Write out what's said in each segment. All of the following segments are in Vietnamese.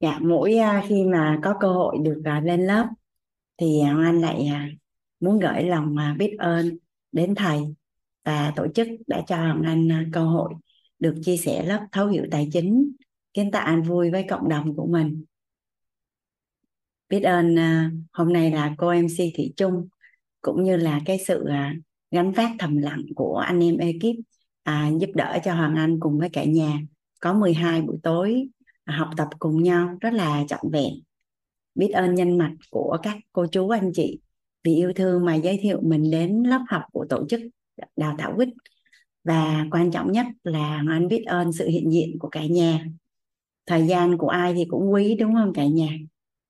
Dạ, mỗi à, khi mà có cơ hội được à, lên lớp thì Hoàng Anh lại à, muốn gửi lòng à, biết ơn đến thầy và tổ chức đã cho Hoàng Anh à, cơ hội được chia sẻ lớp thấu hiểu tài chính kiến tạo an vui với cộng đồng của mình. Biết ơn à, hôm nay là cô MC thị trung cũng như là cái sự à, gánh vác thầm lặng của anh em ekip à, giúp đỡ cho Hoàng Anh cùng với cả nhà có 12 buổi tối học tập cùng nhau rất là trọn vẹn. Biết ơn nhân mặt của các cô chú anh chị vì yêu thương mà giới thiệu mình đến lớp học của tổ chức đào tạo quýt. Và quan trọng nhất là anh biết ơn sự hiện diện của cả nhà. Thời gian của ai thì cũng quý đúng không cả nhà?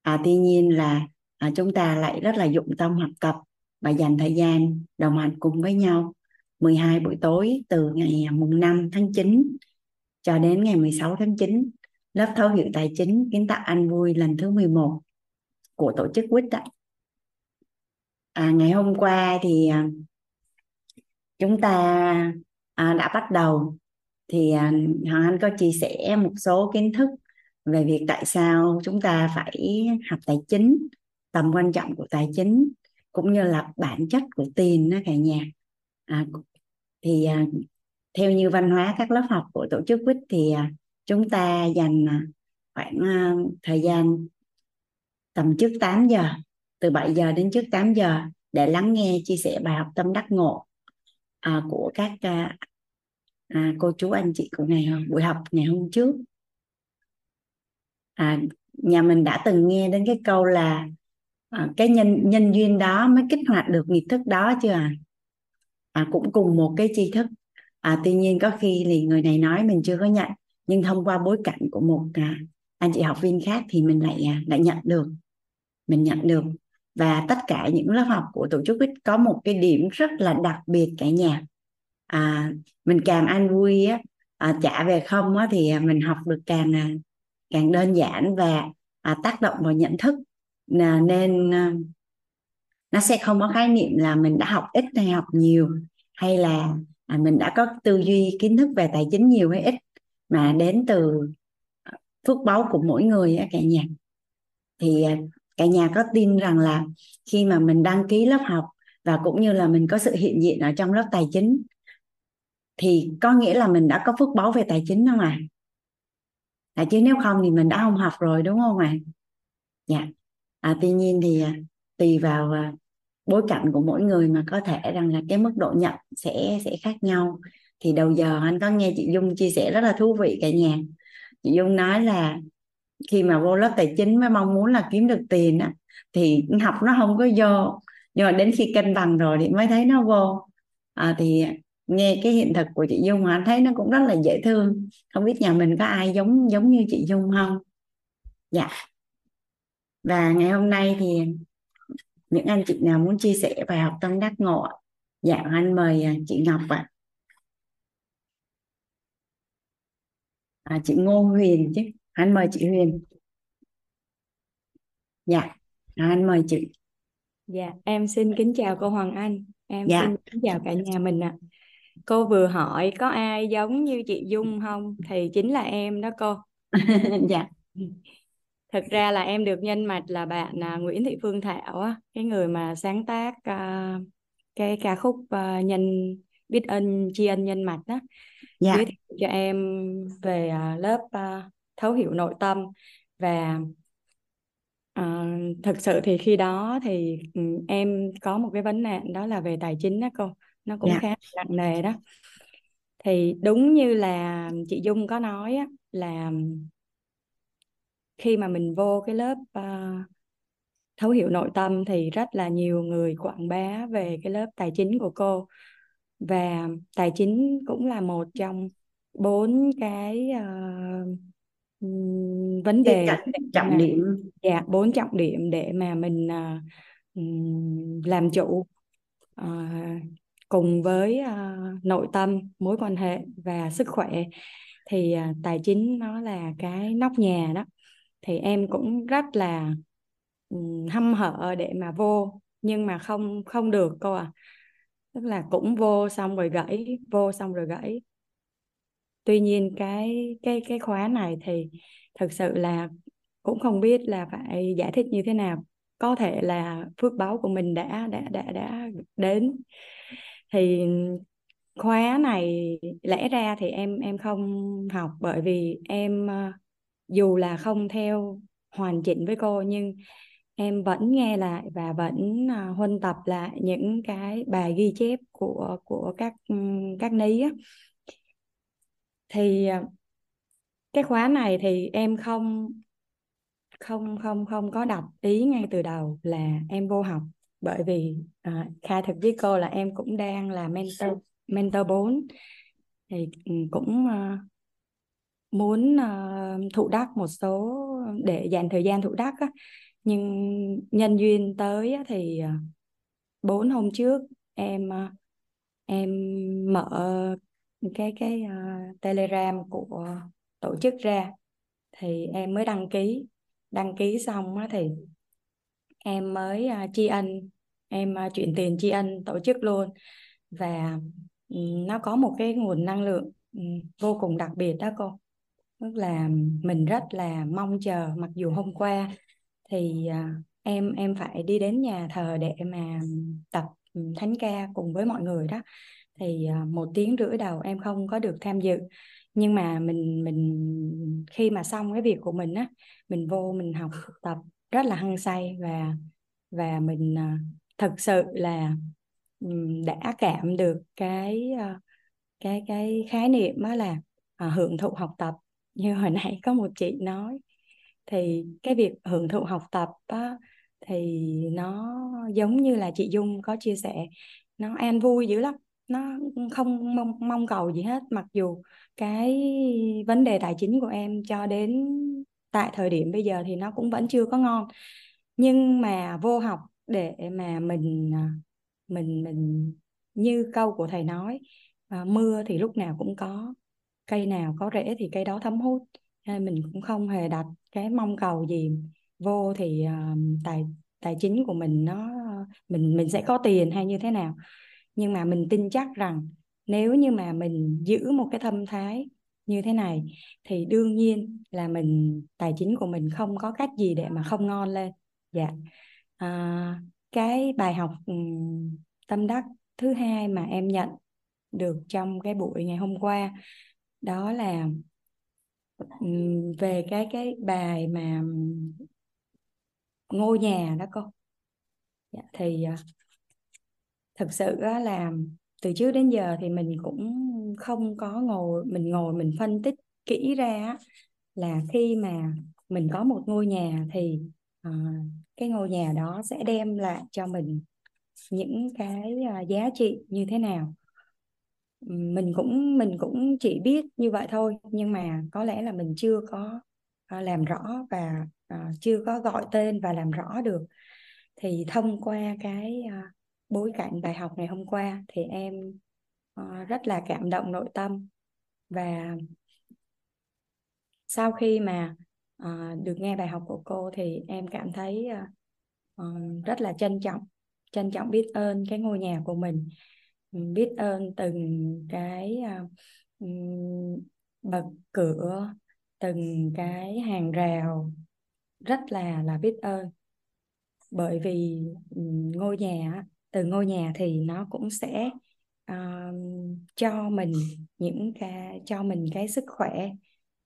À, tuy nhiên là à, chúng ta lại rất là dụng tâm học tập và dành thời gian đồng hành cùng với nhau 12 buổi tối từ ngày à, mùng 5 tháng 9 cho đến ngày 16 tháng 9 lớp thấu hiểu tài chính kiến tạo an vui lần thứ 11 của tổ chức quýt ạ. À, ngày hôm qua thì à, chúng ta à, đã bắt đầu. Thì à, Hoàng Anh có chia sẻ một số kiến thức về việc tại sao chúng ta phải học tài chính tầm quan trọng của tài chính cũng như là bản chất của tiền đó cả nhà. À, thì à, theo như văn hóa các lớp học của tổ chức quýt thì à, chúng ta dành à, khoảng à, thời gian tầm trước 8 giờ từ 7 giờ đến trước 8 giờ để lắng nghe chia sẻ bài học tâm đắc ngộ à, của các à, à, cô chú anh chị của ngày buổi học ngày hôm trước. À, nhà mình đã từng nghe đến cái câu là à, cái nhân nhân duyên đó mới kích hoạt được nghiệp thức đó chưa à? à cũng cùng một cái tri thức. À, tuy nhiên có khi thì người này nói mình chưa có nhận nhưng thông qua bối cảnh của một à, anh chị học viên khác thì mình lại à, lại nhận được. Mình nhận được. Và tất cả những lớp học của tổ chức quýt có một cái điểm rất là đặc biệt cả nhà. À, mình càng ăn vui á à, trả về không á thì à, mình học được càng à, càng đơn giản và à, tác động vào nhận thức. À, nên à, nó sẽ không có khái niệm là mình đã học ít hay học nhiều hay là à, mình đã có tư duy kiến thức về tài chính nhiều hay ít mà đến từ ờ, phước báu của mỗi người á cả nhà thì ờ, cả nhà có tin rằng là khi mà mình đăng ký lớp học và cũng như là mình có sự hiện diện ở trong lớp tài chính thì có nghĩa là mình đã có phước báu về tài chính không ạ à? chứ nếu không thì mình đã không học rồi đúng không ạ à? dạ à, tuy nhiên thì ờ, tùy vào bối cảnh của mỗi người mà có thể rằng là cái mức độ nhận sẽ sẽ khác nhau thì đầu giờ anh có nghe chị Dung chia sẻ rất là thú vị cả nhà. Chị Dung nói là khi mà vô lớp tài chính mới mong muốn là kiếm được tiền á, thì học nó không có vô. Nhưng mà đến khi cân bằng rồi thì mới thấy nó vô. À, thì nghe cái hiện thực của chị Dung mà anh thấy nó cũng rất là dễ thương. Không biết nhà mình có ai giống giống như chị Dung không? Dạ. Và ngày hôm nay thì những anh chị nào muốn chia sẻ bài học tâm đắc ngộ dạ anh mời à, chị Ngọc ạ. à. À, chị Ngô Huyền chứ. Anh mời chị Huyền. Dạ. À, anh mời chị. Dạ em xin kính chào cô Hoàng Anh. Em dạ. xin kính chào cả nhà mình ạ. À. cô vừa hỏi có ai giống như chị Dung không? Thì chính là em đó cô. Dạ. Thực ra là em được nhân mạch là bạn à, Nguyễn Thị Phương Thảo á cái người mà sáng tác à, cái ca khúc à, nhân biết ơn tri ân nhân mạch đó dạ. giới thiệu cho em về à, lớp à, thấu hiểu nội tâm và à, thực sự thì khi đó thì ừ, em có một cái vấn nạn đó là về tài chính đó cô nó cũng dạ. khá nặng nề đó thì đúng như là chị Dung có nói á, là khi mà mình vô cái lớp uh, thấu hiểu nội tâm thì rất là nhiều người quảng bá về cái lớp tài chính của cô và tài chính cũng là một trong bốn cái uh, vấn đề trọng mà, điểm. Dạ bốn trọng điểm để mà mình uh, làm chủ uh, cùng với uh, nội tâm mối quan hệ và sức khỏe. Thì uh, tài chính nó là cái nóc nhà đó. Thì em cũng rất là um, hăm hở để mà vô nhưng mà không không được cô à tức là cũng vô xong rồi gãy vô xong rồi gãy tuy nhiên cái cái cái khóa này thì thực sự là cũng không biết là phải giải thích như thế nào. Có thể là phước báo của mình đã đã đã đã đến. Thì khóa này lẽ ra thì em em không học bởi vì em ờ, dù là không theo hoàn chỉnh với cô nhưng em vẫn nghe lại và vẫn à, huân tập lại những cái bài ghi chép của của các ừ, các ní á. thì à, cái khóa này thì em không không không không có đọc ý ngay từ đầu là em vô học bởi vì à, khai thực với cô là em cũng đang là mentor mentor 4 thì ừ, cũng à, muốn à, thụ đắc một số để dành thời gian thụ đắc á nhưng nhân duyên tới thì à, bốn hôm trước em à, em mở cái cái uh, telegram của tổ chức ra thì em mới đăng ký. Đăng ký xong á, thì em mới uh, tri ân em uh, chuyển tiền tri ân tổ chức luôn. Và um, nó có một cái nguồn năng lượng um, vô cùng đặc biệt đó cô. Tức là mình rất là mong chờ mặc dù hôm qua thì à, em em phải đi đến nhà thờ để mà tập thánh ca cùng với mọi người đó. Thì à, một tiếng rưỡi đầu em không có được tham dự. Nhưng mà mình mình, khi mà xong cái việc của mình á, mình vô mình học tập rất là hăng say và và mình à, thực sự là đã cảm được cái cái cái khái niệm đó là hưởng thụ học tập. Như hồi nãy có một chị nói thì cái việc hưởng thụ học tập á, thì nó giống như là chị Dung có chia sẻ nó an vui dữ lắm nó không mong, mong cầu gì hết. Mặc dù cái vấn đề tài chính của em cho đến tại thời điểm bây giờ thì nó cũng vẫn chưa có ngon. Nhưng mà vô học để mà mình à, mình mình như câu của thầy nói à, mưa thì lúc nào cũng có cây nào có rễ thì cây đó thấm hút nên mình cũng không hề đặt cái mong cầu gì vô thì uh, tài tài chính của mình nó mình mình sẽ có tiền hay như thế nào. Nhưng mà mình tin chắc rằng nếu như mà mình giữ một cái tâm thái như thế này thì đương nhiên là mình tài chính của mình không có cách gì để mà không ngon lên. Dạ. À, cái bài học ừ, tâm đắc thứ hai mà em nhận được trong cái buổi ngày hôm qua đó là Ừ, về cái cái bài mà ngôi nhà đó cô. Dạ, thì ờ, thực sự là từ trước đến giờ thì mình cũng không có ngồi mình ngồi mình phân tích kỹ ra là khi mà mình có một ngôi nhà thì uh, cái ngôi nhà đó sẽ đem lại cho mình những cái uh, giá trị như thế nào mình cũng mình cũng chỉ biết như vậy thôi, nhưng mà có lẽ là mình chưa có ờ, làm rõ và ờ, chưa có gọi tên và làm rõ được. Thì thông qua cái ờ, bối cảnh bài học ngày hôm qua thì em rất là cảm động nội tâm. Và sau khi mà được nghe bài học của cô thì em cảm thấy rất là trân trọng trân trọng biết ơn cái ngôi nhà của mình biết ơn từng cái à, bậc cửa từng cái hàng rào. Rất là là biết ơn. Bởi vì ngôi nhà từ ngôi nhà thì nó cũng sẽ uh, cho mình những cái cho mình cái sức khỏe.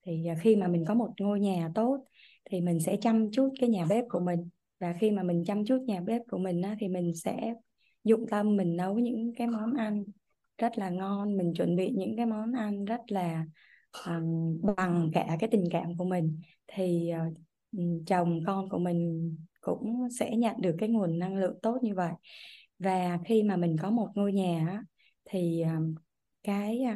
Thì à, khi mà mình có một ngôi nhà tốt thì mình sẽ chăm chút cái nhà bếp của mình. Và khi mà mình chăm chút nhà bếp của mình á, thì mình sẽ dụng tâm mình nấu những cái món ăn rất là ngon mình chuẩn bị những cái món ăn rất là um, bằng cả cái tình cảm của mình thì uh, chồng con của mình cũng sẽ nhận được cái nguồn năng lượng tốt như vậy. Và khi mà mình có một ngôi nhà thì cái ờ,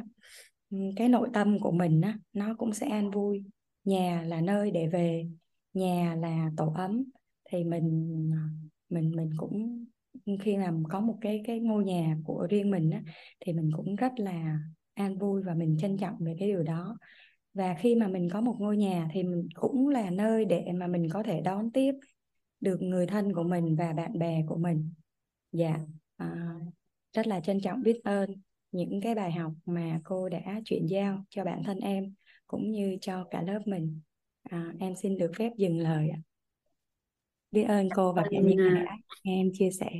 cái nội tâm của mình á, nó cũng sẽ an vui. Nhà là nơi để về nhà là tổ ấm thì mình ờ, mình mình cũng khi làm có một cái cái ngôi nhà của riêng mình á, thì mình cũng rất là an vui và mình trân trọng về cái điều đó. Và khi mà mình có một ngôi nhà thì mình cũng là nơi để mà mình có thể đón tiếp được người thân của mình và bạn bè của mình. Dạ à, rất là trân trọng biết ơn những cái bài học mà cô đã chuyển giao cho bản thân em cũng như cho cả lớp mình. À, em xin được phép dừng lời ạ biết ơn cô và cả nhà đã nghe em chia sẻ.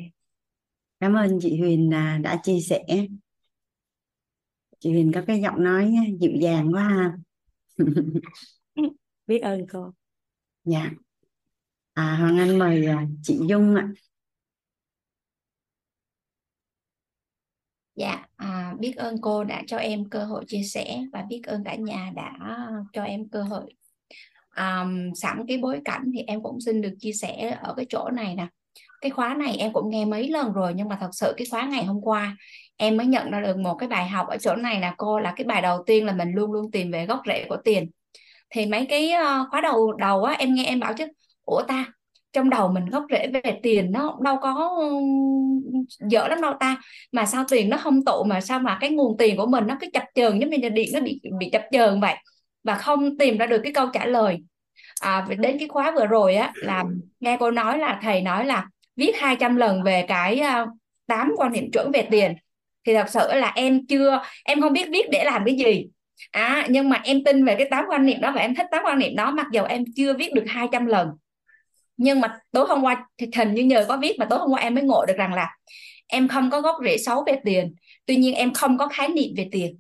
Cảm ơn chị Huyền à, đã chia sẻ. Chị Huyền có cái giọng nói dịu dàng quá ha. Biết ơn cô. Dạ. À, Hoàng Anh mời à, chị Dung ạ. Dạ, à, biết ơn cô đã cho em cơ hội chia sẻ và biết ơn cả nhà đã cho em cơ hội um, sẵn cái bối cảnh thì em cũng xin được chia sẻ ở cái chỗ này nè. Cái khóa này em cũng nghe mấy lần rồi nhưng mà thật sự cái khóa ngày hôm qua em mới nhận ra được một cái bài học ở chỗ này là cô là cái bài đầu tiên là mình luôn luôn tìm về gốc rễ của tiền. Thì mấy cái ờ, khóa đầu đầu á em nghe em bảo chứ ủa ta trong đầu mình gốc rễ về tiền nó đâu có dở lắm đâu ta mà sao tiền nó không tụ mà sao mà cái nguồn tiền của mình nó cứ chập chờn giống như là điện nó bị bị chập chờn vậy và không tìm ra được cái câu trả lời. À, đến cái khóa vừa rồi á là nghe cô nói là thầy nói là viết 200 lần về cái uh, quan niệm chuẩn về tiền. Thì thật sự là em chưa em không biết viết để làm cái gì. À nhưng mà em tin về cái tám quan niệm đó và em thích tám quan niệm đó mặc dù em chưa viết được 200 lần. Nhưng mà tối hôm qua thì hình như nhờ có viết mà tối hôm qua em mới ngộ được rằng là em không có gốc rễ xấu về tiền. Tuy nhiên em không có khái niệm về tiền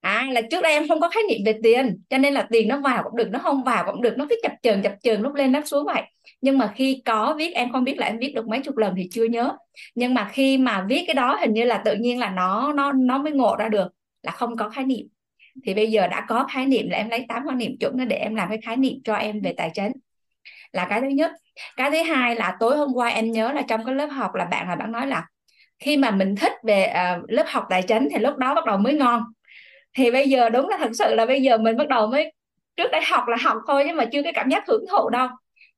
à là trước đây em không có khái niệm về tiền cho nên là tiền nó vào cũng được nó không vào cũng được nó cứ chập chờn chập chờn lúc lên lúc xuống vậy. Nhưng mà khi có viết em không biết là em viết được mấy chục lần thì chưa nhớ. Nhưng mà khi mà viết cái đó hình như là tự nhiên là nó nó nó mới ngộ ra được là không có khái niệm. Thì bây giờ đã có khái niệm là em lấy tám quan niệm chuẩn để em làm cái khái niệm cho em về tài chính. Là cái thứ nhất. Cái thứ hai là tối hôm qua em nhớ là trong cái lớp học là bạn là bạn nói là khi mà mình thích về uh, lớp học tài chính thì lúc đó bắt đầu mới ngon thì bây giờ đúng là thật sự là bây giờ mình bắt đầu mới trước đây học là học thôi nhưng mà chưa cái cảm giác hưởng thụ đâu.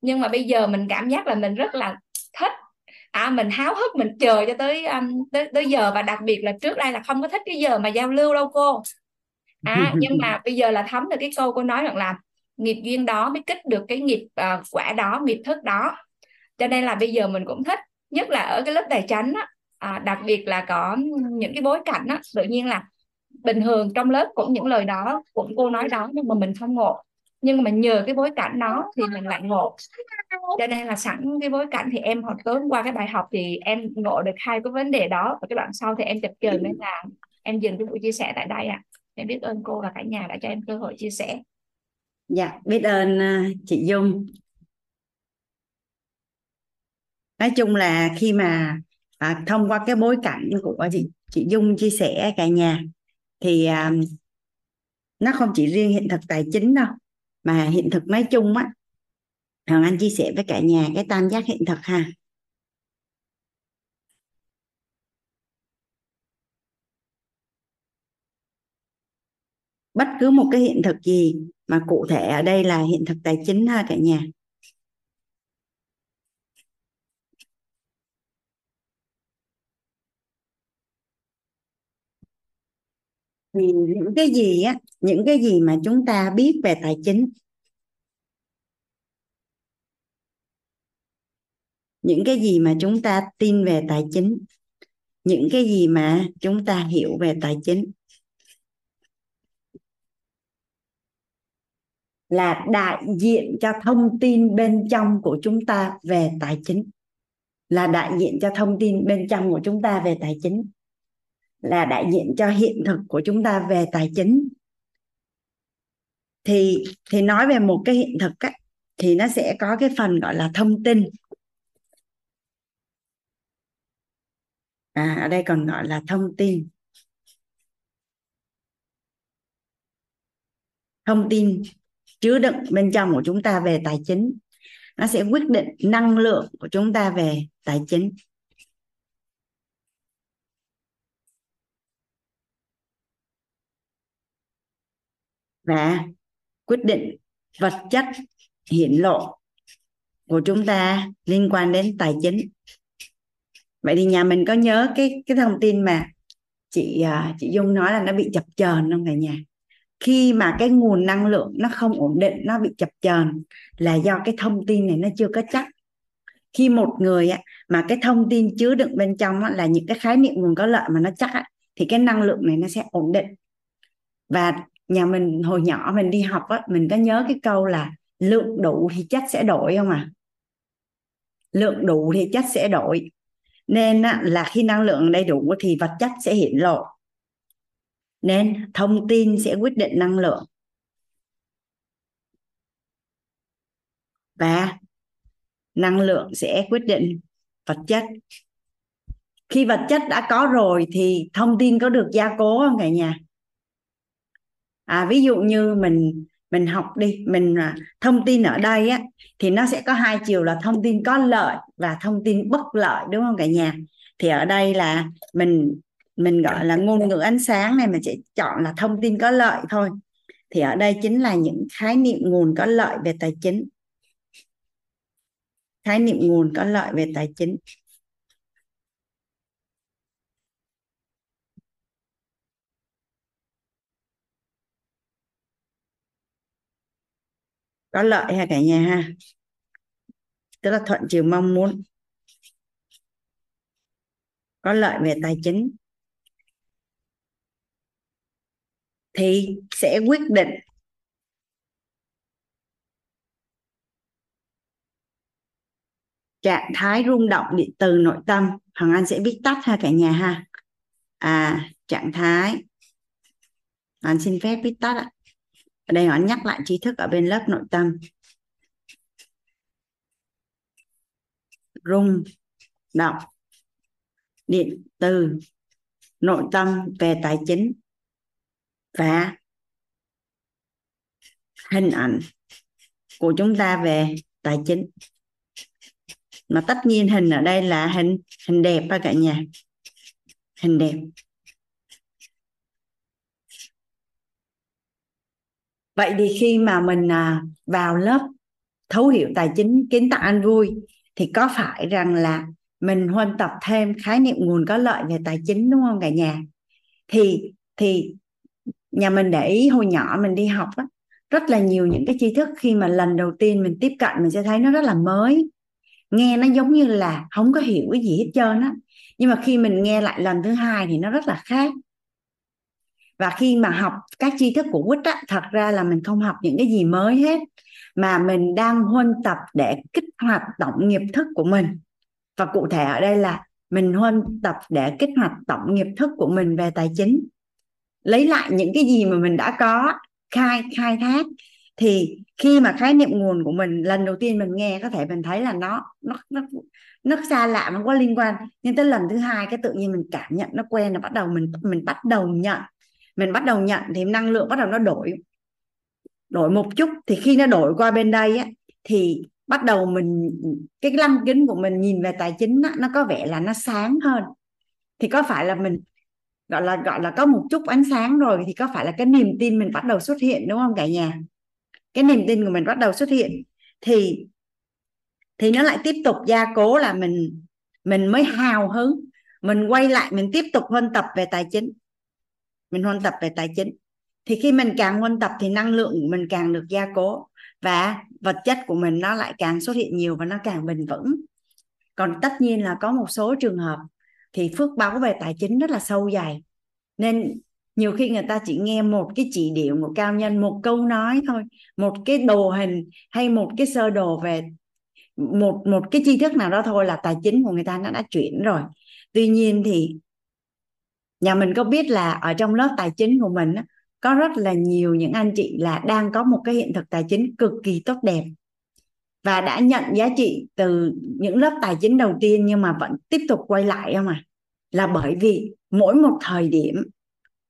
Nhưng mà bây giờ mình cảm giác là mình rất là thích. À mình háo hức mình chờ cho tới um, tới tới giờ và đặc biệt là trước đây là không có thích cái giờ mà giao lưu đâu cô. À nhưng mà bây giờ là thấm được cái câu cô nói rằng là nghiệp duyên đó mới kích được cái nghiệp uh, quả đó nghiệp thức đó. Cho nên là bây giờ mình cũng thích nhất là ở cái lớp tài chánh á, à, đặc biệt là có những cái bối cảnh á, tự nhiên là bình thường trong lớp cũng những lời đó cũng cô nói đó nhưng mà mình không ngộ. Nhưng mà nhờ cái bối cảnh đó thì mình lại ngộ. Cho nên là sẵn cái bối cảnh thì em học tối qua cái bài học thì em ngộ được hai cái vấn đề đó. Và cái đoạn sau thì em chập chờn nên là em dừng cái buổi chia sẻ tại đây ạ. À. em biết ơn cô và cả nhà đã cho em cơ hội chia sẻ. Dạ biết ơn à, chị Dung. Nói chung là khi mà à, thông qua cái bối cảnh của chị chị Dung chia sẻ cả nhà thì à, nó không chỉ riêng hiện thực tài chính đâu, mà hiện thực nói chung á, Hoàng Anh chia sẻ với cả nhà cái tam giác hiện thực ha. Bất cứ một cái hiện thực gì mà cụ thể ở đây là hiện thực tài chính ha cả nhà. Thì những cái gì á, những cái gì mà chúng ta biết về tài chính, những cái gì mà chúng ta tin về tài chính, những cái gì mà chúng ta hiểu về tài chính là đại diện cho thông tin bên trong của chúng ta về tài chính, là đại diện cho thông tin bên trong của chúng ta về tài chính là đại diện cho hiện thực của chúng ta về tài chính. Thì thì nói về một cái hiện thực á, thì nó sẽ có cái phần gọi là thông tin. À ở đây còn gọi là thông tin. Thông tin chứa đựng bên trong của chúng ta về tài chính. Nó sẽ quyết định năng lượng của chúng ta về tài chính. Và quyết định vật chất hiển lộ của chúng ta liên quan đến tài chính. Vậy thì nhà mình có nhớ cái cái thông tin mà chị à, chị Dung nói là nó bị chập chờn không cả nhà? Khi mà cái nguồn năng lượng nó không ổn định nó bị chập chờn là do cái thông tin này nó chưa có chắc. Khi một người á, mà cái thông tin chứa đựng bên trong là những cái khái niệm nguồn có lợi mà nó chắc thì cái năng lượng này nó sẽ ổn định. Và nhà mình hồi nhỏ mình đi học á mình có nhớ cái câu là lượng đủ thì chất sẽ đổi không à? Lượng đủ thì chất sẽ đổi. Nên á, là khi năng lượng đầy đủ thì vật chất sẽ hiện lộ. Nên thông tin sẽ quyết định năng lượng. Và năng lượng sẽ quyết định vật chất. Khi vật chất đã có rồi thì thông tin có được gia cố không cả nhà? À ví dụ như mình mình học đi mình à, thông tin ở đây á thì nó sẽ có hai chiều là thông tin có lợi và thông tin bất lợi đúng không cả nhà? Thì ở đây là mình mình gọi là ngôn ngữ ánh sáng này mình sẽ chọn là thông tin có lợi thôi. Thì ở đây chính là những khái niệm nguồn có lợi về tài chính. Khái niệm nguồn có lợi về tài chính. Có lợi ha cả nhà ha. Tức là thuận chiều mong muốn. Có lợi về tài chính. Thì sẽ quyết định. Trạng thái rung động điện từ nội tâm. Hoàng Anh sẽ viết tắt ha cả nhà ha. À trạng thái. Anh xin phép viết tắt ạ ở đây họ nhắc lại tri thức ở bên lớp nội tâm. Rung, động, điện, từ, nội tâm về tài chính và hình ảnh của chúng ta về tài chính. Mà tất nhiên hình ở đây là hình hình đẹp ha cả nhà. Hình đẹp. Vậy thì khi mà mình à, vào lớp thấu hiểu tài chính kiến tạo an vui thì có phải rằng là mình huân tập thêm khái niệm nguồn có lợi về tài chính đúng không cả nhà? Thì thì nhà mình để ý hồi nhỏ mình đi học á, rất là nhiều những cái tri thức khi mà lần đầu tiên mình tiếp cận mình sẽ thấy nó rất là mới. Nghe nó giống như là không có hiểu cái gì hết trơn á. Nhưng mà khi mình nghe lại lần thứ hai thì nó rất là khác và khi mà học các tri thức của quýt á, thật ra là mình không học những cái gì mới hết, mà mình đang huân tập để kích hoạt tổng nghiệp thức của mình. Và cụ thể ở đây là mình huân tập để kích hoạt tổng nghiệp thức của mình về tài chính. Lấy lại những cái gì mà mình đã có, khai khai thác, thì khi mà khái niệm nguồn của mình, lần đầu tiên mình nghe có thể mình thấy là nó nó nó nó xa lạ nó có liên quan. Nhưng tới lần thứ hai cái tự nhiên mình cảm nhận nó quen là bắt đầu mình mình bắt đầu nhận mình bắt đầu nhận thì năng lượng bắt đầu nó đổi. Đổi một chút thì khi nó đổi qua bên đây á thì bắt đầu mình cái lăng kính của mình nhìn về tài chính á, nó có vẻ là nó sáng hơn. Thì có phải là mình gọi là gọi là có một chút ánh sáng rồi thì có phải là cái niềm tin mình bắt đầu xuất hiện đúng không cả nhà? Cái niềm tin của mình bắt đầu xuất hiện thì thì nó lại tiếp tục gia cố là mình mình mới hào hứng. Mình quay lại mình tiếp tục huân tập về tài chính mình huân tập về tài chính. Thì khi mình càng huân tập thì năng lượng của mình càng được gia cố và vật chất của mình nó lại càng xuất hiện nhiều và nó càng bền vững. Còn tất nhiên là có một số trường hợp thì phước báo về tài chính rất là sâu dày nên nhiều khi người ta chỉ nghe một cái chỉ điểm của cao nhân, một câu nói thôi, một cái đồ hình hay một cái sơ đồ về một một cái tri thức nào đó thôi là tài chính của người ta nó đã chuyển rồi. Tuy nhiên thì nhà mình có biết là ở trong lớp tài chính của mình có rất là nhiều những anh chị là đang có một cái hiện thực tài chính cực kỳ tốt đẹp. Và đã nhận giá trị từ những lớp tài chính đầu tiên nhưng mà vẫn tiếp tục quay lại không à? Là bởi vì mỗi một thời điểm,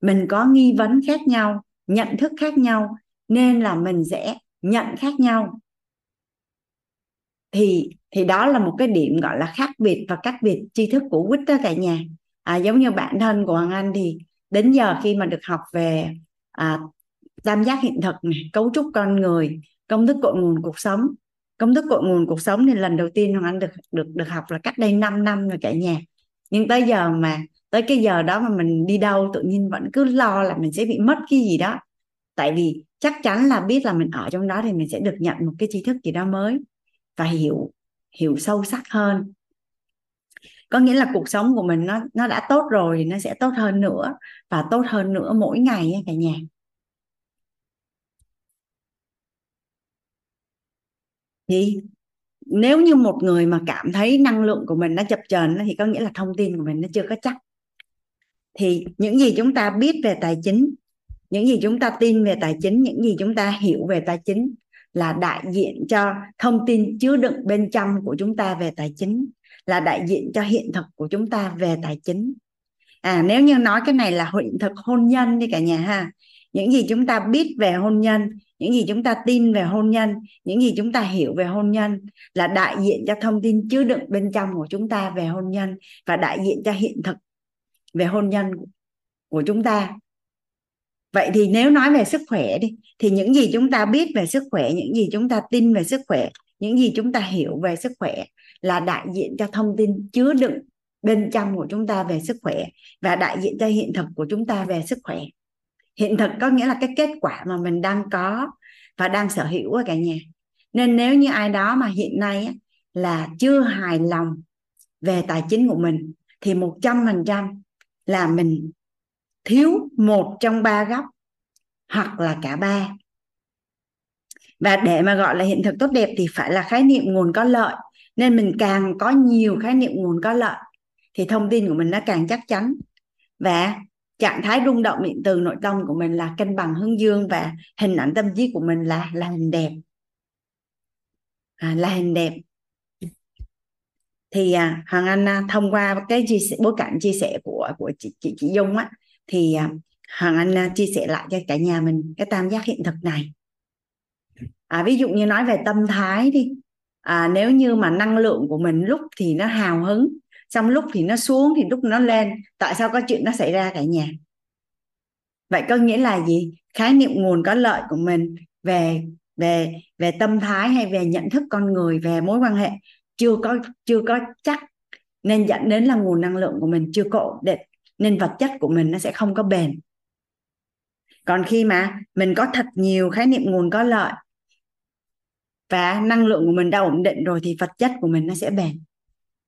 mình có nghi vấn khác nhau, nhận thức khác nhau, nên là mình sẽ nhận khác nhau. Thì thì đó là một cái điểm gọi là khác biệt và cách biệt tri thức của quýt đó cả nhà à, giống như bản thân của hoàng anh thì đến giờ khi mà được học về à, tam giác hiện thực này, cấu trúc con người công thức cội nguồn cuộc sống. Công thức cội nguồn cuộc sống thì lần đầu tiên hoàng anh được được được học là cách đây 5 năm rồi cả nhà. Nhưng tới giờ mà tới cái giờ đó mà mình đi đâu tự nhiên vẫn cứ lo là mình sẽ bị mất cái gì đó. Tại vì chắc chắn là biết là mình ở trong đó thì mình sẽ được nhận một cái tri thức gì đó mới và hiểu hiểu sâu sắc hơn có nghĩa là dạ. cuộc sống của mình nó nó đã tốt rồi thì nó sẽ tốt hơn nữa và tốt hơn nữa mỗi ngày nha cả nhà. Thì nếu như một người mà cảm thấy năng lượng của mình nó chập chờn thì có nghĩa là thông tin của mình nó chưa có chắc. Thì những gì chúng ta biết về tài chính những gì chúng ta tin về tài chính những gì chúng ta hiểu về tài chính là đại diện cho thông tin chứa đựng bên trong của chúng ta về tài chính là đại diện cho hiện thực của chúng ta về tài chính. À nếu như nói cái này là hiện thực hôn nhân đi cả nhà ha. Những gì chúng ta biết về hôn nhân, những gì chúng ta tin về hôn nhân, những gì chúng ta hiểu về hôn nhân là đại diện cho thông tin chứa đựng bên trong của chúng ta về hôn nhân và đại diện cho hiện thực về hôn nhân của chúng ta. Vậy thì nếu nói về sức khỏe đi, thì những gì chúng ta biết về sức khỏe, những gì chúng ta tin về sức khỏe, những gì chúng ta hiểu về sức khỏe là đại diện cho thông tin chứa đựng bên trong của chúng ta về sức khỏe và đại diện cho hiện thực của chúng ta về sức khỏe. Hiện thực có nghĩa là cái kết quả mà mình đang có và đang sở hữu ở cả nhà. Nên nếu như ai đó mà hiện nay là chưa hài lòng về tài chính của mình, thì một trăm phần trăm là mình thiếu một trong ba góc hoặc là cả ba. Và để mà gọi là hiện thực tốt đẹp thì phải là khái niệm nguồn có lợi nên mình càng có nhiều khái niệm nguồn có lợi thì thông tin của mình nó càng chắc chắn. Và trạng thái rung động điện từ nội tâm của mình là cân bằng hướng dương và hình ảnh tâm trí của mình là là hình đẹp. À, là hình đẹp. Thì à, hoàng anh à, thông qua cái chia sẻ bối cảnh chia sẻ của của chị chị, chị dung á thì à, hoàng anh à, chia sẻ lại cho cả nhà mình cái tam giác hiện thực này. À, ví dụ như nói về tâm thái đi à, nếu như mà năng lượng của mình lúc thì nó hào hứng xong lúc thì nó xuống thì lúc nó lên tại sao có chuyện nó xảy ra cả nhà? Vậy có nghĩa là gì? Khái niệm nguồn có lợi của mình về về về tâm thái hay về nhận thức con người về mối quan hệ chưa có chưa có chắc nên dẫn đến là nguồn năng lượng của mình chưa có ổn định nên vật chất của mình nó sẽ không có bền. Còn khi mà mình có thật nhiều khái niệm nguồn có lợi và năng lượng của mình đã ổn định rồi thì vật chất của mình nó sẽ bền.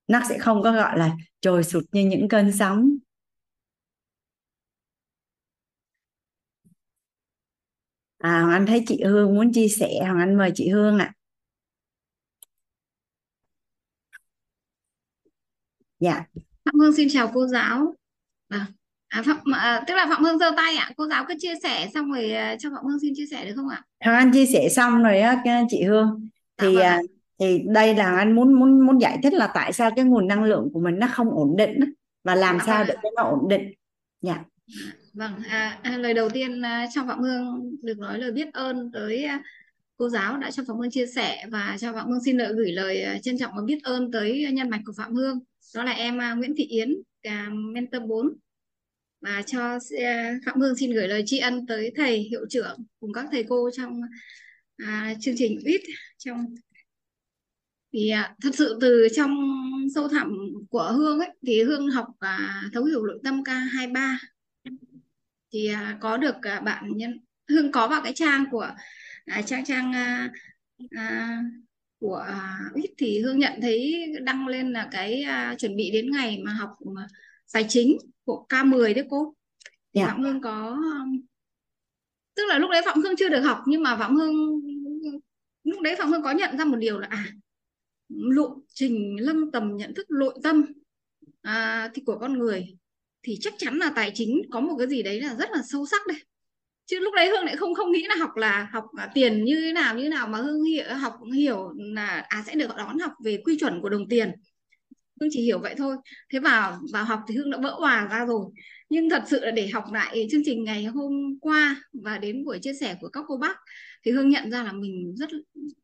Nó sẽ không có gọi là trồi sụt như những cơn sóng. À Hoàng Anh thấy chị Hương muốn chia sẻ. Hoàng Anh mời chị Hương ạ. À. dạ. Phạm Hương xin chào cô giáo. À, à, Phạm, à, tức là Phạm Hương giơ tay ạ. Cô giáo cứ chia sẻ xong rồi à, cho Phạm Hương xin chia sẻ được không ạ? Hoàng Anh chia sẻ xong rồi á chị Hương. Thì dạ, vâng. À, thì đây là anh muốn muốn muốn giải thích là tại sao cái nguồn năng lượng của mình nó không ổn định và làm dạ, sao vâng. để cho nó ổn định. Dạ. Vâng à, à, lời đầu tiên à, cho phạm hương được nói lời biết ơn tới à, cô giáo đã cho phạm hương chia sẻ và cho phạm hương xin lợi gửi lời trân trọng và biết ơn tới nhân mạch của phạm hương. Đó là em nguyễn thị yến mentor 4 và cho phạm hương xin gửi lời tri ân tới thầy hiệu trưởng cùng các thầy cô trong à, chương trình ít trong thì à, thật sự từ trong sâu thẳm của Hương ấy thì Hương học à, thấu hiểu nội tâm K23 thì à, có được à, bạn nhân Hương có vào cái trang của à, trang trang à, à, của à, ít thì Hương nhận thấy đăng lên là cái à, chuẩn bị đến ngày mà học à, tài chính của K10 đấy cô thì yeah. Dạ. Phạm Hương có tức là lúc đấy Phạm Hương chưa được học nhưng mà Phạm Hương lúc đấy Phạm Hương có nhận ra một điều là à lộ trình nâng tầm nhận thức nội tâm à, thì của con người thì chắc chắn là tài chính có một cái gì đấy là rất là sâu sắc đây chứ lúc đấy hương lại không không nghĩ là học là học là tiền như thế nào như thế nào mà hương hiểu học hiểu là à sẽ được đón học về quy chuẩn của đồng tiền hương chỉ hiểu vậy thôi. Thế vào vào học thì hương đã vỡ hòa ra rồi. Nhưng thật sự là để học lại chương trình ngày hôm qua và đến buổi chia sẻ của các cô bác thì hương nhận ra là mình rất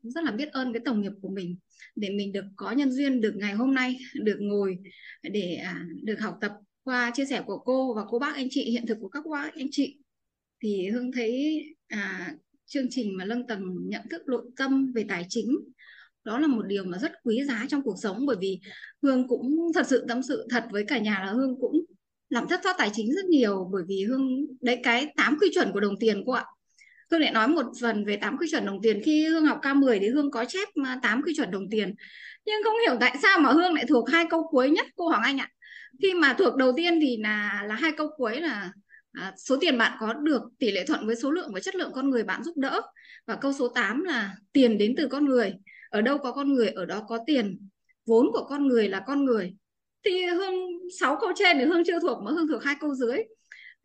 rất là biết ơn cái tổng nghiệp của mình. Để mình được có nhân duyên được ngày hôm nay được ngồi để à, được học tập qua chia sẻ của cô và cô bác anh chị hiện thực của các bác anh chị. Thì hương thấy à, chương trình mà nâng tầm nhận thức nội tâm về tài chính đó là một điều mà rất quý giá trong cuộc sống bởi vì hương cũng thật sự tâm sự thật với cả nhà là hương cũng làm thất thoát tài chính rất nhiều bởi vì hương đấy cái tám quy chuẩn của đồng tiền cô ạ. Hương lại nói một phần về tám quy chuẩn đồng tiền. Khi Hương học K10 thì Hương có chép à, tám quy chuẩn đồng tiền. Nhưng không hiểu tại sao mà Hương lại thuộc hai câu cuối nhất cô Hoàng Anh ạ. Khi mà thuộc đầu tiên thì là là hai câu cuối là à, số tiền bạn có được tỷ lệ thuận với số lượng và chất lượng con người bạn giúp đỡ. Và câu số 8 là tiền đến từ con người ở đâu có con người ở đó có tiền. Vốn của con người là con người. Thì hương sáu câu trên thì hương chưa thuộc mà hương thuộc hai câu dưới.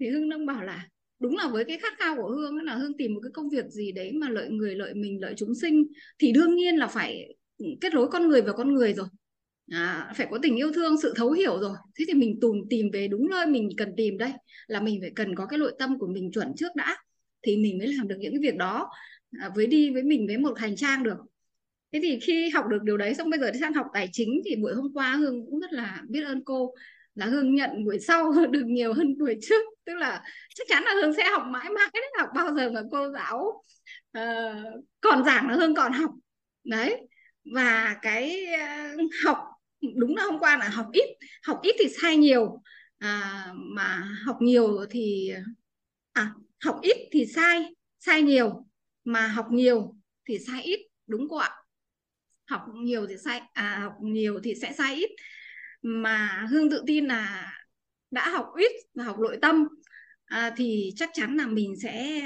Thì hương đang bảo là đúng là với cái khát khao của hương là hương tìm một cái công việc gì đấy mà lợi người lợi mình lợi chúng sinh thì đương nhiên là phải kết nối con người và con người rồi. À, phải có tình yêu thương sự thấu hiểu rồi. Thế thì mình tùm tìm về đúng nơi mình cần tìm đây là mình phải cần có cái nội tâm của mình chuẩn trước đã thì mình mới làm được những cái việc đó. À, với đi với mình với một hành trang được thế thì khi học được điều đấy xong bây giờ đi sang học tài chính thì buổi hôm qua hương cũng rất là biết ơn cô là hương nhận buổi sau được nhiều hơn buổi trước. Tức là chắc chắn là hương sẽ học mãi mãi đấy học bao giờ mà cô giáo uh, còn giảng là hương còn học. Đấy và cái uh, học đúng là hôm qua là học ít học ít thì sai nhiều. À, mà học nhiều thì à học ít thì sai sai nhiều. Mà học nhiều thì sai ít đúng cô ạ học nhiều thì sai à học nhiều thì sẽ sai ít. Mà hương tự tin là đã học ít và học nội tâm à, thì chắc chắn là mình sẽ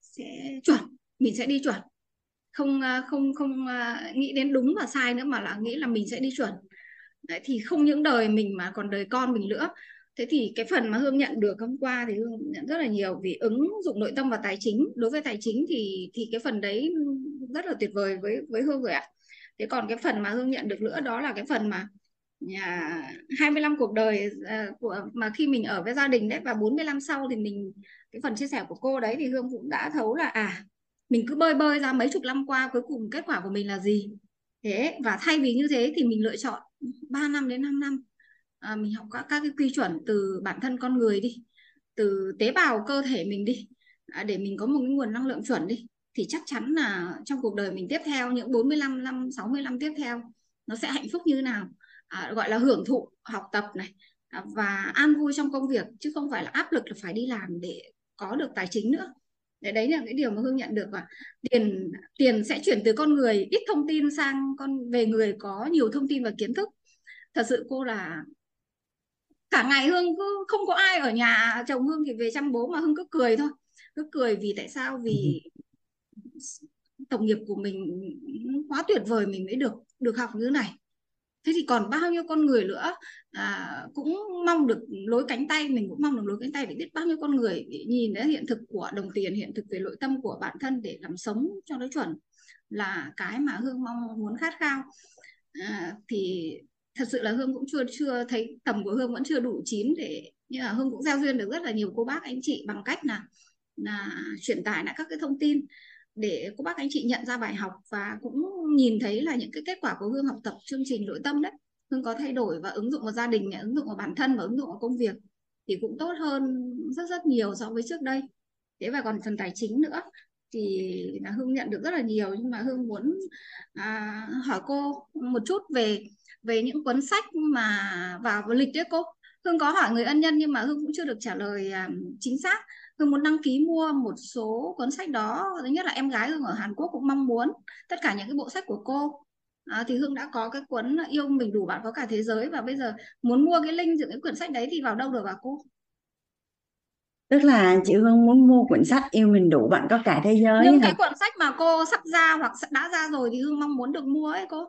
sẽ chuẩn mình sẽ đi chuẩn. Không à, không không à, nghĩ đến đúng và sai nữa mà là nghĩ là mình sẽ đi chuẩn. Đấy, thì không những đời mình mà còn đời con mình nữa. Thế thì cái phần mà hương nhận được hôm qua thì hương nhận rất là nhiều vì ứng dụng nội tâm và tài chính. Đối với tài chính thì thì cái phần đấy rất là tuyệt vời với với hương rồi ạ. Thế còn cái phần mà hương nhận được nữa đó là cái phần mà nhà 25 cuộc đời à, của mà khi mình ở với gia đình đấy và 45 sau thì mình cái phần chia sẻ của cô đấy thì hương cũng đã thấu là à mình cứ bơi bơi ra mấy chục năm qua cuối cùng kết quả của mình là gì? Thế và thay vì như thế thì mình lựa chọn 3 năm đến 5 năm. À, mình học các các cái quy chuẩn từ bản thân con người đi từ tế bào cơ thể mình đi à, để mình có một cái nguồn năng lượng chuẩn đi thì chắc chắn là trong cuộc đời mình tiếp theo những 45 năm 60 năm tiếp theo nó sẽ hạnh phúc như nào? À, gọi là hưởng thụ học tập này à, và an vui trong công việc chứ không phải là áp lực là phải đi làm để có được tài chính nữa. Để đấy là cái điều mà hương nhận được và tiền tiền sẽ chuyển từ con người ít thông tin sang con về người có nhiều thông tin và kiến thức. Thật sự cô là cả ngày hương cứ không có ai ở nhà chồng hương thì về chăm bố mà hương cứ cười thôi. Cứ cười vì tại sao? Vì ừ tổng nghiệp của mình quá tuyệt vời mình mới được được học như thế này. Thế thì còn bao nhiêu con người nữa à, cũng mong được lối cánh tay mình cũng mong được lối cánh tay để biết bao nhiêu con người để nhìn đến hiện thực của đồng tiền hiện thực về nội tâm của bản thân để làm sống cho nó chuẩn là cái mà hương mong muốn khát khao. À, thì thật sự là hương cũng chưa chưa thấy tầm của hương vẫn chưa đủ chín để nhưng mà hương cũng giao duyên được rất là nhiều cô bác anh chị bằng cách là là truyền tải lại các cái thông tin để cô bác anh chị nhận ra bài học và cũng nhìn thấy là những cái kết quả của Hương học tập chương trình nội tâm đấy. Hương có thay đổi và ứng dụng vào gia đình ứng dụng vào bản thân và ứng dụng vào công việc thì cũng tốt hơn rất rất nhiều so với trước đây. Thế và còn phần tài chính nữa thì là Hương nhận được rất là nhiều. Nhưng mà Hương muốn à, hỏi cô một chút về về những cuốn sách mà vào lịch đấy cô. Hương có hỏi người ân nhân nhưng mà Hương cũng chưa được trả lời à, chính xác. Hương muốn đăng ký mua một số cuốn sách đó. Thứ nhất là em gái Hương ở Hàn Quốc cũng mong muốn tất cả những cái bộ sách của cô. À, thì Hương đã có cái cuốn yêu mình đủ bạn có cả thế giới và bây giờ muốn mua cái link những cái quyển sách đấy thì vào đâu được à cô? Tức là chị Hương muốn mua quyển sách yêu mình đủ bạn có cả thế giới những cái cuốn sách mà cô sắp ra hoặc đã ra rồi thì Hương mong muốn được mua ấy cô.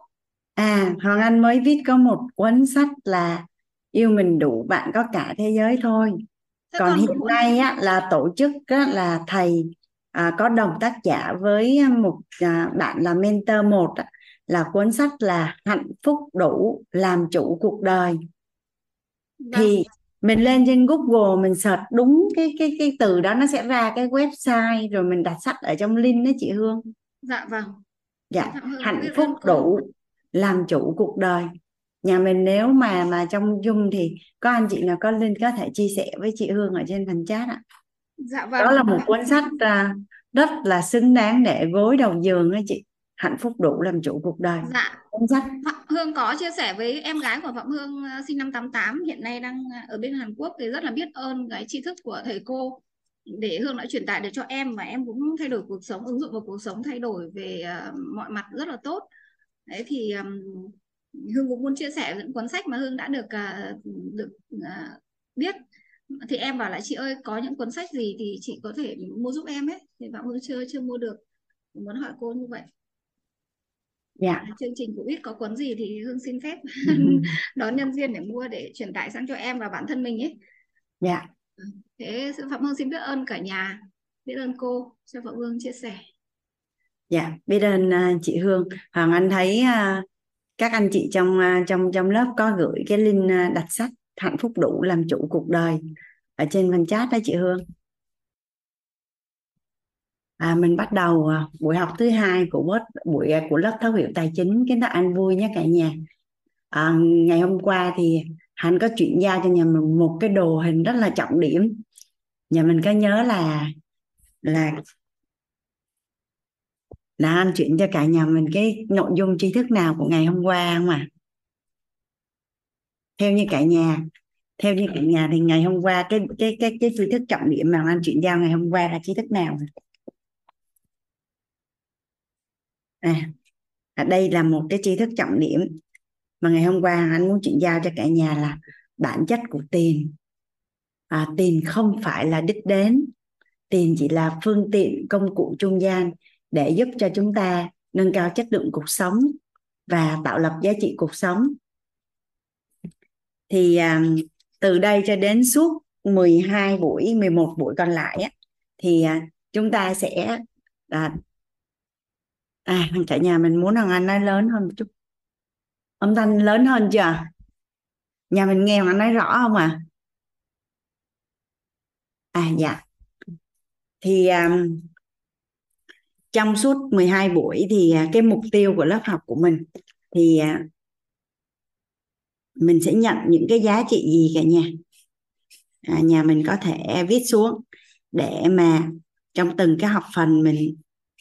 À Hoàng Anh mới viết có một cuốn sách là yêu mình đủ bạn có cả thế giới thôi Thế còn hiện nay á, là tổ chức á, là thầy à, có đồng tác giả với một à, bạn là mentor một á, là cuốn sách là hạnh phúc đủ làm chủ cuộc đời. Vâng. thì mình lên trên Google mình search đúng cái cái cái từ đó nó sẽ ra cái website rồi mình đặt sách ở trong link đó chị Hương. Dạ vâng. Dạ hạnh phúc đủ làm chủ cuộc đời nhà mình nếu mà mà trong Zoom thì có anh chị nào có link có thể chia sẻ với chị Hương ở trên phần chat ạ? Dạ vâng. đó là một cuốn sách à, rất là xứng đáng để gối đầu giường ấy chị. Hạnh phúc đủ làm chủ cuộc đời. Dạ. Cuốn sách. Hương có chia sẻ với em gái của Phạm Hương à, sinh năm 88 hiện nay đang à, ở bên Hàn Quốc thì rất là biết ơn cái tri thức của thầy cô để Hương đã truyền tải được cho em và em cũng thay đổi cuộc sống ứng dụng vào cuộc sống thay đổi về uh, mọi mặt rất là tốt. Đấy thì um, Hương cũng muốn chia sẻ những cuốn sách mà Hương đã được uh, được uh, biết. Thì em bảo là chị ơi có những cuốn sách gì thì chị có thể mua giúp em ấy. Thì bạn Hương chưa chưa mua được. Muốn hỏi cô như vậy. Dạ. Chương trình của biết có cuốn gì thì Hương xin phép Ừ. đón nhân viên để mua để truyền tải sang cho em và bản thân mình ấy. Dạ. Thế Phạm Hương xin biết ơn cả nhà biết ơn cô cho Phạm Hương chia sẻ. Dạ biết ơn à, chị Hương. Hoàng Anh thấy các anh chị trong à, trong trong lớp có gửi cái link à, đặt sách hạnh phúc đủ làm chủ cuộc đời ở trên phần chat đó chị Hương. À, mình bắt đầu à, buổi học thứ hai của buổi buổi của lớp thấu hiểu tài chính. Kiến thức anh vui nhé cả nhà. À, ngày hôm qua thì hắn có chuyển giao cho nhà mình một cái đồ hình rất là trọng điểm. Nhà mình có nhớ là là là anh chuyển cho cả nhà mình cái nội dung tri thức nào của ngày hôm qua không à theo như cả nhà theo như cả nhà thì ngày hôm qua cái cái cái cái tri thức trọng điểm mà anh chuyển giao ngày hôm qua là tri thức nào à, à đây là một cái tri thức trọng điểm mà ngày hôm qua anh muốn chuyển giao cho cả nhà là bản chất của tiền. À, tiền không phải là đích đến tiền chỉ là phương tiện công cụ trung gian để giúp cho chúng ta nâng cao chất lượng cuộc sống và tạo lập giá trị cuộc sống. Thì à, từ đây cho đến suốt 12 buổi 11 buổi còn lại thì à, chúng ta sẽ à, à cả nhà mình muốn thằng anh nói lớn hơn một chút. Âm thanh lớn hơn chưa? Nhà mình nghe mà nói rõ không à? À dạ. Thì um, trong suốt 12 buổi thì à, cái mục tiêu của lớp học của mình thì à, mình sẽ nhận những cái giá trị gì cả nhà. À, nhà mình có thể viết xuống để mà trong từng cái học phần mình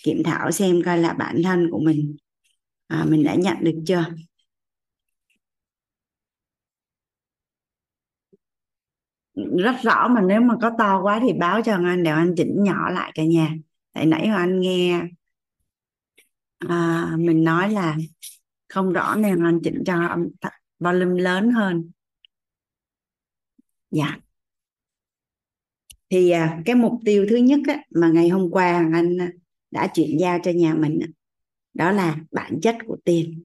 kiểm thảo xem coi là bản thân của mình à, mình đã nhận được chưa. Rất rõ mà nếu mà có to quá thì báo cho anh để anh chỉnh nhỏ lại cả nhà tại nãy mà anh nghe à, mình nói là không rõ nên anh chỉnh cho âm volume lớn hơn. Dạ. Thì à, cái mục tiêu thứ nhất á, mà ngày hôm qua anh à, đã chuyển giao cho nhà mình đó là bản chất của tiền.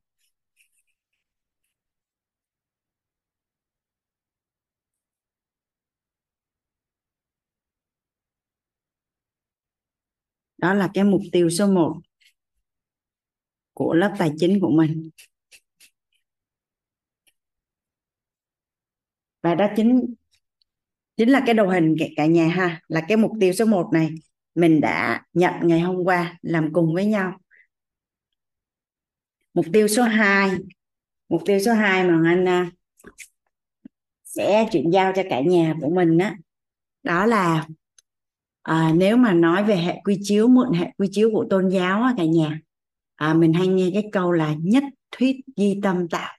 Đó là cái mục tiêu số 1 của lớp tài chính của mình. Và đó chính chính là cái đồ hình cả nhà ha. Là cái mục tiêu số 1 này, mình đã nhận ngày hôm qua làm cùng với nhau. Mục tiêu số 2 mục tiêu số 2 mà anh à, sẽ chuyển giao cho cả nhà của mình đó đó là à, nếu mà nói về hệ quy chiếu mượn hệ quy chiếu của tôn giáo á, cả nhà à, mình hay nghe cái câu là nhất thuyết di tâm tạo.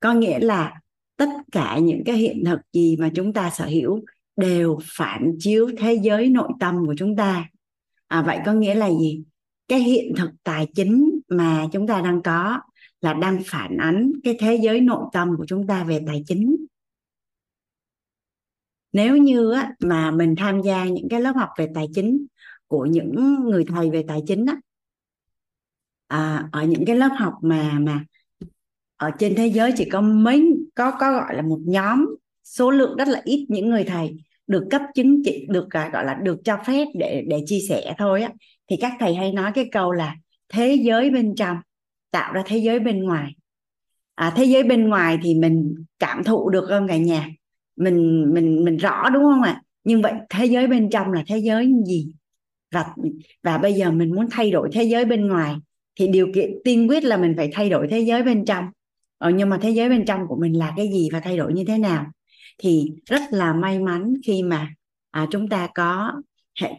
Có nghĩa là tất cả những cái hiện thực gì mà chúng ta sở hữu đều phản chiếu thế giới nội tâm của chúng ta. À, vậy có nghĩa là gì? Cái hiện thực tài chính mà chúng ta đang có là đang phản ánh cái thế giới nội tâm của chúng ta về tài chính nếu như á, mà mình tham gia những cái lớp học về tài chính của những người thầy về tài chính á, à, ở những cái lớp học mà mà ở trên thế giới chỉ có mấy có có gọi là một nhóm số lượng rất là ít những người thầy được cấp chứng chỉ được à, gọi là được cho phép để để chia sẻ thôi á thì các thầy hay nói cái câu là thế giới bên trong tạo ra thế giới bên ngoài à, thế giới bên ngoài thì mình cảm thụ được không cả nhà mình mình mình rõ đúng không ạ? Nhưng vậy thế giới bên trong là thế giới gì? Và và bây giờ mình muốn thay đổi thế giới bên ngoài thì điều kiện tiên quyết là mình phải thay đổi thế giới bên trong. Ờ, nhưng mà thế giới bên trong của mình là cái gì và thay đổi như thế nào? Thì rất là may mắn khi mà à, chúng ta có hệ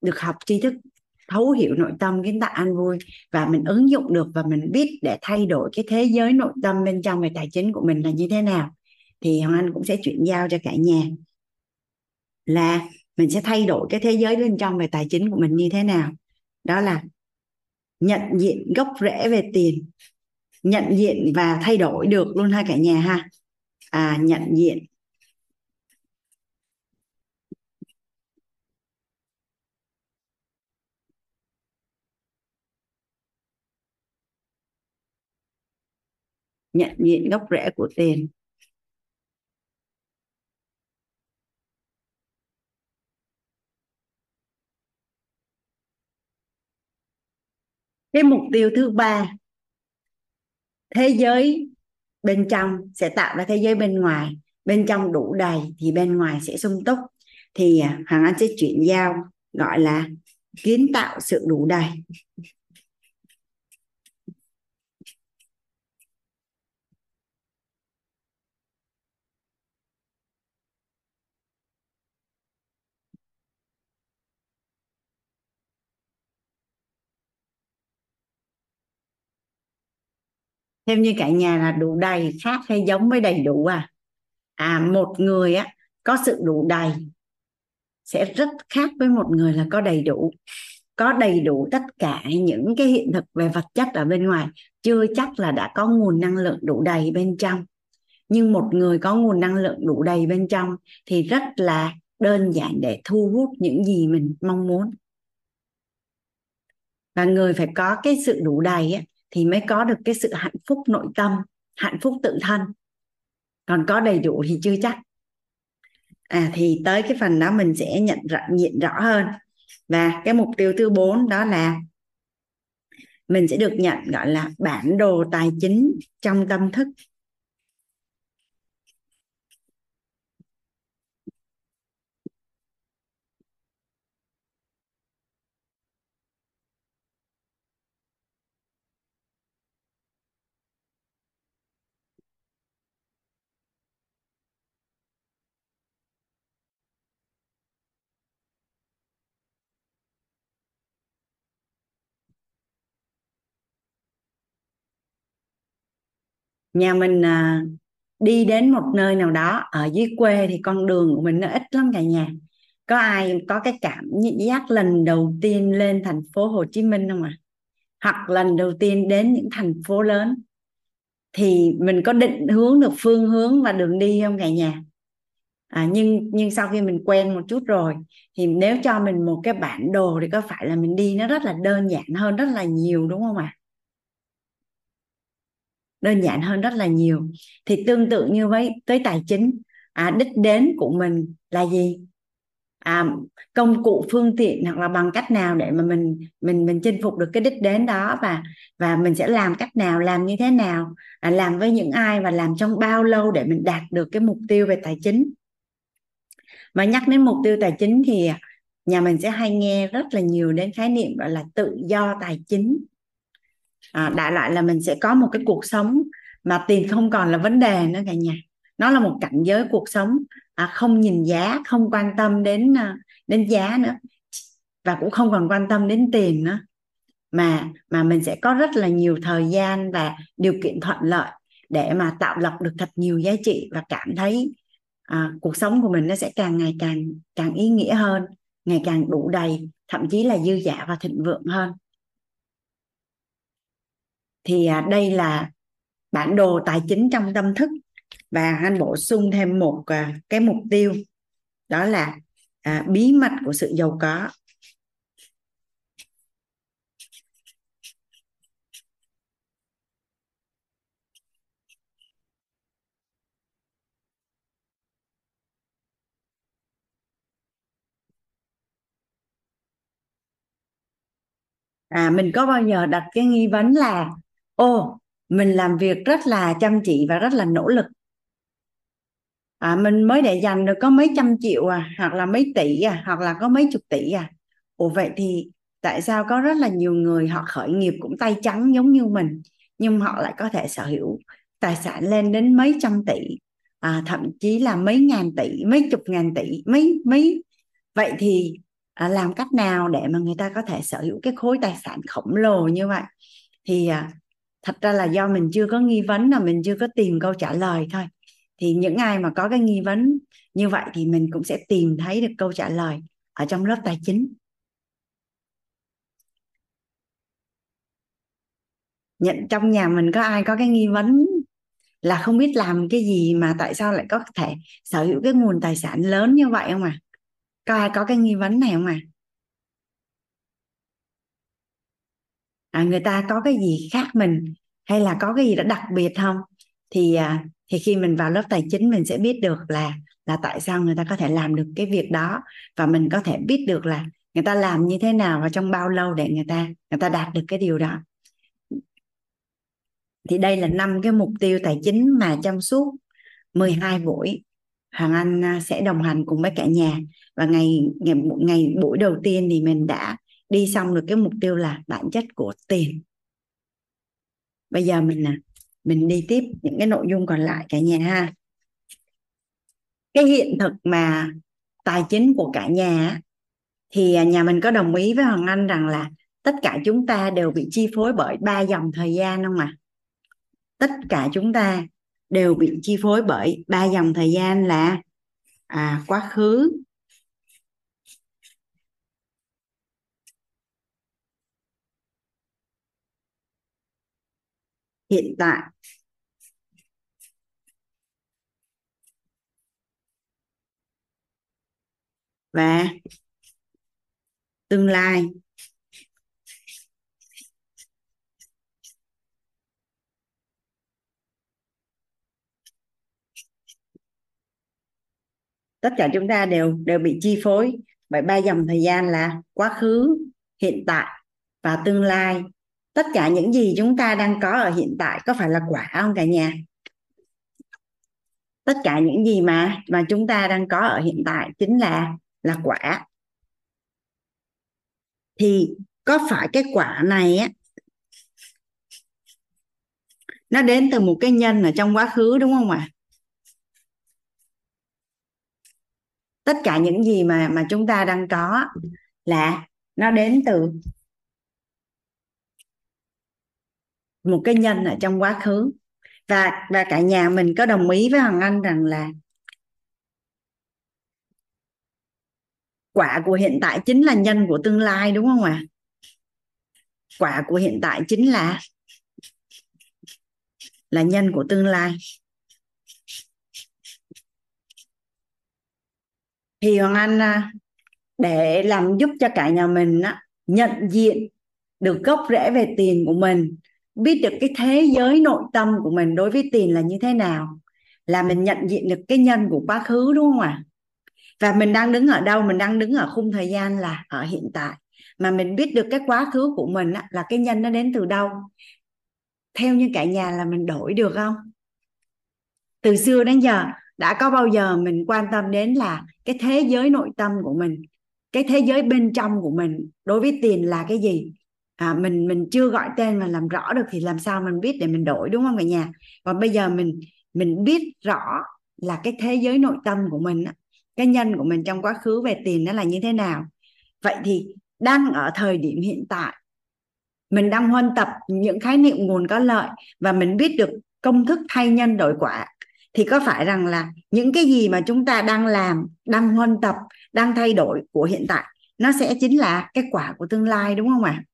được học tri thức thấu hiểu nội tâm kiến tạo an vui và mình ứng dụng được và mình biết để thay đổi cái thế giới nội tâm bên trong về tài chính của mình là như thế nào thì hoàng anh cũng sẽ chuyển giao cho cả nhà là mình sẽ thay đổi cái thế giới bên trong về tài chính của mình như thế nào. Đó là nhận diện gốc rễ về tiền, nhận diện và thay đổi được luôn ha cả nhà ha. À nhận diện. Nhận diện gốc rễ của tiền. Cái mục tiêu thứ ba, thế giới bên trong sẽ tạo ra thế giới bên ngoài. Bên trong đủ đầy thì bên ngoài sẽ sung túc. Thì à, hoàng anh sẽ chuyển giao, gọi là kiến tạo sự đủ đầy. Theo như cả nhà là đủ đầy khác hay giống với đầy đủ à? À một người á, có sự đủ đầy sẽ rất khác với một người là có đầy đủ. Có đầy đủ tất cả những cái hiện thực về vật chất ở bên ngoài. Chưa chắc là đã có nguồn năng lượng đủ đầy bên trong. Nhưng một người có nguồn năng lượng đủ đầy bên trong thì rất là đơn giản để thu hút những gì mình mong muốn. Và người phải có cái sự đủ đầy ấy thì mới có được cái sự hạnh phúc nội tâm, hạnh phúc tự thân. Còn có đầy đủ thì chưa chắc. À thì tới cái phần đó mình sẽ nhận rõ nhận rõ hơn. Và cái mục tiêu thứ bốn đó là mình sẽ được nhận, gọi là, bản đồ tài chính trong tâm thức. Nhà mình à, đi đến một nơi nào đó ở dưới quê thì con đường của mình nó ít lắm cả nhà có ai có cái cảm giác lần đầu tiên lên thành phố Hồ Chí Minh không ạ à? hoặc lần đầu tiên đến những thành phố lớn thì mình có định hướng được phương hướng và đường đi không cả nhà à, nhưng nhưng sau khi mình quen một chút rồi thì nếu cho mình một cái bản đồ thì có phải là mình đi nó rất là đơn giản hơn rất là nhiều đúng không ạ à? Đơn giản hơn rất là nhiều. Thì tương tự như với tới tài chính. À, đích đến của mình là gì? À, công cụ phương tiện hoặc là bằng cách nào để mà mình mình mình chinh phục được cái đích đến đó và và mình sẽ làm cách nào làm như thế nào? À, làm với những ai và làm trong bao lâu để mình đạt được cái mục tiêu về tài chính? Mà nhắc đến mục tiêu tài chính thì nhà mình sẽ hay nghe rất là nhiều đến khái niệm gọi là tự do tài chính à, đại loại là mình sẽ có một cái cuộc sống mà tiền không còn là vấn đề nữa cả nhà. Nó là một cảnh giới cuộc sống à, không nhìn giá không quan tâm đến ờ, đến giá nữa và cũng không còn quan tâm đến tiền nữa. Mà mà mình sẽ có rất là nhiều thời gian và điều kiện thuận lợi để mà tạo lập được thật nhiều giá trị và cảm thấy à, cuộc sống của mình nó sẽ càng ngày càng càng ý nghĩa hơn ngày càng đủ đầy thậm chí là dư giả và thịnh vượng hơn thì à, đây là bản đồ tài chính trong tâm thức và anh bổ sung thêm một à, cái mục tiêu đó là à, bí mật của sự giàu có. À mình có bao giờ đặt cái nghi vấn là ô mình làm việc rất là chăm chỉ và rất là nỗ lực. À, mình mới để dành được có mấy trăm triệu à hoặc là mấy tỷ à hoặc là có mấy chục tỷ à. Ủa vậy thì tại sao có rất là nhiều người họ khởi nghiệp cũng tay trắng giống như mình nhưng họ lại có thể sở hữu tài sản lên đến mấy trăm tỷ à, thậm chí là mấy ngàn tỷ mấy chục ngàn tỷ mấy mấy. Vậy thì à, làm cách nào để mà người ta có thể sở hữu cái khối tài sản khổng lồ như vậy? Thì à, thật ra là do mình chưa có nghi vấn là mình chưa có tìm câu trả lời thôi. Thì những ai mà có cái nghi vấn như vậy thì mình cũng sẽ tìm thấy được câu trả lời ở trong lớp tài chính. Nhận, trong nhà mình có ai có cái nghi vấn là không biết làm cái gì mà tại sao lại có thể sở hữu cái nguồn tài sản lớn như vậy không à có ai có cái nghi vấn này không à à người ta có cái gì khác mình hay là có cái gì đó đặc biệt không? Thì à, thì khi mình vào lớp tài chính mình sẽ biết được là là tại sao người ta có thể làm được cái việc đó và mình có thể biết được là người ta làm như thế nào và trong bao lâu để người ta người ta đạt được cái điều đó. Thì đây là năm cái mục tiêu tài chính mà trong suốt 12 buổi Hoàng Anh à, sẽ đồng hành cùng với cả nhà. Và ngày ngày ngày buổi đầu tiên thì mình đã đi xong được cái mục tiêu là bản chất của tiền bây giờ mình là mình đi tiếp những cái nội dung còn lại cả nhà ha cái hiện thực mà tài chính của cả nhà thì nhà mình có đồng ý với Hoàng Anh rằng là tất cả chúng ta đều bị chi phối bởi ba dòng thời gian không ạ? À? Tất cả chúng ta đều bị chi phối bởi ba dòng thời gian là à, quá khứ, hiện tại. Và tương lai. Tất cả chúng ta đều đều bị chi phối bởi ba dòng thời gian là quá khứ, hiện tại và tương lai tất cả những gì chúng ta đang có ở hiện tại có phải là quả không cả nhà? Tất cả những gì mà mà chúng ta đang có ở hiện tại chính là là quả. Thì có phải cái quả này á, nó đến từ một cái nhân ở trong quá khứ đúng không ạ? Tất cả những gì mà mà chúng ta đang có là nó đến từ một cái nhân ở trong quá khứ. Và và cả nhà mình có đồng ý với hoàng anh rằng là quả của hiện tại chính là nhân của tương lai đúng không ạ? Quả của hiện tại chính là là nhân của tương lai. Thì hoàng anh à, để làm giúp cho cả nhà mình á, nhận diện được gốc rễ về tiền của mình biết được cái thế giới nội tâm của mình đối với tiền là như thế nào là mình nhận diện được cái nhân của quá khứ đúng không ạ? Và mình đang đứng ở đâu mình đang đứng ở khung thời gian là ở hiện tại. Mà mình biết được cái quá khứ của mình á, là cái nhân nó đến từ đâu? Theo như cả nhà là mình đổi được không? Từ xưa đến giờ đã có bao giờ mình quan tâm đến là cái thế giới nội tâm của mình cái thế giới bên trong của mình đối với tiền là cái gì? À, mình mình chưa gọi tên mà làm rõ được thì làm sao mình biết để mình đổi đúng không cả nhà còn bây giờ mình mình biết rõ là cái thế giới nội tâm của mình cái nhân của mình trong quá khứ về tiền nó là như thế nào vậy thì đang ở thời điểm hiện tại mình đang huân tập những khái niệm nguồn có lợi và mình biết được công thức thay nhân đổi quả thì có phải rằng là những cái gì mà chúng ta đang làm đang huân tập đang thay đổi của hiện tại nó sẽ chính là cái quả của tương lai đúng không ạ à?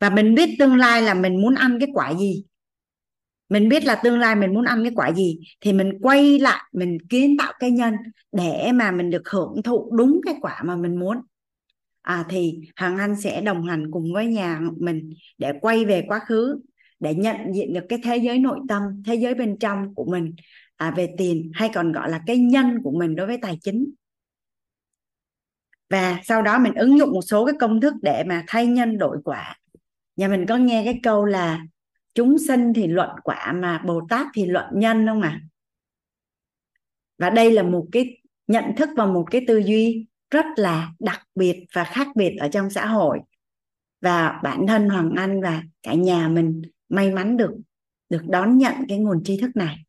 Và mình biết tương lai là mình muốn ăn cái quả gì. Mình biết là tương lai mình muốn ăn cái quả gì thì mình quay lại mình kiến tạo cái nhân để mà mình được hưởng thụ đúng cái quả mà mình muốn. À thì hằng anh sẽ đồng hành cùng với nhà mình để quay về quá khứ để nhận diện được cái thế giới nội tâm thế giới bên trong của mình. À, về tiền hay còn gọi là cái nhân của mình đối với tài chính. Và sau đó mình ứng dụng một số cái công thức để mà thay nhân đổi quả nhà mình có nghe cái câu là chúng sinh thì luận quả mà bồ tát thì luận nhân không à và đây là một cái nhận thức và một cái tư duy rất là đặc biệt và khác biệt ở trong xã hội. Và bản thân hoàng anh và cả nhà mình may mắn được được đón nhận cái nguồn tri thức này.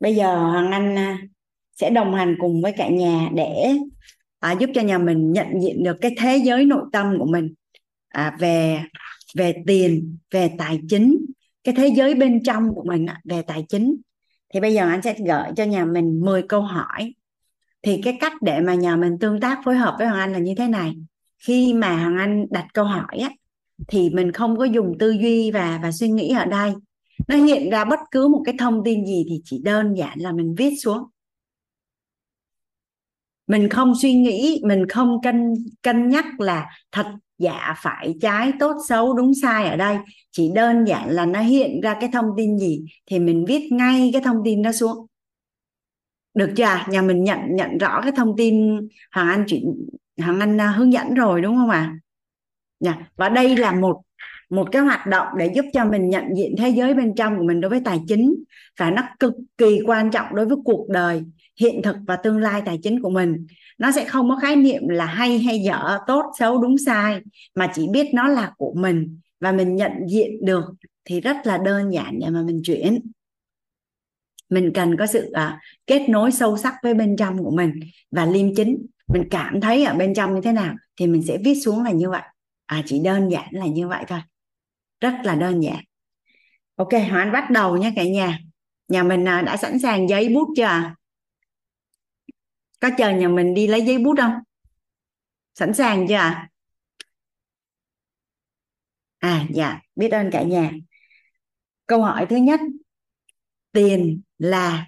Bây giờ hoàng anh à, sẽ đồng hành cùng với cả nhà để à, giúp cho nhà mình nhận diện được cái thế giới nội tâm của mình à, về về tiền về tài chính. Cái thế giới bên trong của mình về tài chính. Thì bây giờ anh sẽ gửi cho nhà mình 10 câu hỏi. Thì cái cách để mà nhà mình tương tác phối hợp với hoàng anh là như thế này. Khi mà hoàng anh đặt câu hỏi á thì mình không có dùng tư duy và và suy nghĩ ở đây. Nó hiện ra bất cứ một cái thông tin gì thì chỉ đơn giản là mình viết xuống. Mình không suy nghĩ mình không cân cân nhắc là thật dạ phải trái tốt xấu đúng sai ở đây. Chỉ đơn giản là nó hiện ra cái thông tin gì thì mình viết ngay cái thông tin đó xuống. Được chưa? Nhà mình nhận nhận rõ cái thông tin hoàng anh chuyển, hoàng anh à, hướng dẫn rồi đúng không ạ? À? và đây là một một cái hoạt động để giúp cho mình nhận diện thế giới bên trong của mình đối với tài chính. Và nó cực kỳ quan trọng đối với cuộc đời, hiện thực và tương lai tài chính của mình nó sẽ không có khái niệm là hay hay dở tốt xấu đúng sai mà chỉ biết nó là của mình và mình nhận diện được thì rất là đơn giản để mà mình chuyển. Mình cần có sự à, kết nối sâu sắc với bên trong của mình và liêm chính. Mình cảm thấy ở bên trong như thế nào thì mình sẽ viết xuống là như vậy. À chỉ đơn giản là như vậy thôi. Rất là đơn giản. Ok Hoàng bắt đầu nhé cả nhà. Nhà mình à, đã sẵn sàng giấy bút chưa có chờ nhà mình đi lấy giấy bút không? Sẵn sàng chưa à dạ biết ơn cả nhà. Câu hỏi thứ nhất. Tiền là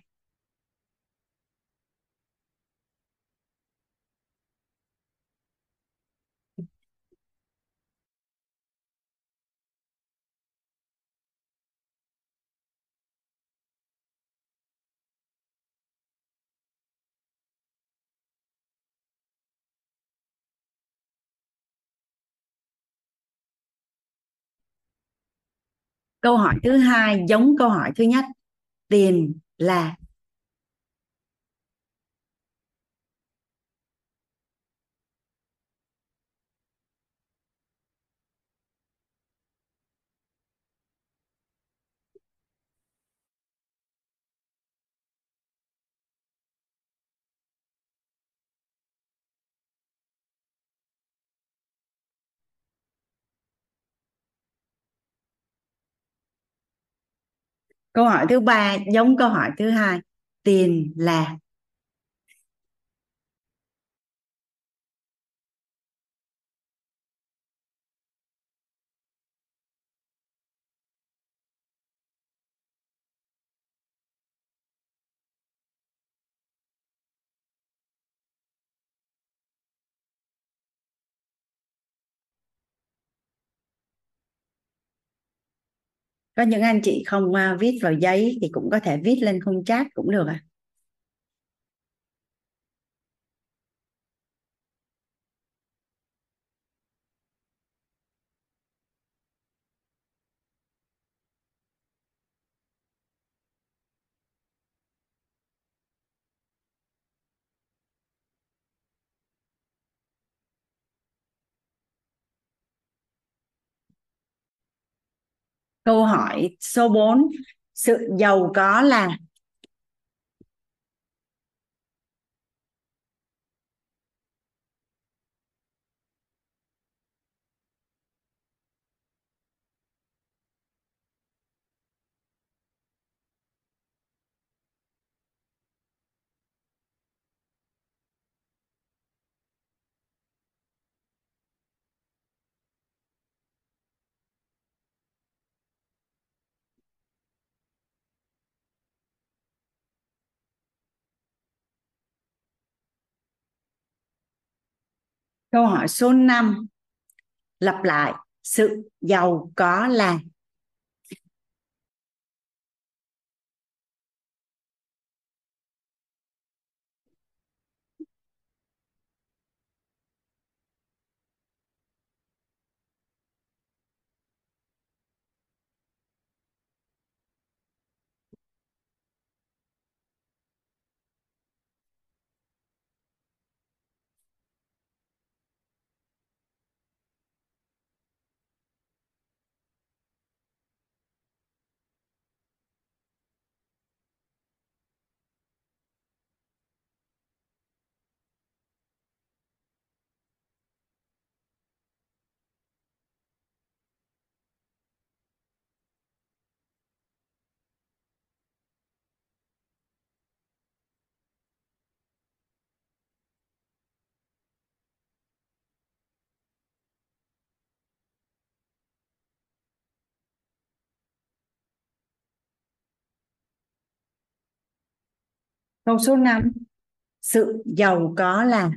câu hỏi thứ hai giống câu hỏi thứ nhất. Tiền là câu hỏi thứ ba giống câu hỏi thứ hai tiền là có những anh chị không à, viết vào giấy thì cũng có thể viết lên khung chat cũng được à Câu hỏi số 4 Sự giàu có là Câu hỏi số 5 Lặp lại Sự giàu có là Câu số 5 Sự giàu có là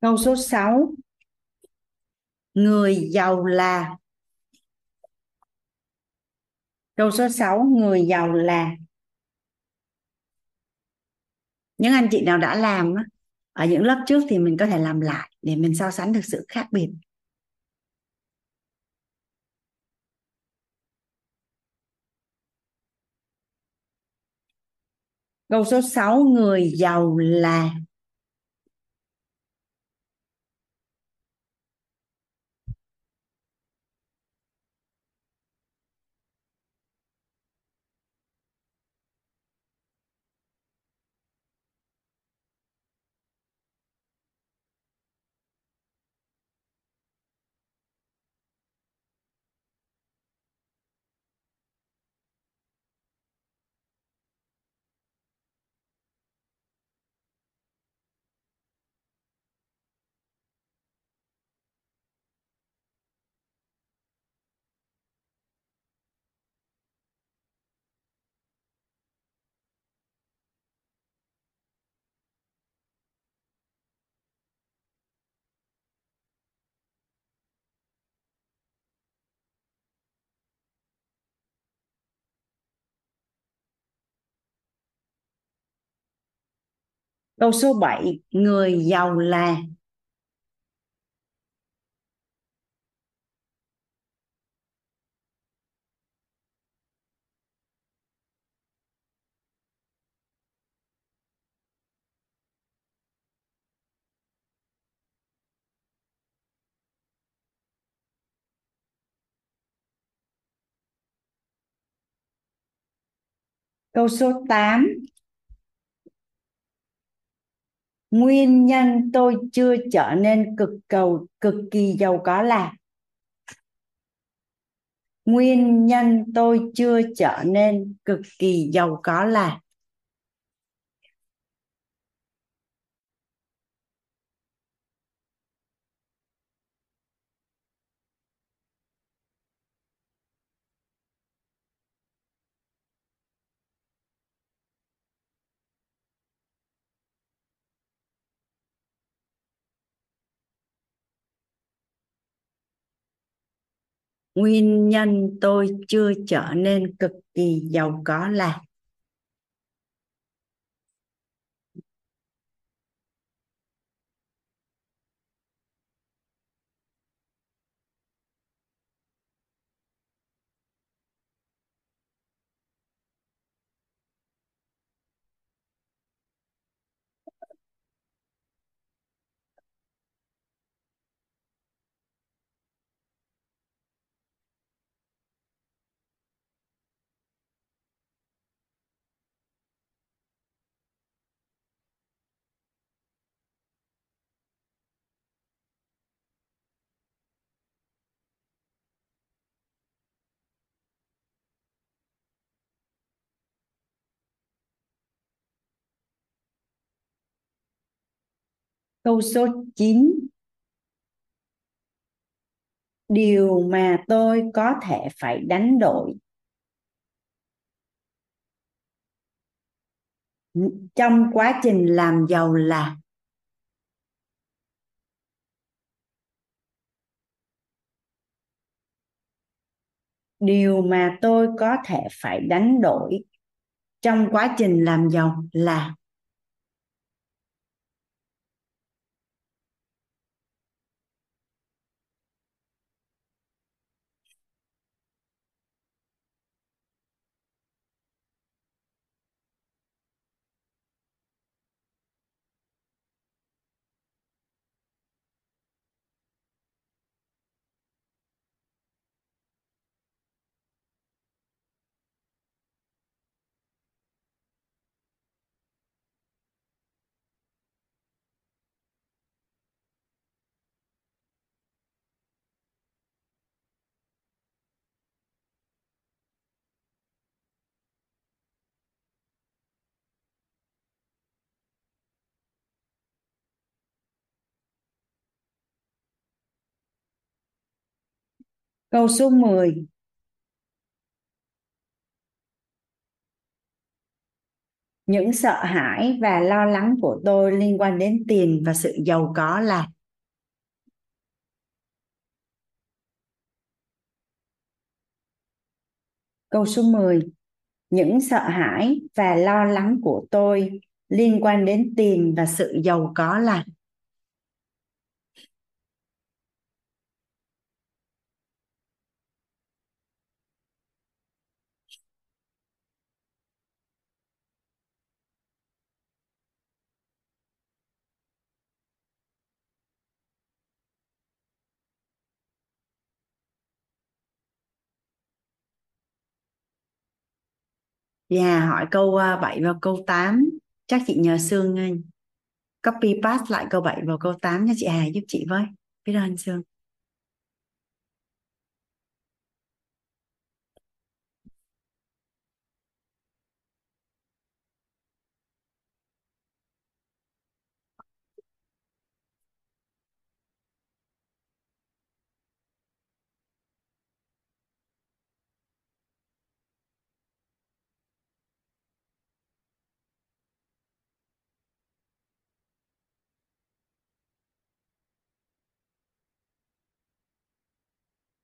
câu số 6 người giàu là. Câu số 6 người giàu là. Những anh chị nào đã làm ở những lớp trước thì mình có thể làm lại để mình so sánh được sự khác biệt. Câu số 6 người giàu là. Câu số 7, người giàu là? Câu số 8 Nguyên nhân tôi chưa trở nên cực cầu, cực kỳ giàu có là Nguyên nhân tôi chưa trở nên cực kỳ giàu có là Nguyên nhân tôi chưa trở nên cực kỳ giàu có là Câu số 9 Điều mà tôi có thể phải đánh đổi. Trong quá trình làm giàu là điều mà tôi có thể phải đánh đổi trong quá trình làm giàu là Câu số 10 những sợ hãi và lo lắng của tôi liên quan đến tiền và sự giàu có là câu số 10 những sợ hãi và lo lắng của tôi liên quan đến tiền và sự giàu có là Dạ hỏi câu à, 7 và câu 8 chắc chị nhờ Sương anh copy paste lại câu 7 và câu 8 cho chị Hà giúp chị với. Biết ơn Sương.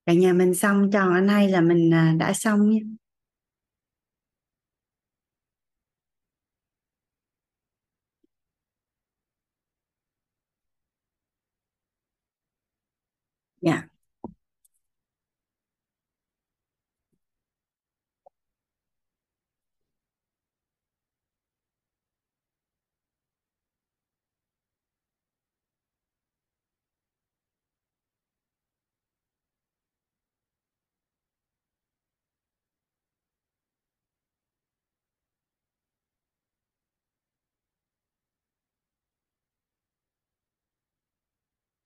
Cả nhà mình xong tròn anh hay là mình à, đã xong nhé dạ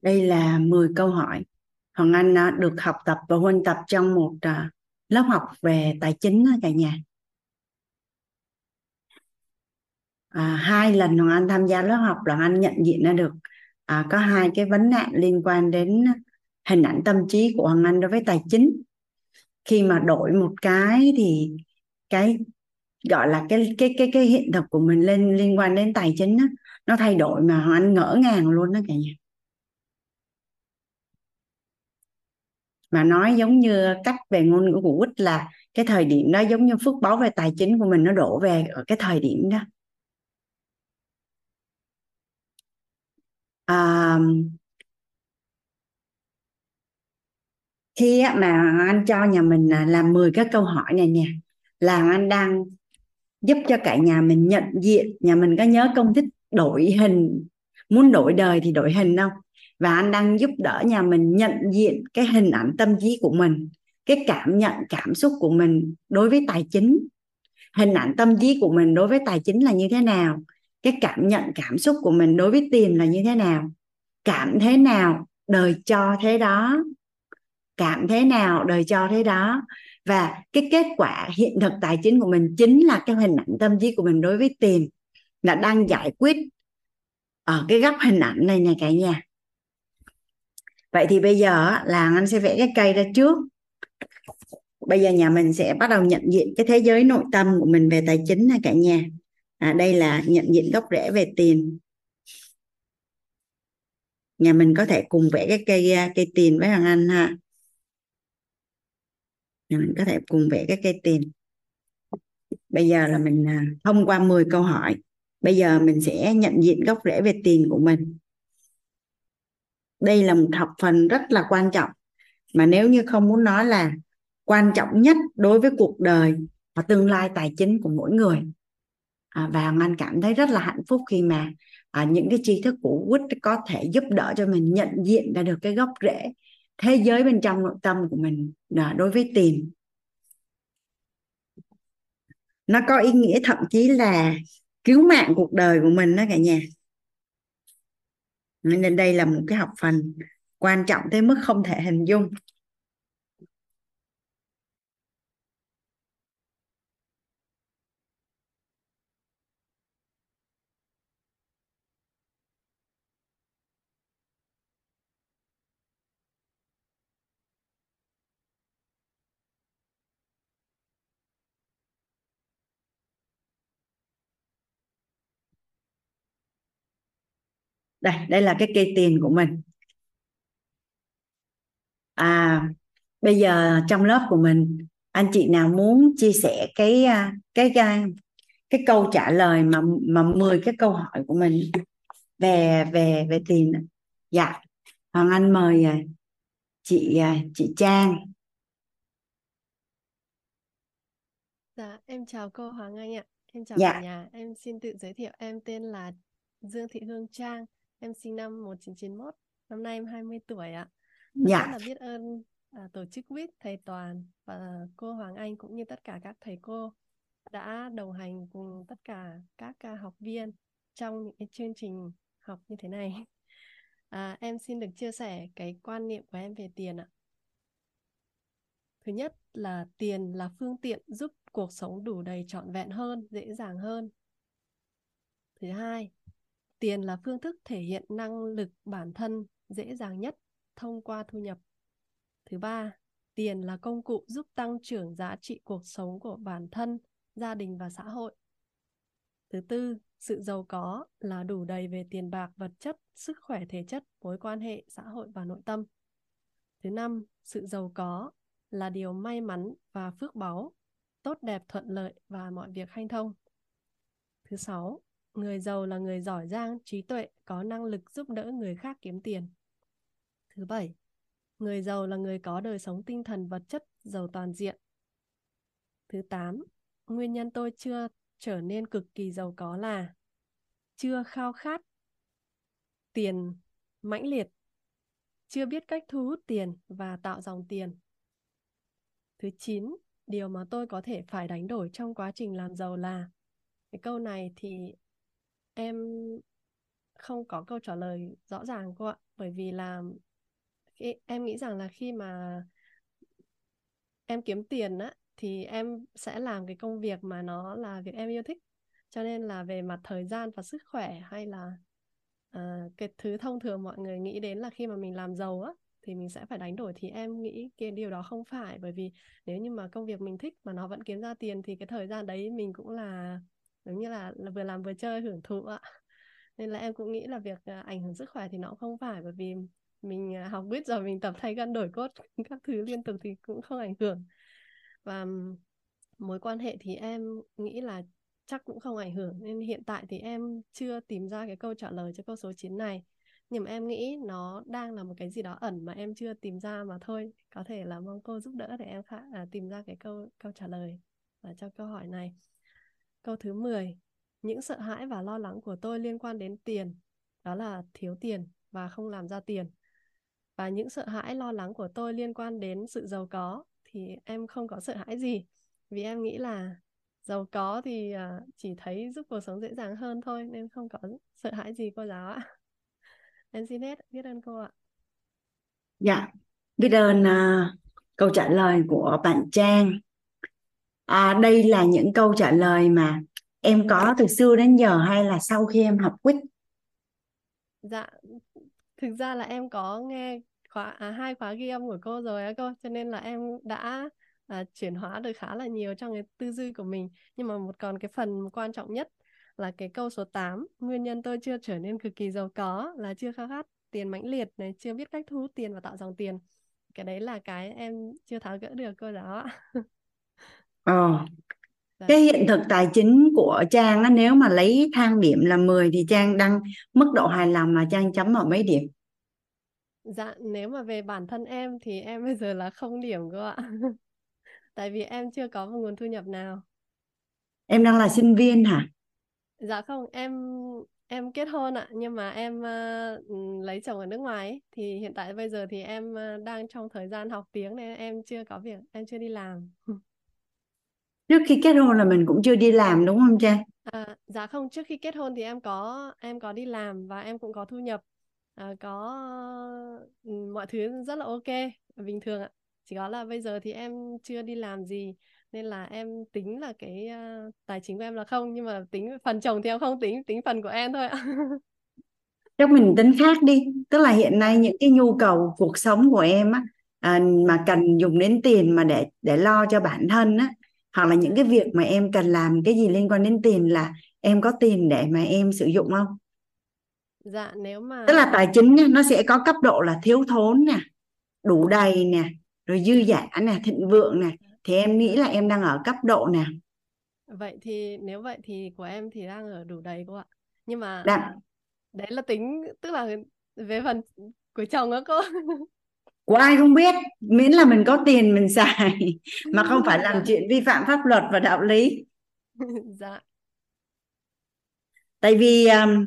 đây là 10 câu hỏi. Hoàng Anh à, được học tập và huân tập trong một à, lớp học về tài chính đó cả nhà. À, hai lần Hoàng Anh tham gia lớp học là Anh nhận diện ra được à, có hai cái vấn nạn liên quan đến hình ảnh tâm trí của Hoàng Anh đối với tài chính. Khi mà đổi một cái thì cái gọi là cái cái cái cái hiện thực của mình lên liên quan đến tài chính đó, nó thay đổi mà Hoàng Anh ngỡ ngàng luôn đó cả nhà. Mà nói giống như cách về ngôn ngữ của Quýt là cái thời điểm đó giống như phước báo về tài chính của mình nó đổ về ở cái thời điểm đó. À, khi mà anh cho nhà mình à, làm 10 cái câu hỏi này nè là anh đang giúp cho cả nhà mình nhận diện nhà mình có nhớ công thức đổi hình muốn đổi đời thì đổi hình không? Và anh đang giúp đỡ nhà mình nhận diện cái hình ảnh tâm trí của mình, cái cảm nhận, cảm xúc của mình đối với tài chính. Hình ảnh tâm trí của mình đối với tài chính là như thế nào? Cái cảm nhận, cảm xúc của mình đối với tiền là như thế nào? Cảm thế nào? Đời cho thế đó. Cảm thế nào? Đời cho thế đó. Và cái kết quả hiện thực tài chính của mình chính là cái hình ảnh tâm trí của mình đối với tiền là đang giải quyết ở cái góc hình ảnh này nè cả nhà vậy thì bây giờ là anh sẽ vẽ cái cây ra trước. Bây giờ nhà mình sẽ bắt đầu nhận diện cái thế giới nội tâm của mình về tài chính này cả nhà. À, đây là nhận diện gốc rễ về tiền. Nhà mình có thể cùng vẽ cái cây à, cây tiền với thằng anh ha. Nhà mình có thể cùng vẽ cái cây tiền. Bây giờ là mình à, thông qua 10 câu hỏi. Bây giờ mình sẽ nhận diện gốc rễ về tiền của mình đây là một học phần rất là quan trọng. Mà nếu như không muốn nói là quan trọng nhất đối với cuộc đời và tương lai tài chính của mỗi người. À, và anh cảm thấy rất là hạnh phúc khi mà à, những cái tri thức của quýt có thể giúp đỡ cho mình nhận diện ra được cái gốc rễ thế giới bên trong nội tâm của mình à, đối với tiền. Nó có ý nghĩa thậm chí là cứu mạng cuộc đời của mình đó cả nhà nên đây là một cái học phần quan trọng tới mức không thể hình dung. Đây đây là cái cây tiền của mình à bây giờ trong lớp của mình anh chị nào muốn chia sẻ cái à, cái cái, cái câu trả lời mà mà 10 cái câu hỏi của mình về về về tiền dạ hoàng anh mời à, chị à, chị trang Dạ, em chào cô Hoàng Anh ạ. Em chào dạ cả nhà. Em xin tự giới thiệu em tên là Dương Thị Hương Trang. Em sinh năm 1991. Năm nay em 20 tuổi ạ. Em rất dạ là biết ơn à, tổ chức WIT, thầy Toàn và cô Hoàng Anh cũng như tất cả các thầy cô đã đồng hành cùng tất cả các à, học viên trong những cái chương trình học như thế này. À, em xin được chia sẻ cái quan niệm của em về tiền ạ. Thứ nhất là tiền là phương tiện giúp cuộc sống đủ đầy trọn vẹn hơn, dễ dàng hơn. Thứ hai, tiền là phương thức thể hiện năng lực bản thân dễ dàng nhất thông qua thu nhập. Thứ ba, tiền là công cụ giúp tăng trưởng giá trị cuộc sống của bản thân, gia đình và xã hội. Thứ tư, sự giàu có là đủ đầy về tiền bạc, vật chất, sức khỏe thể chất, mối quan hệ, xã hội và nội tâm. Thứ năm, sự giàu có là điều may mắn và phước báu, tốt đẹp thuận lợi và mọi việc hanh thông. Thứ sáu, người giàu là người giỏi giang, trí tuệ, có năng lực giúp đỡ người khác kiếm tiền. Thứ bảy, người giàu là người có đời sống tinh thần vật chất giàu toàn diện. Thứ tám, nguyên nhân tôi chưa trở nên cực kỳ giàu có là chưa khao khát tiền mãnh liệt, chưa biết cách thu hút tiền và tạo dòng tiền. Thứ chín, điều mà tôi có thể phải đánh đổi trong quá trình làm giàu là cái câu này thì em không có câu trả lời rõ ràng cô ạ. Bởi vì là em nghĩ rằng là khi mà em kiếm tiền á thì em sẽ làm cái công việc mà nó là việc em yêu thích. Cho nên là về mặt thời gian và sức khỏe hay là uh, cái thứ thông thường mọi người nghĩ đến là khi mà mình làm giàu á thì mình sẽ phải đánh đổi thì em nghĩ cái điều đó không phải. Bởi vì nếu như mà công việc mình thích mà nó vẫn kiếm ra tiền thì cái thời gian đấy mình cũng là giống như là, là vừa làm vừa chơi hưởng thụ ạ. Nên là em cũng nghĩ là việc ờ, ảnh hưởng sức khỏe thì nó cũng không phải bởi vì mình ờ, học biết rồi mình tập thay gân đổi cốt các thứ liên tục thì cũng không ảnh hưởng. Và mối quan hệ thì em nghĩ là chắc cũng không ảnh hưởng. Nên hiện tại thì em chưa tìm ra cái câu trả lời cho câu số 9 này. Nhưng mà em nghĩ nó đang là một cái gì đó ẩn mà em chưa tìm ra mà thôi. Có thể là mong cô giúp đỡ để em khá, à, tìm ra cái câu câu trả lời và cho câu hỏi này câu thứ 10 những sợ hãi và lo lắng của tôi liên quan đến tiền đó là thiếu tiền và không làm ra tiền. Và những sợ hãi lo lắng của tôi liên quan đến sự giàu có thì em không có sợ hãi gì. Vì em nghĩ là giàu có thì à, chỉ thấy giúp cuộc sống dễ dàng hơn thôi nên không có sợ hãi gì cô giáo ạ. Em xin hết biết ơn cô ạ. Dạ biết ơn uh, câu trả lời của bạn Trang à, đây là những câu trả lời mà em có từ xưa đến giờ hay là sau khi em học quýt? Dạ thực ra là em có nghe khóa à, hai khóa ghi âm của cô rồi á cô cho nên là em đã à, chuyển hóa được khá là nhiều trong cái tư duy của mình. Nhưng mà một còn cái phần quan trọng nhất là cái câu số 8 nguyên nhân tôi chưa trở nên cực kỳ giàu có là chưa khao khát tiền mãnh liệt này chưa biết cách thu hút tiền và tạo dòng tiền. Cái đấy là cái em chưa tháo gỡ được cô giáo ạ. ờ Dạ. cái hiện thực tài chính của Trang á, nếu mà lấy thang điểm là 10 thì Trang đăng mức độ hài lòng là Trang chấm ở mấy điểm Dạ, nếu mà về bản thân em thì em bây giờ là không điểm cô ạ. Tại vì em chưa có một nguồn thu nhập nào. em đang là sinh viên hả Dạ không, em em kết hôn ạ, nhưng mà em ừ, lấy chồng ở nước ngoài ấy. Thì hiện tại bây giờ thì em ờ, đang trong thời gian học tiếng nên em chưa có việc, em chưa đi làm. trước khi kết hôn là mình cũng chưa đi làm đúng không Trang À, dạ không, trước khi kết hôn thì em có em có đi làm và em cũng có thu nhập, à, có ừ, mọi thứ rất là ok, bình thường ạ. Chỉ có là bây giờ thì em chưa đi làm gì nên là em tính là cái à, tài chính của em là không nhưng mà tính phần chồng thì em không tính, tính phần của em thôi ạ. chắc mình tính khác đi tức là hiện nay những cái nhu cầu cuộc sống của em á à, mà cần dùng đến tiền mà để để lo cho bản thân á hoặc là những cái việc mà em cần làm cái gì liên quan đến tiền là em có tiền để mà em sử dụng không? Dạ nếu mà tức là tài chính nó sẽ có cấp độ là thiếu thốn nè đủ đầy nè rồi dư dả nè thịnh vượng nè. Thì em nghĩ là em đang ở cấp độ nào? Vậy thì nếu vậy thì của em thì đang ở đủ đầy cô ạ. Nhưng mà Đang, đấy là tính tức là về phần của chồng á cô của ai không biết miễn là mình có tiền mình xài mà không phải làm chuyện vi phạm pháp luật và đạo lý. Dạ. Tại vì um,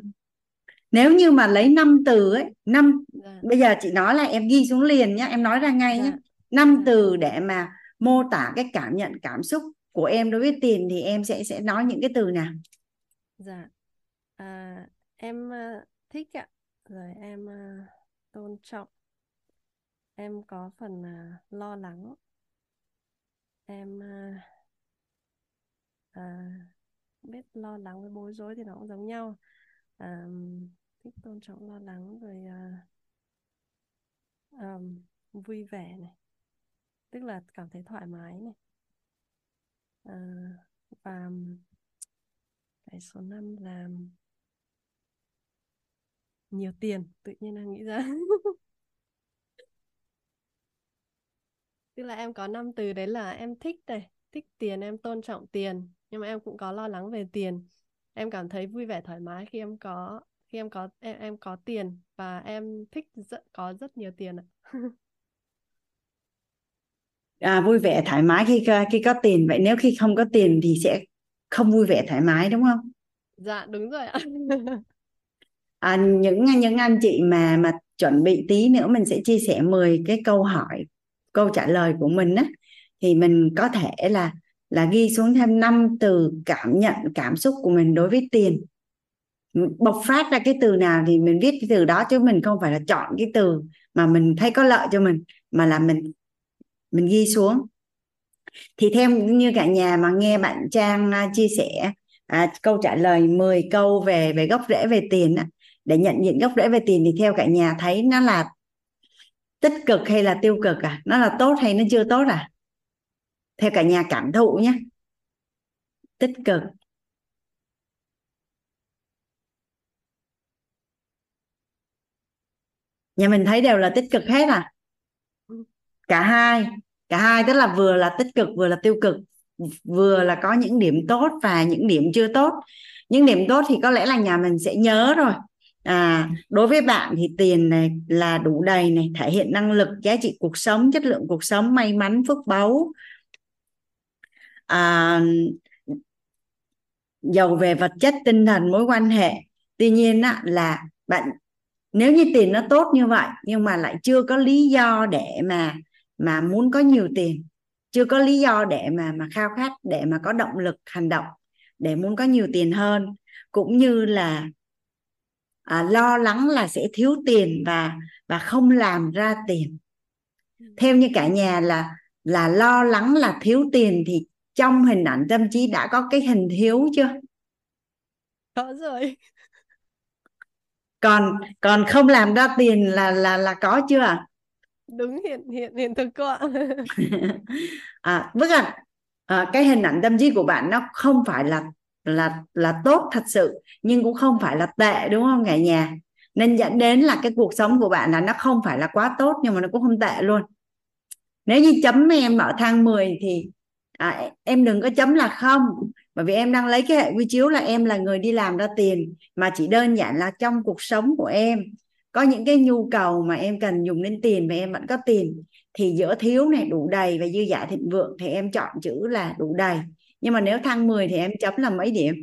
nếu như mà lấy năm từ ấy năm dạ. bây giờ chị nói là em ghi xuống liền nhá em nói ra ngay nhá. Dạ. Năm dạ. từ để mà mô tả cái cảm nhận cảm xúc của em đối với tiền thì em sẽ sẽ nói những cái từ nào? Dạ. À, em à, thích ạ. Rồi em à, tôn trọng em có phần à, lo lắng. Em à, à, biết lo lắng với bối rối thì nó cũng giống nhau. À, thích tôn trọng lo lắng rồi à, à, vui vẻ này. Tức là cảm thấy thoải mái này. À, và cái số 5 là nhiều tiền tự nhiên đang nghĩ ra. tức là em có năm từ đấy là em thích này thích tiền em tôn trọng tiền. Nhưng mà em cũng có lo lắng về tiền. Em cảm thấy vui vẻ thoải mái khi em có khi em có em em có tiền và em thích rất, có rất nhiều tiền ạ. À, vui vẻ thoải mái khi khi có tiền. Vậy nếu khi không có tiền thì sẽ không vui vẻ thoải mái đúng không? Dạ đúng rồi ạ. À, những những anh chị mà mà chuẩn bị tí nữa mình sẽ chia sẻ 10 cái câu hỏi câu trả lời của mình á thì mình có thể là là ghi xuống thêm năm từ cảm nhận cảm xúc của mình đối với tiền. Bộc phát ra cái từ nào thì mình viết cái từ đó chứ mình không phải là chọn cái từ mà mình thấy có lợi cho mình mà là mình mình ghi xuống. Thì theo như cả nhà mà nghe bạn Trang à, chia sẻ à, câu trả lời 10 câu về về gốc rễ về tiền á, để nhận diện gốc rễ về tiền thì theo cả nhà thấy nó là tích cực hay là tiêu cực à? Nó là tốt hay nó chưa tốt à? Theo cả nhà cảm thụ nhé. Tích cực. Nhà mình thấy đều là tích cực hết à? Cả hai. Cả hai, tức là vừa là tích cực, vừa là tiêu cực, vừa là có những điểm tốt và những điểm chưa tốt. Những điểm tốt thì có lẽ là nhà mình sẽ nhớ rồi à đối với bạn thì tiền này là đủ đầy này thể hiện năng lực giá trị cuộc sống chất lượng cuộc sống may mắn phước báu. À, giàu về vật chất tinh thần mối quan hệ. Tuy nhiên á, là bạn nếu như tiền nó tốt như vậy nhưng mà lại chưa có lý do để mà mà muốn có nhiều tiền chưa có lý do để mà mà khao khát để mà có động lực hành động để muốn có nhiều tiền hơn cũng như là à, lo lắng là sẽ thiếu tiền và và không làm ra tiền. Theo như cả nhà là là lo lắng là thiếu tiền thì trong hình ảnh tâm trí đã có cái hình thiếu chưa? Có rồi. Còn còn không làm ra tiền là là là có chưa ạ? Đúng hiện hiện hiện thực cô ạ. À, tức là à, cái hình ảnh tâm trí của bạn nó không phải là là là tốt thật sự nhưng cũng không phải là tệ đúng không cả nhà? Nên dẫn đến là cái cuộc sống của bạn là nó không phải là quá tốt nhưng mà nó cũng không tệ luôn. Nếu như chấm em ở thang 10 thì à, em đừng có chấm là không bởi vì em đang lấy cái hệ quy chiếu là em là người đi làm ra tiền mà chỉ đơn giản là trong cuộc sống của em có những cái nhu cầu mà em cần dùng đến tiền và em vẫn có tiền thì giữa thiếu này đủ đầy và dư giả thịnh vượng thì em chọn chữ là đủ đầy nhưng mà nếu thang 10 thì em chấm là mấy điểm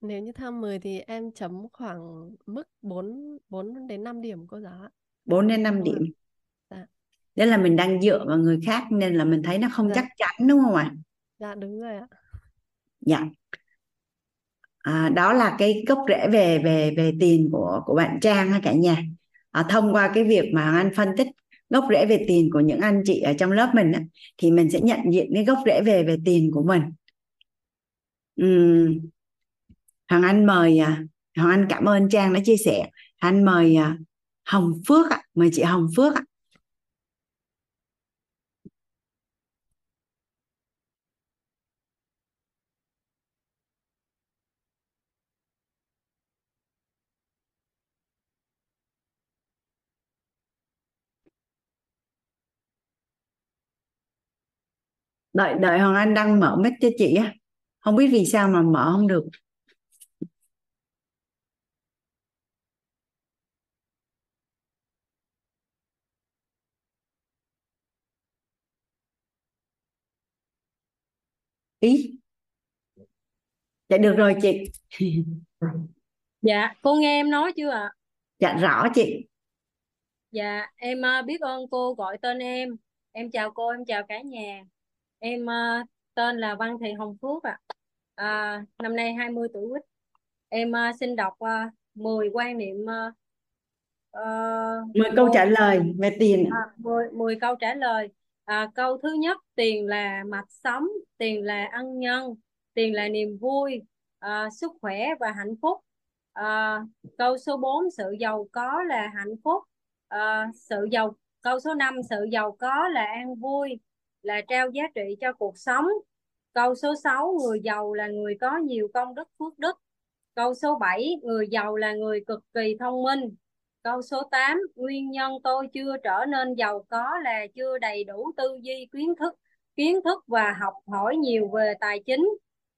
nếu như thang 10 thì em chấm khoảng mức 4 4 đến 5 điểm cô giáo ạ 4 đến 5 Đúng điểm. Dạ. Đấy là mình đang dựa vào người khác nên là mình thấy nó không Dạ. chắc chắn đúng không ạ? dạ đúng rồi ạ Dạ. À, đó là cái gốc rễ về về về tiền của của bạn Trang ha cả nhà. À, thông qua cái việc mà anh phân tích gốc rễ về tiền của những anh chị ở trong lớp mình á, thì mình sẽ nhận diện cái gốc rễ về về tiền của mình. uhm, Hoàng Anh mời à, Hoàng Anh cảm ơn Trang đã chia sẻ. Anh mời à, Hồng Phước ạ, mời chị Hồng Phước ạ. Đợi đợi Hoàng Anh đang mở mic cho chị á không biết vì sao mà mở không được ý dạ được rồi chị Dạ, cô nghe em nói chưa ạ? dạ rõ chị Dạ, em ờ, biết ơn cô gọi tên em. Em chào cô, em chào cả nhà. Em ờ, tên là Văn Thị Hồng Phước ạ. À, năm nay 20 tuổi quýt. Em ờ, xin đọc uh, 10 quan niệm uh, 10 câu trả lời về tiền à, 10, 10 câu trả lời. À, câu thứ nhất, tiền là mạch sống, tiền là ân nhân, tiền là niềm vui, à, sức khỏe và hạnh phúc. À, câu số 4, sự giàu có là hạnh phúc. À, sự giàu câu số 5, sự giàu có là an vui, là trao giá trị cho cuộc sống. Câu số 6, người giàu là người có nhiều công đức phước đức. Câu số 7, người giàu là người cực kỳ thông minh. Câu số 8, nguyên nhân tôi chưa trở nên giàu có là chưa đầy đủ tư duy kiến thức, kiến thức và học hỏi nhiều về tài chính.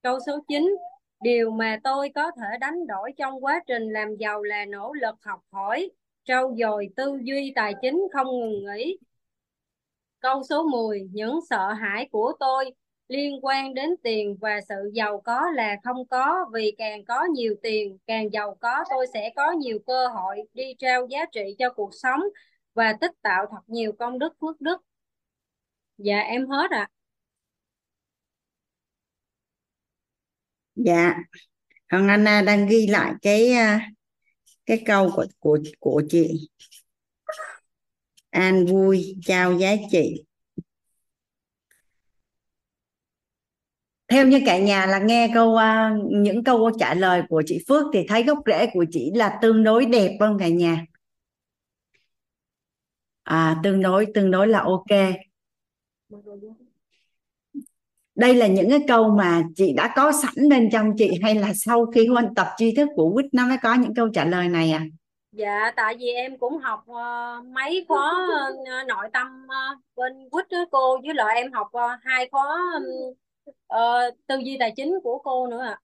Câu số 9, điều mà tôi có thể đánh đổi trong quá trình làm giàu là nỗ lực học hỏi, trau dồi tư duy tài chính không ngừng nghỉ. Câu số 10, những sợ hãi của tôi liên quan đến tiền và sự giàu có là không có. Vì càng có nhiều tiền càng giàu có tôi sẽ có nhiều cơ hội đi trao giá trị cho cuộc sống và tích tạo thật nhiều công đức phước đức. Dạ em hết ạ. À. dạ. Hằng Anna đang ghi lại cái à, cái câu của của của chị an vui trao giá trị. Theo như cả nhà là nghe câu uh, những câu trả lời của chị Phước thì thấy gốc rễ của chị là tương đối đẹp không cả nhà? À tương đối tương đối là ok. Đây là những cái câu mà chị đã có sẵn bên trong chị hay là sau khi huân tập tri thức của quýt nó mới có những câu trả lời này à? Dạ tại vì em cũng học uh, mấy khóa uh, nội tâm uh, bên quýt đó cô với lại em học uh, hai khóa um, uh, tư duy tài chính của cô nữa ạ.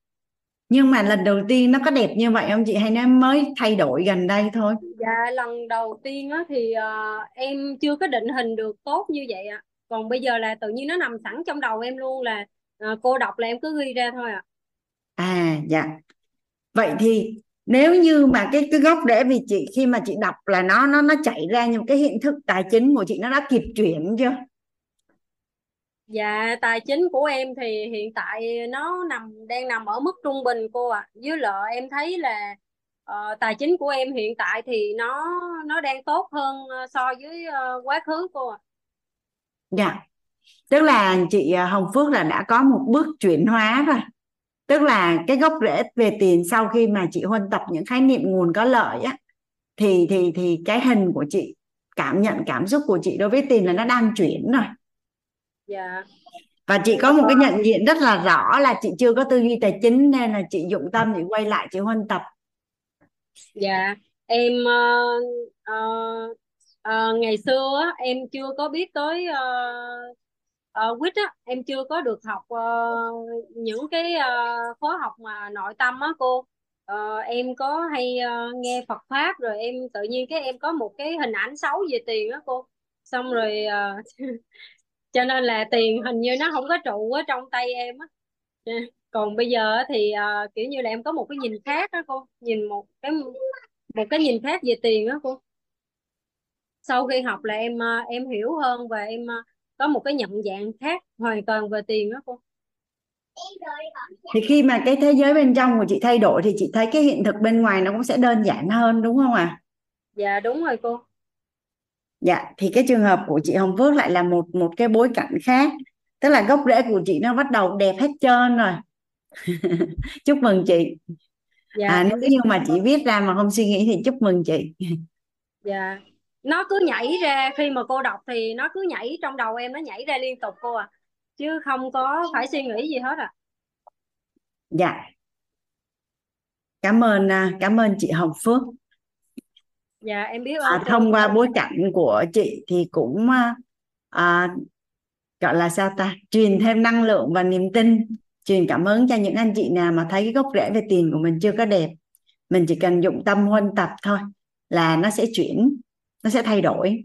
Nhưng mà lần đầu tiên nó có đẹp như vậy không chị? Hay nó mới thay đổi gần đây thôi? Dạ lần đầu tiên á thì uh, em chưa có định hình được tốt như vậy ạ. Còn bây giờ là tự nhiên nó nằm sẵn trong đầu em luôn là uh, cô đọc là em cứ ghi ra thôi ạ. À dạ. Vậy thì nếu như mà cái cái gốc rễ vì chị khi mà chị đọc là nó nó nó chạy ra những cái hiện thực tài chính của chị nó đã kịp chuyển chưa Dạ tài chính của em thì hiện tại nó nằm đang nằm ở mức trung bình cô ạ. À. Với lại em thấy là uh, tài chính của em hiện tại thì nó nó đang tốt hơn uh, so với uh, quá khứ cô ạ. À. Dạ. Tức là chị Hồng Phước là đã có một bước chuyển hóa rồi. Tức là cái gốc rễ về tiền sau khi mà chị huân tập những khái niệm nguồn có lợi á thì thì thì cái hình của chị cảm nhận cảm xúc của chị đối với tiền là nó đang chuyển rồi. Dạ. Và chị có một cái nhận diện rất là rõ là chị chưa có tư duy tài chính nên là chị dụng tâm chị quay lại chị huân tập. Dạ. Em uh, uh, uh, ngày xưa em chưa có biết tới uh, uh, quýt á em chưa có được học uh, những cái uh, khóa học mà nội tâm á cô. Uh, em có hay uh, nghe Phật pháp rồi em tự nhiên cái em có một cái hình ảnh xấu về tiền á cô. Xong rồi uh, cho nên là tiền hình như nó không có trụ ở trong tay em á. Còn bây giờ thì uh, kiểu như là em có một cái nhìn khác đó cô nhìn một cái một cái nhìn khác về tiền đó cô. Sau khi học là em uh, em hiểu hơn và em uh, có một cái nhận dạng khác hoàn toàn về tiền đó cô. Thì khi mà cái thế giới bên trong của chị thay đổi thì chị thấy cái hiện thực bên ngoài nó cũng sẽ đơn giản hơn đúng không ạ? À? dạ đúng rồi cô. Dạ thì cái trường hợp của chị Hồng Phước lại là một một cái bối cảnh khác. Tức là gốc rễ của chị nó bắt đầu đẹp hết trơn rồi. Chúc mừng chị. Dạ, à nếu như mà chị viết ra mà không suy nghĩ thì chúc mừng chị. Dạ nó cứ nhảy ra khi mà cô đọc thì nó cứ nhảy trong đầu em nó nhảy ra liên tục cô à. Chứ không có phải suy nghĩ gì hết à. Dạ. Cảm ơn à, cảm ơn chị Hồng Phước. Dạ em biết à, thông qua bối cảnh của chị thì cũng à, à, gọi là sao ta? Truyền thêm năng lượng và niềm tin. Truyền cảm hứng cho những anh chị nào mà thấy cái gốc rễ về tiền của mình chưa có đẹp. Mình chỉ cần dụng tâm huân tập thôi là nó sẽ chuyển nó sẽ thay đổi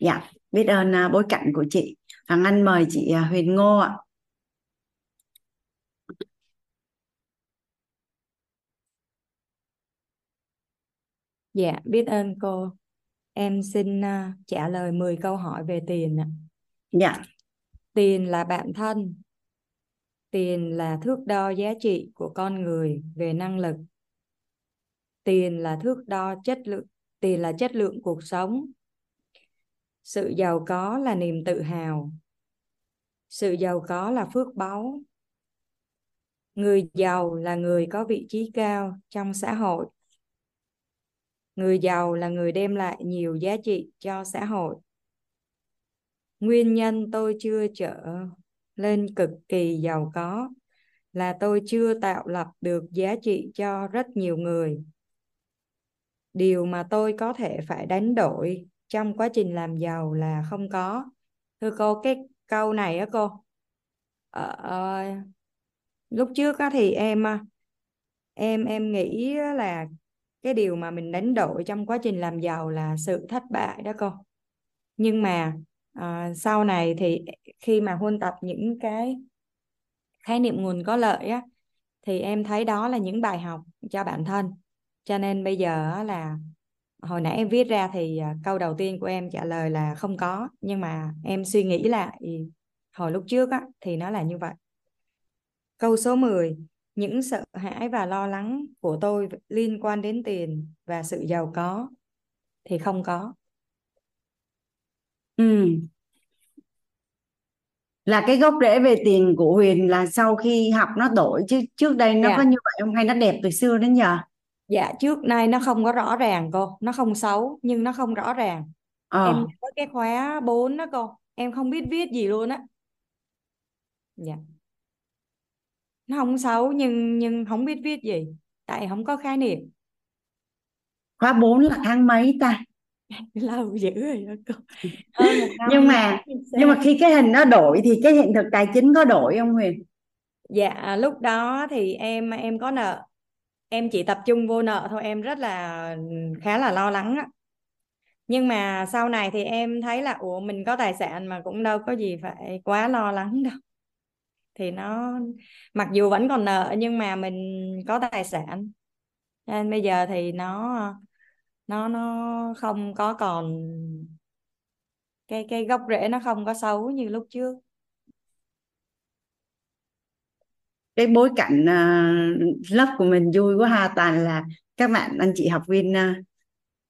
dạ biết ơn uh, bối cảnh của chị Hoàng Anh mời chị uh, Huyền Ngô ạ Dạ, biết ơn cô. Em xin uh, trả lời 10 câu hỏi về tiền ạ. dạ Tiền là bạn thân. Tiền là thước đo giá trị của con người về năng lực. Tiền là thước đo chất lượng, tiền là chất lượng cuộc sống. Sự giàu có là niềm tự hào. Sự giàu có là phước báu. Người giàu là người có vị trí cao trong xã hội. Người giàu là người đem lại nhiều giá trị cho xã hội. Nguyên nhân tôi chưa trở lên cực kỳ giàu có là tôi chưa tạo lập được giá trị cho rất nhiều người. Điều mà tôi có thể phải đánh đổi trong quá trình làm giàu là không có. Thưa cô, cái câu này á cô, ờ, ờ lúc trước á thì em à, em em nghĩ là cái điều mà mình đánh đổi trong quá trình làm giàu là sự thất bại đó cô nhưng mà à, sau này thì khi mà huân tập những cái khái niệm nguồn có lợi á thì em thấy đó là những bài học cho bản thân cho nên bây giờ là hồi nãy em viết ra thì à, câu đầu tiên của em trả lời là không có. Nhưng mà em suy nghĩ lại hồi lúc trước á thì nó là như vậy. Câu số 10 những sợ hãi và lo lắng của tôi liên quan đến tiền và sự giàu có thì không có. Ừ. là cái gốc rễ về tiền của Huyền là sau khi học nó đổi chứ trước đây nó Dạ. có như vậy không? Hay nó đẹp từ xưa đến giờ dạ trước nay nó không có rõ ràng cô nó không xấu nhưng nó không rõ ràng. Em ờ nhớ cái khóa 4 đó cô em không biết viết gì luôn á. Dạ. Nó không xấu nhưng nhưng không biết viết gì tại không có khái niệm. Khóa 4 là tháng mấy ta? Lâu dữ rồi đó cô. Hơn một năm nhưng mà nhưng mà khi cái hình nó đổi thì cái hiện thực tài chính có đổi không Huyền? Dạ lúc đó thì em em có nợ em chỉ tập trung vô nợ thôi, em rất là, khá là lo lắng á. Nhưng mà sau này thì em thấy là, ủa, mình có tài sản mà cũng đâu có gì phải quá lo lắng đâu. Thì nó, mặc dù vẫn còn nợ nhưng mà mình có tài sản. Nên bây giờ thì nó nó nó không có còn, cái cái gốc rễ nó không có xấu như lúc trước. Cái bối cảnh uh, lớp của mình vui quá ha. Toàn là các bạn anh chị học viên uh,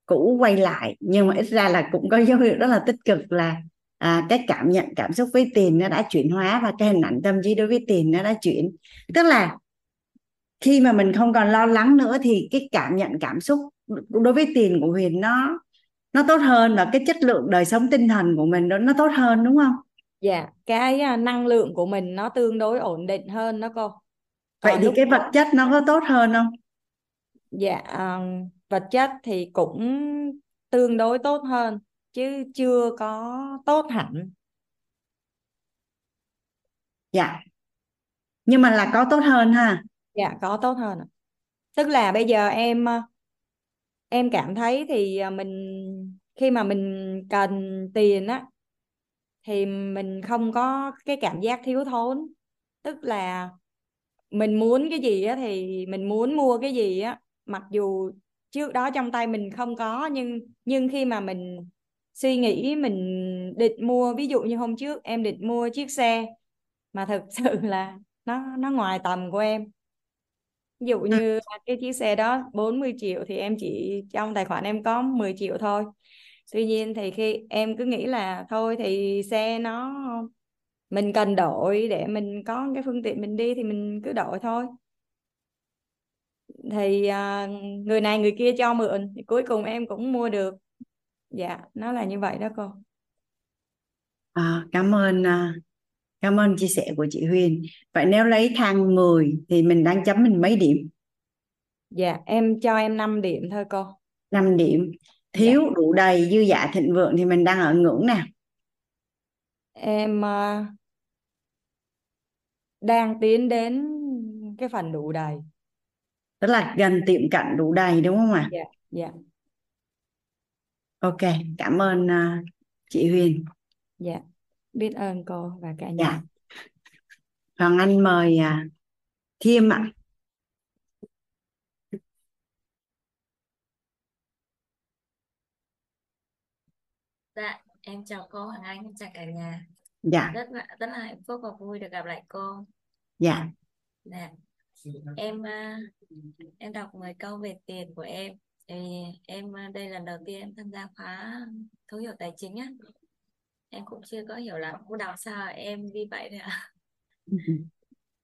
cũ quay lại. Nhưng mà ít ra là cũng có dấu hiệu rất là tích cực là à, cái cảm nhận cảm xúc với tiền nó đã chuyển hóa và cái hình ảnh tâm trí đối với tiền nó đã chuyển. Tức là khi mà mình không còn lo lắng nữa thì cái cảm nhận cảm xúc đối với tiền của Huyền nó nó tốt hơn và cái chất lượng đời sống tinh thần của mình nó nó tốt hơn đúng không? Dạ, cái à, năng lượng của mình nó tương đối ổn định hơn đó cô. Vậy Còn thì cái vật chất nó có tốt hơn không? dạ à, vật chất thì cũng tương đối tốt hơn chứ chưa có tốt hẳn. Dạ. Nhưng mà là có tốt hơn ha. Dạ có tốt hơn. Tức là bây giờ em à, em cảm thấy thì mình khi mà mình cần tiền á thì mình không có cái cảm giác thiếu thốn. Tức là mình muốn cái gì á thì mình muốn mua cái gì á mặc dù trước đó trong tay mình không có nhưng nhưng khi mà mình suy nghĩ mình định mua ví dụ như hôm trước em định mua chiếc xe mà thực sự là nó nó ngoài tầm của em ví dụ Ừ. như cái chiếc xe đó 40 triệu thì em chỉ trong tài khoản em có 10 triệu thôi tuy nhiên thì khi em cứ nghĩ là thôi thì xe nó mình cần đổi để mình có cái phương tiện mình đi thì mình cứ đổi thôi thì à, người này người kia cho mượn thì cuối cùng em cũng mua được dạ nó là như vậy đó cô À, cảm ơn à, cảm ơn chia sẻ của chị Huyền. Vậy nếu lấy thang 10 thì mình đang chấm mình mấy điểm? dạ em cho em 5 điểm thôi cô 5 điểm. Dạ. Thiếu, đủ đầy, dư dả, thịnh vượng thì mình đang ở ngưỡng nào? em à, đang tiến đến cái phần đủ đầy. Tức là gần tiệm cận đủ đầy đúng không ạ? Dạ dạ. Ok cảm ơn à, chị Huyền. Dạ biết ơn cô và cả nhà. Dạ. Hoàng Anh mời à, Thiêm ạ. Dạ, em chào cô Hoàng Anh, em chào cả nhà. dạ Rất là rất là hạnh phúc và vui được gặp lại cô. dạ Dạ, em à, em đọc 10 câu về tiền của em. Thì em à, đây là lần đầu tiên em tham gia khóa thấu hiểu tài chính á. Em cũng chưa có hiểu lắm, cô đọc sao em đi vậy thôi ạ.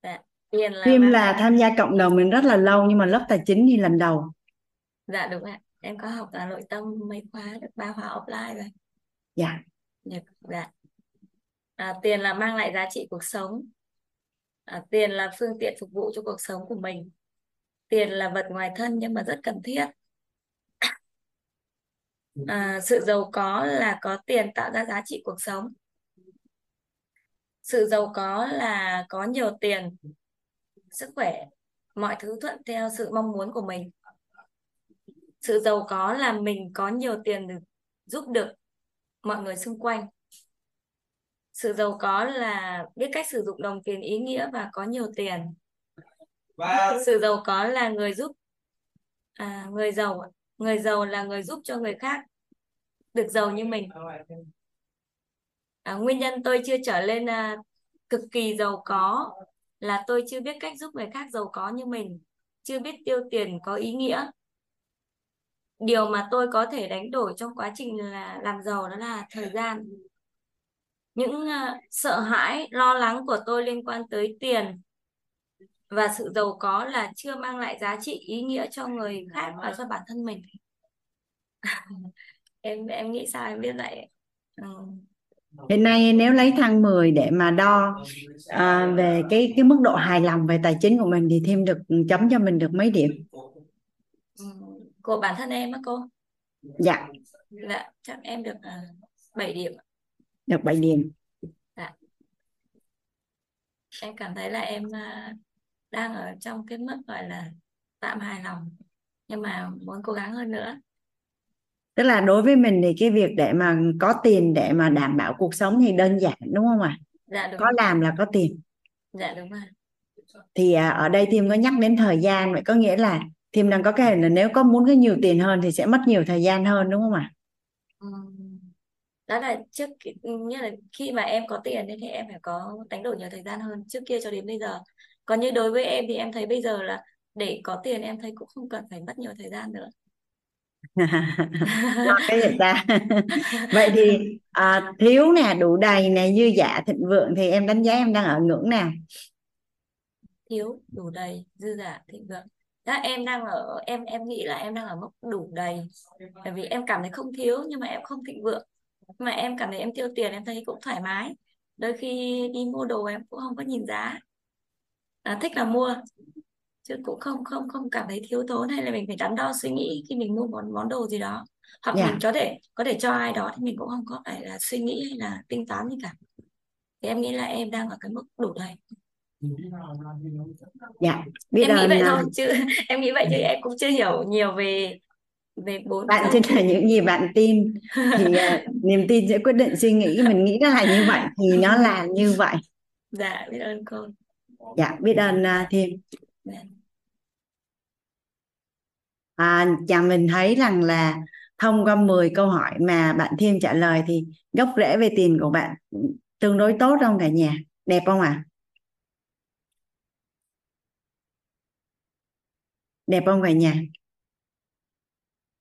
Dạ, tiền là mang là tham gia cộng đồng mình rất là lâu nhưng mà lớp tài chính thì lần đầu Dạ đúng ạ. Em có học à, nội tâm mấy khóa được ba khóa offline rồi dạ Dạ. dạ. À, tiền là mang lại giá trị cuộc sống. À, tiền là phương tiện phục vụ cho cuộc sống của mình. Tiền là vật ngoài thân nhưng mà rất cần thiết. À, sự giàu có là có tiền tạo ra giá trị cuộc sống. Sự giàu có là có nhiều tiền, sức khỏe, mọi thứ thuận theo sự mong muốn của mình. Sự giàu có là mình có nhiều tiền để giúp được mọi người xung quanh. Sự giàu có là biết cách sử dụng đồng tiền ý nghĩa và có nhiều tiền. Sự giàu có là người giúp à, người giàu người giàu là người giúp cho người khác được giàu như mình. À, nguyên nhân tôi chưa trở lên à, cực kỳ giàu có là tôi chưa biết cách giúp người khác giàu có như mình, chưa biết tiêu tiền có ý nghĩa. Điều mà tôi có thể đánh đổi trong quá trình là làm giàu đó là thời gian. Những uh, sợ hãi, lo lắng của tôi liên quan tới tiền và sự giàu có là chưa mang lại giá trị ý nghĩa cho người khác và cho bản thân mình. Em em nghĩ sao em biết vậy? Ừ. hiện nay nếu lấy thang 10 để mà đo à, về cái cái mức độ hài lòng về tài chính của mình thì thêm được chấm cho mình được mấy điểm của bản thân em á cô? dạ Dạ, chắc em được uh, 7 điểm. được 7 điểm Dạ. Em cảm thấy là em à, đang ở trong cái mức gọi là tạm hài lòng nhưng mà muốn cố gắng hơn nữa. tức là đối với mình thì cái việc để mà có tiền để mà đảm bảo cuộc sống thì đơn giản đúng không ạ Dạ đúng có rồi. làm là có tiền Dạ đúng rồi. thì à, ở đây Thiêm có nhắc đến thời gian vậy có nghĩa là Thiêm đang có cái là nếu có muốn có nhiều tiền hơn thì sẽ mất nhiều thời gian hơn đúng không ạ Ừm. Đó là trước khi- như là khi mà em có tiền ấy thì em phải có đánh đổi nhiều thời gian hơn trước kia cho đến bây giờ. Còn như đối với em thì em thấy bây giờ là để có tiền em thấy cũng không cần phải mất nhiều thời gian nữa. cái gì ta vậy thì à, thiếu nè đủ đầy nè dư dả thịnh vượng thì em đánh giá em đang ở ngưỡng nào thiếu đủ đầy dư giả thịnh vượng đó em đang ở em em nghĩ là em đang ở mức đủ đầy. Bởi vì em cảm thấy không thiếu nhưng mà em không thịnh vượng. Mà em cảm thấy em tiêu tiền em thấy cũng thoải mái. Đôi khi đi mua đồ em cũng không có nhìn giá. À, thích là mua chứ cũng không không không cảm thấy thiếu thốn. Hay là mình phải đắn đo suy nghĩ khi mình mua món món đồ gì đó. Hoặc dạ. mình có thể có thể cho ai đó thì mình cũng không có phải là suy nghĩ hay là tính toán gì cả. Thì em nghĩ là em đang ở cái mức đủ đầy dạ biết em nghĩ vậy à, thôi chứ em nghĩ vậy chứ em cũng chưa hiểu nhiều về về bốn bạn chính là những gì bạn tin. Thì à, niềm tin sẽ quyết định suy nghĩ mình nghĩ nó là như vậy thì nó là như vậy. Dạ biết ơn cô. Dạ biết ơn à, Thiêm. Dạ. à, chà mình thấy rằng là thông qua 10 câu hỏi mà bạn Thiêm trả lời thì gốc rễ về tiền của bạn tương đối tốt không cả nhà? Đẹp không ạ đẹp không cả nhà?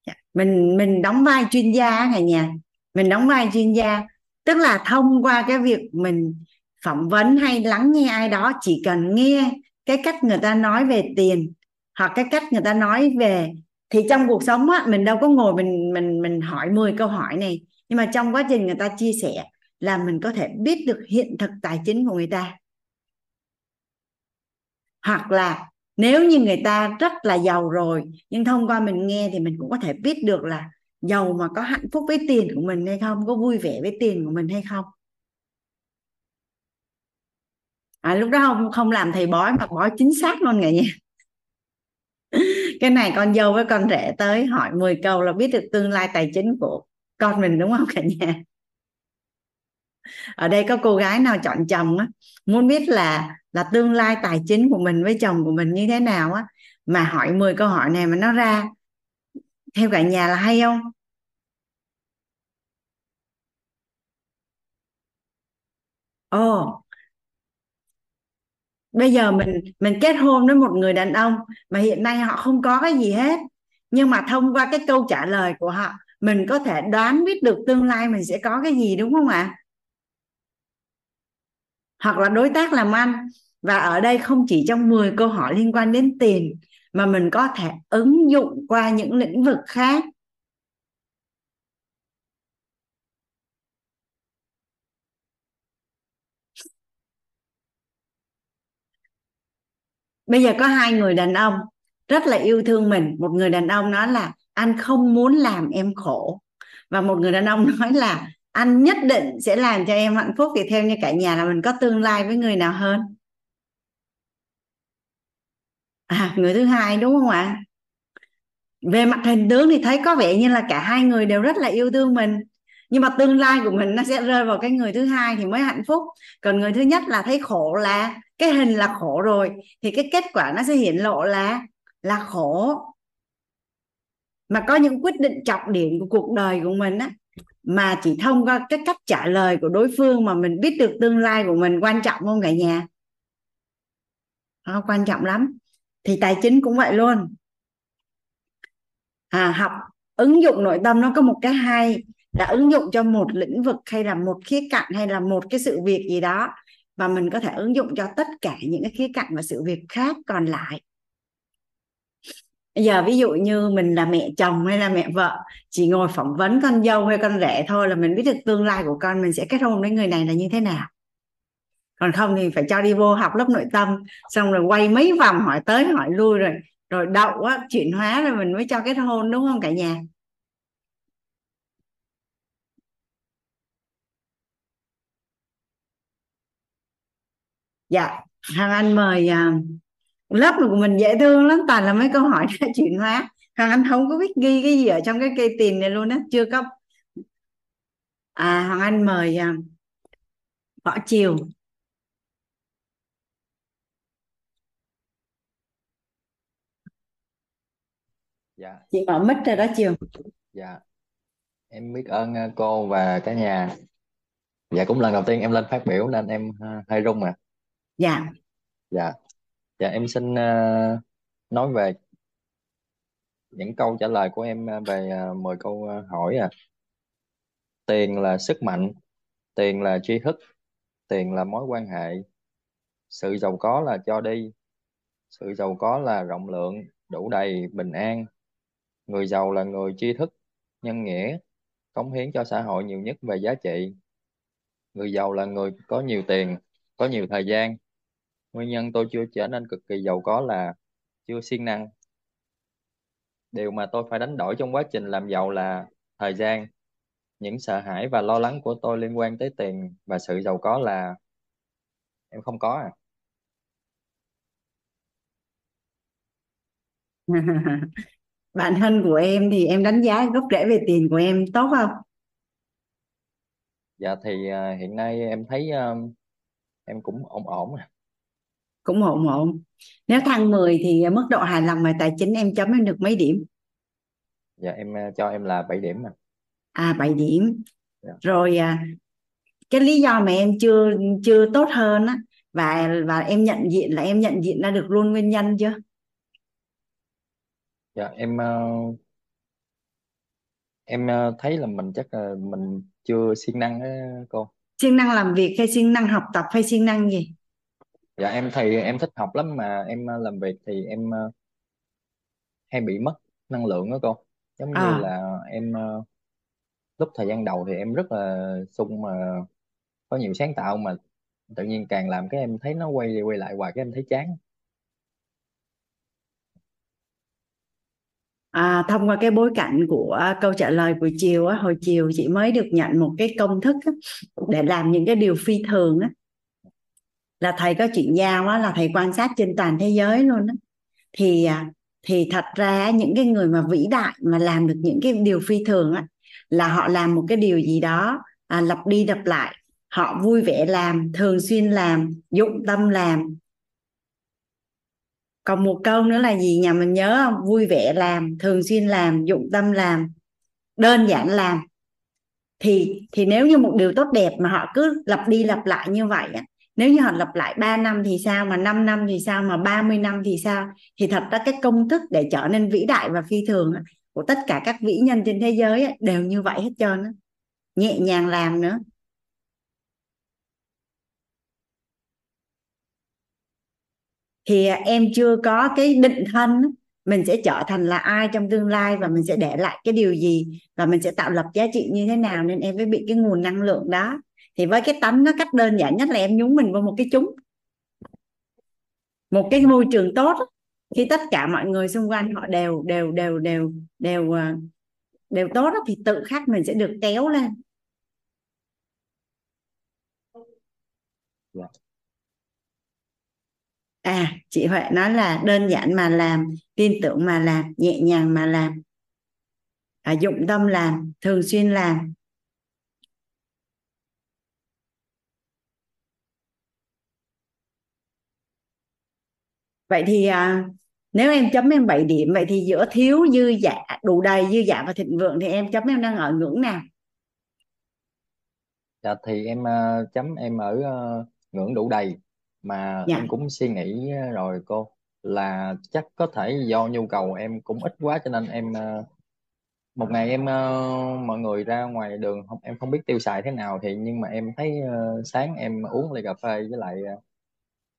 Dạ. Mình mình đóng vai chuyên gia cả nhà. Mình đóng vai chuyên gia. Tức là thông qua cái việc mình phỏng vấn hay lắng nghe ai đó, chỉ cần nghe cái cách người ta nói về tiền hoặc cái cách người ta nói về, thì trong cuộc sống á, mình đâu có ngồi mình mình mình hỏi 10 câu hỏi này. Nhưng mà trong quá trình người ta chia sẻ là mình có thể biết được hiện thực tài chính của người ta. Hoặc là nếu như người ta rất là giàu rồi nhưng thông qua mình nghe thì mình cũng có thể biết được là giàu mà có hạnh phúc với tiền của mình hay không có vui vẻ với tiền của mình hay không. À, lúc đó không không làm thầy bói mà bói chính xác luôn cả nhà. Cái này con dâu với con rể tới hỏi 10 câu là biết được tương lai tài chính của con mình đúng không cả nhà? Ở đây có cô gái nào chọn chồng á muốn biết là là tương lai tài chính của mình với chồng của mình như thế nào á, mà hỏi 10 câu hỏi này mà nó ra, theo cả nhà là hay không? Ồ. Bây giờ mình mình kết hôn với một người đàn ông mà hiện nay họ không có cái gì hết, nhưng mà thông qua cái câu trả lời của họ, mình có thể đoán biết được tương lai mình sẽ có cái gì, đúng không ạ? Hoặc là đối tác làm ăn. Và ở đây không chỉ trong 10 câu hỏi liên quan đến tiền, mà mình có thể ứng dụng qua những lĩnh vực khác. Bây giờ có hai người đàn ông rất là yêu thương mình. Một người đàn ông nói là, anh không muốn làm em khổ. Và một người đàn ông nói là anh nhất định sẽ làm cho em hạnh phúc. Thì theo như cả nhà là mình có tương lai với người nào hơn? À người thứ hai đúng không ạ? Về mặt hình tướng thì thấy có vẻ như là cả hai người đều rất là yêu thương mình. Nhưng mà tương lai của mình nó sẽ rơi vào cái người thứ hai thì mới hạnh phúc. Còn người thứ nhất là thấy khổ là, cái hình là khổ rồi, thì cái kết quả nó sẽ hiện lộ là là khổ. Mà có những quyết định trọng điểm của cuộc đời của mình á mà chỉ thông qua cái cách trả lời của đối phương mà mình biết được tương lai của mình quan trọng không cả nhà? Nó quan trọng lắm. Thì tài chính cũng vậy luôn. À, học ứng dụng nội tâm nó có một cái hay là ứng dụng cho một lĩnh vực hay là một khía cạnh hay là một cái sự việc gì đó và mình có thể ứng dụng cho tất cả những cái khía cạnh và sự việc khác còn lại bây giờ ví dụ như mình là mẹ chồng hay là mẹ vợ chỉ ngồi phỏng vấn con dâu hay con rể thôi là mình biết được tương lai của con mình sẽ kết hôn với người này là như thế nào. Còn không thì phải cho đi vô học lớp nội tâm xong rồi quay mấy vòng hỏi tới hỏi lui rồi rồi đậu á chuyển hóa rồi mình mới cho kết hôn đúng không cả nhà? Dạ hàng Anh mời uh, lớp của mình dễ thương lắm toàn là mấy câu hỏi đã chuyển hóa. Hằng Anh không có biết ghi cái gì ở trong cái cây tiền này luôn á chưa có. À Hằng Anh mời uh, Võ Chiều. Dạ. Chị mở mic rồi đó Chiều. Dạ. Em biết ơn ờ, cô và cả nhà. Dạ cũng lần đầu tiên em lên phát biểu nên em ờ, hơi run à dạ. Dạ dạ em xin ờ, nói về những câu trả lời của em ờ, về ờ, uh, 10 câu ờ, hỏi à. Tiền là sức mạnh tiền là tri thức tiền là mối quan hệ. Sự giàu có là cho đi sự giàu có là rộng lượng đủ đầy bình an. Người giàu là người tri thức nhân nghĩa cống hiến cho xã hội nhiều nhất về giá trị. Người giàu là người có nhiều tiền có nhiều thời gian nguyên nhân tôi chưa trở nên cực kỳ giàu có là chưa siêng năng. Điều mà tôi phải đánh đổi trong quá trình làm giàu là thời gian. Những sợ hãi và lo lắng của tôi liên quan tới tiền và sự giàu có là em không có à. Bạn thân của em thì em đánh giá gốc rễ về tiền của em tốt không? Dạ thì à, hiện nay em thấy à, em cũng ổn ổn à. Cũng ổn ổn. Nếu thăng 10 thì mức độ hài lòng về tài chính em chấm em được mấy điểm? Dạ em à, cho em là 7 điểm à à 7 điểm. Dạ. rồi à, cái lý do mà em chưa chưa tốt hơn á và và em nhận diện là em nhận diện ra được luôn nguyên nhân chưa? Dạ em à, em à, thấy là mình chắc là mình chưa siêng năng á cô. Siêng năng làm việc hay siêng năng học tập hay siêng năng gì dạ em thì em thích học lắm mà. Em à, làm việc thì em à, hay bị mất năng lượng đó cô. Giống như à. là em à, lúc thời gian đầu thì em rất là sung mà có nhiều sáng tạo mà tự nhiên càng làm cái em thấy nó quay đi quay lại hoài cái em thấy chán. À, thông qua cái bối cảnh của câu trả lời buổi chiều á, hồi chiều chị mới được nhận một cái công thức á, để làm những cái điều phi thường á là thầy có chuyện giao á là thầy quan sát trên toàn thế giới luôn á. Thì à, thì thật ra những cái người mà vĩ đại mà làm được những cái điều phi thường á là họ làm một cái điều gì đó à, lặp đi lặp lại. Họ vui vẻ làm thường xuyên làm dụng tâm làm. Còn một câu nữa là gì nhà mình nhớ không? Vui vẻ làm thường xuyên làm dụng tâm làm đơn giản làm. Thì thì nếu như một điều tốt đẹp mà họ cứ lặp đi lặp lại như vậy á nếu như họ lặp lại 3 năm thì sao, mà 5 năm thì sao, mà 30 năm thì sao? Thì thật ra cái công thức để trở nên vĩ đại và phi thường của tất cả các vĩ nhân trên thế giới đều như vậy hết trơn á. Nhẹ nhàng làm nữa. Thì à, em chưa có cái định thân mình sẽ trở thành là ai trong tương lai và mình sẽ để lại cái điều gì và mình sẽ tạo lập giá trị như thế nào nên em mới bị cái nguồn năng lượng đó thì với cái tánh nó cách đơn giản nhất là em nhúng mình vào một cái chúng. Một cái môi trường tốt khi tất cả mọi người xung quanh họ đều đều đều đều đều à, đều tốt thì tự khắc mình sẽ được kéo lên. Dạ. À chị Huệ nói là đơn giản mà làm tin tưởng mà làm nhẹ nhàng mà làm. À, dụng tâm làm thường xuyên làm vậy thì à, nếu em chấm em 7 điểm vậy thì giữa thiếu dư giả đủ đầy dư giả và thịnh vượng thì em chấm em đang ở ngưỡng nào? Dạ thì em uh, chấm em ở uh, ngưỡng đủ đầy. Mà dạ. em cũng suy nghĩ rồi cô là chắc có thể do nhu cầu em cũng ít quá cho nên em uh, một ngày em uh, mọi người ra ngoài đường không em không biết tiêu xài thế nào thì nhưng mà em thấy uh, sáng em uống ly cà phê với lại uh,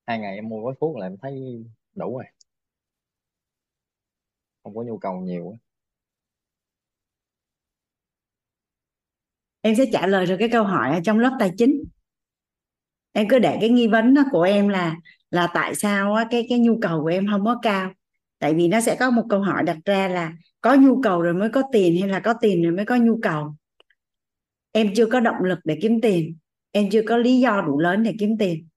hai ngày em mua gói thuốc là em thấy đủ rồi. Không có nhu cầu nhiều em sẽ trả lời được cái câu hỏi ở trong lớp tài chính. Em cứ để cái nghi vấn đó của em là là tại sao cái cái nhu cầu của em không có cao. Tại vì nó sẽ có một câu hỏi đặt ra là có nhu cầu rồi mới có tiền hay là có tiền rồi mới có nhu cầu. Em chưa có động lực để kiếm tiền. Em chưa có lý do đủ lớn để kiếm tiền.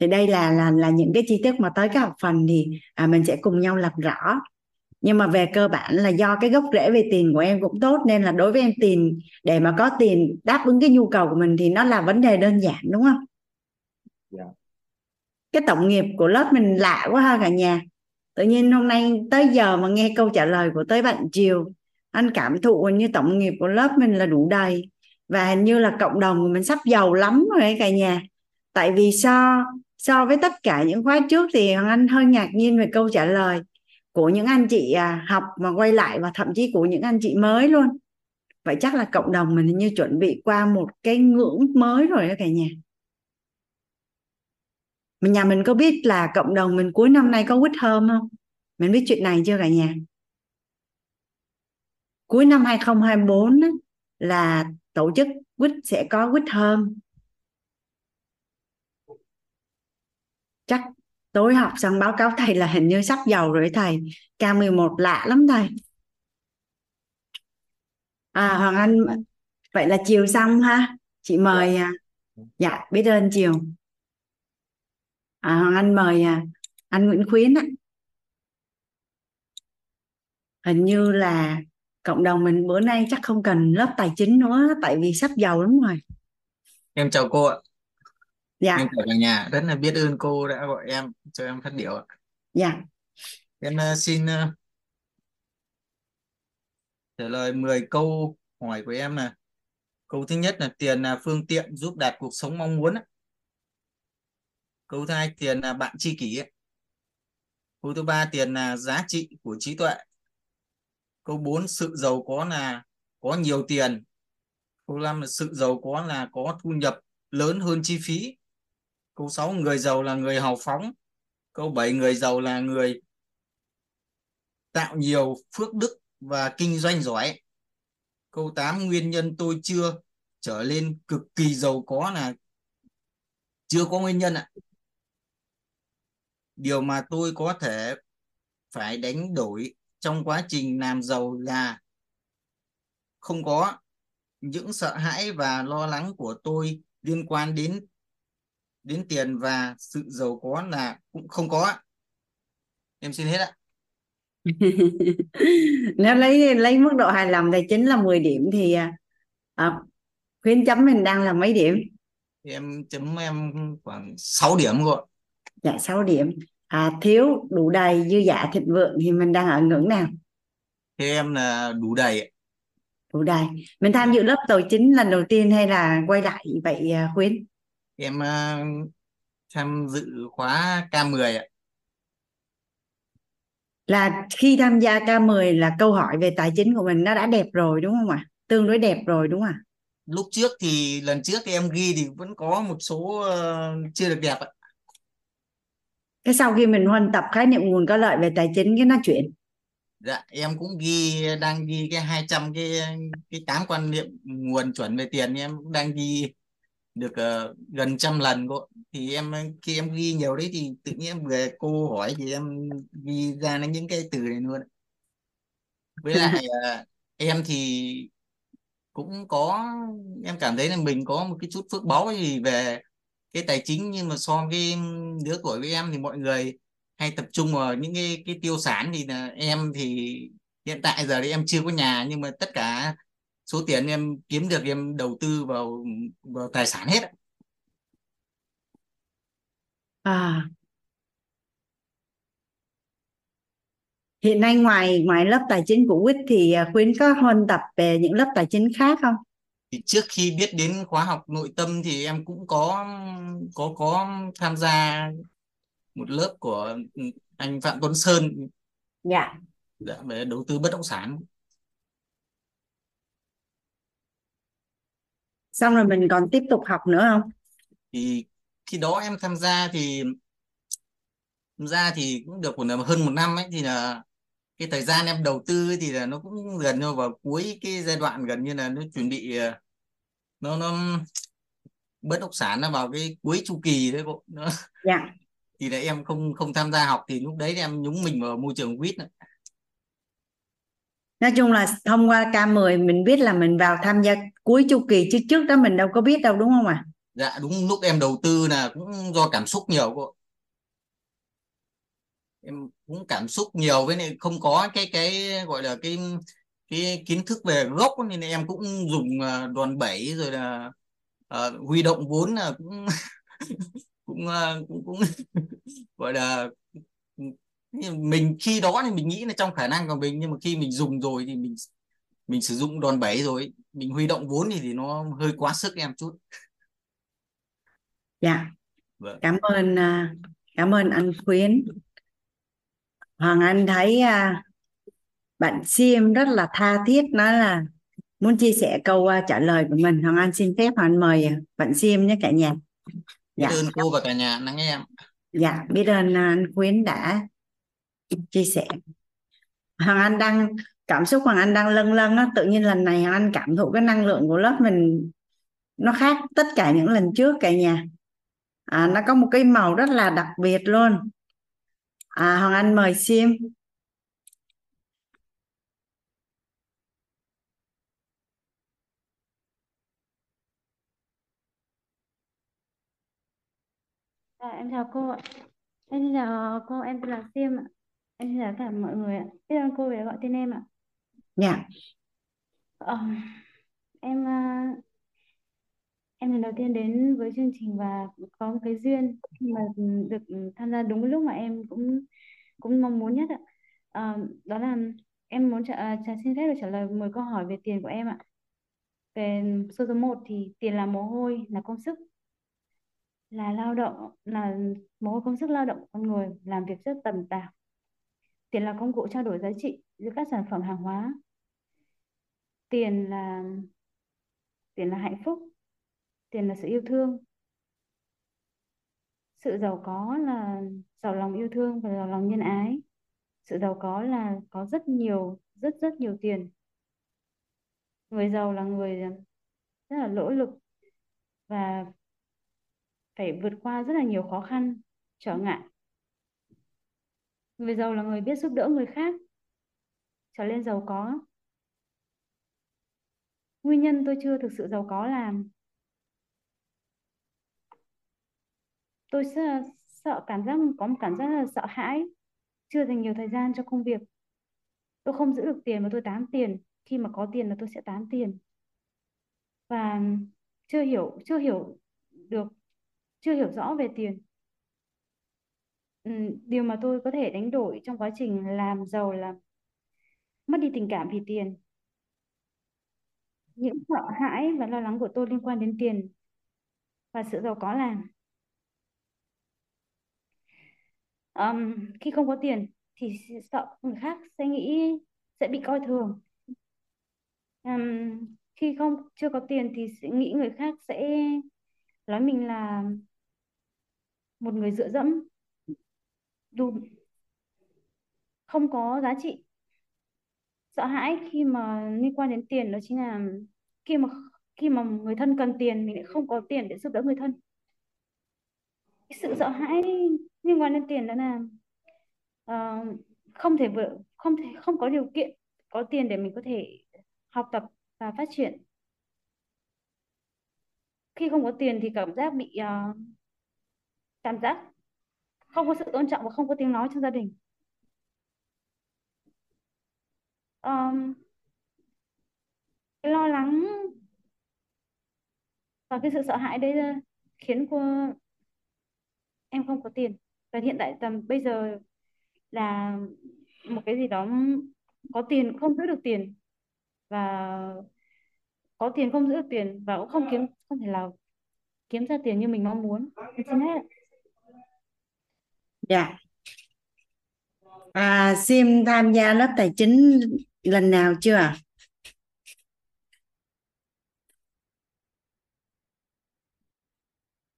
Thì đây là là là những cái chi tiết mà tới cái học phần thì à, mình sẽ cùng nhau làm rõ nhưng mà về cơ bản là do cái gốc rễ về tiền của em cũng tốt nên là đối với em tiền để mà có tiền đáp ứng cái nhu cầu của mình thì nó là vấn đề đơn giản đúng không? dạ Cái tổng nghiệp của lớp mình lạ quá ha cả nhà. Tự nhiên hôm nay tới giờ mà nghe câu trả lời của tới bạn Triều anh cảm thụ như tổng nghiệp của lớp mình là đủ đầy và hình như là cộng đồng của mình sắp giàu lắm rồi đấy cả nhà. Tại vì so so với tất cả những khóa trước thì Hoàng Anh hơi ngạc nhiên về câu trả lời của những anh chị à, học mà quay lại và thậm chí của những anh chị mới luôn. Vậy chắc là cộng đồng mình như chuẩn bị qua một cái ngưỡng mới rồi đó cả nhà. Mình nhà mình có biết là cộng đồng mình cuối năm nay có quýt hôm không? Mình biết chuyện này chưa cả nhà? Cuối năm 2024 là tổ chức quýt, sẽ có quýt hôm chắc tối học xong báo cáo thầy là hình như sắp giàu rồi thầy. K11 lạ lắm thầy. À Hoàng Anh vậy là chiều xong ha. Chị mời à, dạ biết ơn chiều. À, Hoàng Anh mời à, anh Nguyễn Khuyến á. Hình như là cộng đồng mình bữa nay chắc không cần lớp tài chính nữa tại vì sắp giàu lắm rồi. Em chào cô ạ dạ Em chào cả nhà. Rất là biết ơn cô đã gọi em cho em phát biểu ạ. dạ Em uh, xin uh, trả lời 10 câu hỏi của em là câu thứ nhất là tiền là phương tiện giúp đạt cuộc sống mong muốn. ạ. Câu thứ hai tiền là bạn tri kỷ. ạ. Câu thứ ba tiền là giá trị của trí tuệ. Câu 4 sự giàu có là có nhiều tiền. Câu 5 là sự giàu có là có thu nhập lớn hơn chi phí. Câu 6 người giàu là người hào phóng. Câu 7 người giàu là người tạo nhiều phước đức và kinh doanh giỏi. Câu 8 nguyên nhân tôi chưa trở lên cực kỳ giàu có là chưa có nguyên nhân ạ. Điều mà tôi có thể phải đánh đổi trong quá trình làm giàu là không có những sợ hãi và lo lắng của tôi liên quan đến đến tiền và sự giàu có là cũng không có em xin hết ạ. Nếu lấy lấy mức độ hài lòng tài chính là 10 điểm thì à, à, khuyến chấm mình đang là mấy điểm? Em chấm em khoảng 6 điểm rồi dạ 6 điểm. À, thiếu đủ đầy dư dả thịnh vượng thì mình đang ở ngưỡng nào? Thế em là đủ đầy đủ đầy. Mình tham dự lớp tài chính lần đầu tiên hay là quay lại vậy à, khuyến em à, tham dự khóa K10 ạ. Là khi tham gia K10 là câu hỏi về tài chính của mình nó đã đẹp rồi đúng không ạ? Tương đối đẹp rồi đúng không ạ? Lúc trước thì lần trước thì em ghi thì vẫn có một số ờ, chưa được đẹp ạ. Cái sau khi mình huân tập khái niệm nguồn có lợi về tài chính cái nó chuyển. Dạ em cũng ghi đang ghi cái 200 cái cái tám quan niệm nguồn chuẩn về tiền em cũng đang ghi được ờ, gần trăm lần cô. Thì em khi em ghi nhiều đấy thì tự nhiên em về cô hỏi thì em ghi ra những cái từ này luôn. Với lại ờ, em thì cũng có em cảm thấy là mình có một cái chút phước báu gì về cái tài chính nhưng mà so với đứa tuổi với em thì mọi người hay tập trung vào những cái cái tiêu sản thì là em thì hiện tại giờ thì em chưa có nhà nhưng mà tất cả số tiền em kiếm được em đầu tư vào vào tài sản hết à. Hiện nay ngoài ngoài lớp tài chính của Quýt thì à, Khuyến có huân tập về những lớp tài chính khác không? Thì trước khi biết đến khóa học nội tâm thì em cũng có có có tham gia một lớp của anh Phạm Tuấn Sơn. Dạ. Dạ, về đầu tư bất động sản xong rồi mình còn tiếp tục học nữa không? Thì khi đó em tham gia thì tham gia thì cũng được một hơn một năm ấy thì là cái thời gian em đầu tư ấy thì là nó cũng gần như vào cuối cái giai đoạn gần như là nó chuẩn bị ờ, nó nó bất động sản nó vào cái cuối chu kỳ đấy cô nó, dạ. thì là em không không tham gia học thì lúc đấy em nhúng mình vào môi trường quýt nói chung là thông qua K10 mình biết là mình vào tham gia cuối chu kỳ chứ trước đó mình đâu có biết đâu đúng không ạ? Dạ đúng lúc em đầu tư là cũng do cảm xúc nhiều cô. Em cũng cảm xúc nhiều với lại không có cái cái gọi là cái cái kiến thức về gốc nên em cũng dùng đoàn đòn bẩy rồi là uh, huy động vốn là cũng cũng uh, cũng cũng gọi là mình khi đó thì mình nghĩ là trong khả năng của mình nhưng mà khi mình dùng rồi thì mình mình sử dụng đòn bẩy rồi mình huy động vốn thì, thì nó hơi quá sức em chút. Dạ. Vâng. cảm ơn à, cảm ơn anh Khuyến. Hoàng Anh thấy à, bạn Sim rất là tha thiết nói là muốn chia sẻ câu à, trả lời của mình. Hoàng Anh xin phép Hoàng Anh mời bạn Sim nhé cả nhà. Biết dạ. ơn cô và cả nhà lắng nghe em. Dạ biết ơn anh Khuyến đã chia sẻ Hoàng Anh đang cảm xúc Hoàng Anh đang lâng lâng á tự nhiên lần này Hoàng Anh cảm thụ cái năng lượng của lớp mình nó khác tất cả những lần trước cả nhà à, nó có một cái màu rất là đặc biệt luôn à, Hoàng Anh mời Sim À, em chào cô ạ. Em chào cô, em tên là Sim ạ. Em xin chào tất cả mọi người ạ. Biết ơn cô đã gọi tên em ạ. dạ Ờ, em à, em lần đầu tiên đến với chương trình và có một cái duyên khi mà được tham gia đúng lúc mà em cũng cũng mong muốn nhất ạ. Ờ, đó là em muốn trả, à, trả xin phép được trả lời 10 câu hỏi về tiền của em ạ. Về số số 1 thì tiền là mồ hôi, là công sức, là lao động, là mồ hôi công sức lao động của con người, làm việc rất tầm tạp. Tiền là công cụ trao đổi giá trị giữa các sản phẩm hàng hóa. Tiền là tiền là hạnh phúc, tiền là sự yêu thương. Sự giàu có là giàu lòng yêu thương và giàu lòng nhân ái. Sự giàu có là có rất nhiều, rất rất nhiều tiền. Người giàu là người rất là nỗ lực và phải vượt qua rất là nhiều khó khăn, trở ngại. Người giàu là người biết giúp đỡ người khác, trở lên giàu có. nguyên nhân tôi chưa thực sự giàu có là tôi sợ, sợ cảm giác có một cảm giác là sợ hãi. Chưa dành nhiều thời gian cho công việc. Tôi không giữ được tiền mà tôi tán tiền. Khi mà có tiền là tôi sẽ tán tiền. Và chưa hiểu chưa hiểu được chưa hiểu rõ về tiền. Ừ, điều mà tôi có thể đánh đổi trong quá trình làm giàu là mất đi tình cảm vì tiền. Những sợ hãi và lo lắng của tôi liên quan đến tiền và sự giàu có là um, khi không có tiền thì sợ người khác sẽ nghĩ sẽ bị coi thường. Um, khi không chưa có tiền thì sẽ nghĩ người khác sẽ nói mình là một người dựa dẫm dù không có giá trị. Sợ hãi khi mà liên quan đến tiền đó chính là khi mà khi mà người thân cần tiền mình lại không có tiền để giúp đỡ người thân. Cái sự sợ hãi liên quan đến tiền đó là uh, không thể vượt không thể không có điều kiện có tiền để mình có thể học tập và phát triển. Khi không có tiền thì cảm giác bị uh, cảm giác không có sự tôn trọng và không có tiếng nói trong gia đình. Um, lo lắng và cái sự sợ hãi đấy khiến cô em không có tiền. Và hiện tại tầm bây giờ là một cái gì đó có tiền không giữ được tiền. Và có tiền không giữ được tiền và cũng không kiếm không thể nào kiếm ra tiền như mình mong muốn. Xin hết dạ à, Sim tham gia lớp tài chính lần nào chưa ạ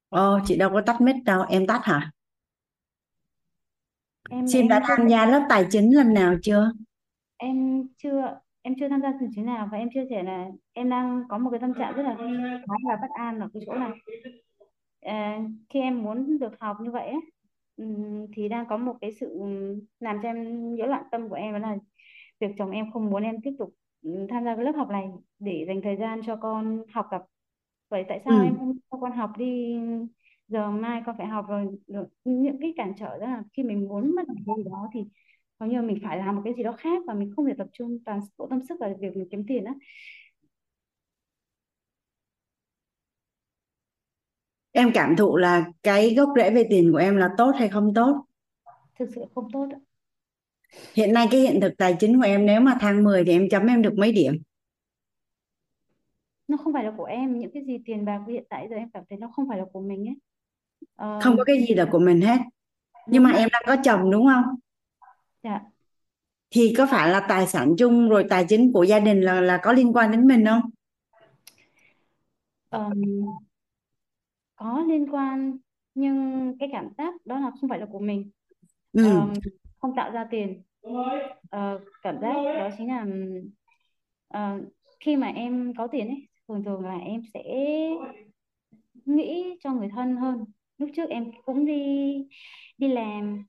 Ồ, chị đâu có tắt mic đâu, em tắt hả? em Sim em đã chưa tham gia lớp tài chính lần nào chưa? em chưa em chưa tham gia từ chuyến nào và em chia sẻ là em đang có một cái tâm trạng rất là khá là bất an ở cái chỗ này à, khi em muốn được học như vậy ấy, ừm, thì đang có một cái sự làm cho em nhiễu loạn tâm của em đó là việc chồng em không muốn em tiếp tục ừm, tham gia cái lớp học này để dành thời gian cho con học tập. Vậy tại sao em Ừ. không cho con học đi? Giờ mai con phải học rồi, rồi những cái cản trở đó là khi mình muốn mất một cái gì đó thì hầu như mình phải làm một cái gì đó khác và mình không thể tập trung toàn bộ tâm sức vào việc mình kiếm tiền á Em cảm thụ là cái gốc rễ về tiền của em là tốt hay không tốt? thực sự không tốt á. Hiện nay cái hiện thực tài chính của em nếu mà thang 10 thì em chấm em được mấy điểm? nó không phải là của em những cái gì tiền bạc hiện tại giờ em cảm thấy nó không phải là của mình ấy Ờ, Không có cái gì là của mình hết. Nhưng mà ạ em đang có chồng đúng không? dạ Thì có phải là tài sản chung rồi tài chính của gia đình là là có liên quan đến mình không? Ờm, có liên quan nhưng cái cảm giác đó là không phải là của mình. Ừ. Ờm, không tạo ra tiền. Ờ, cảm giác đó chính là ờ, khi mà em có tiền ấy thường thường là em sẽ nghĩ cho người thân hơn. Lúc trước em cũng đi đi làm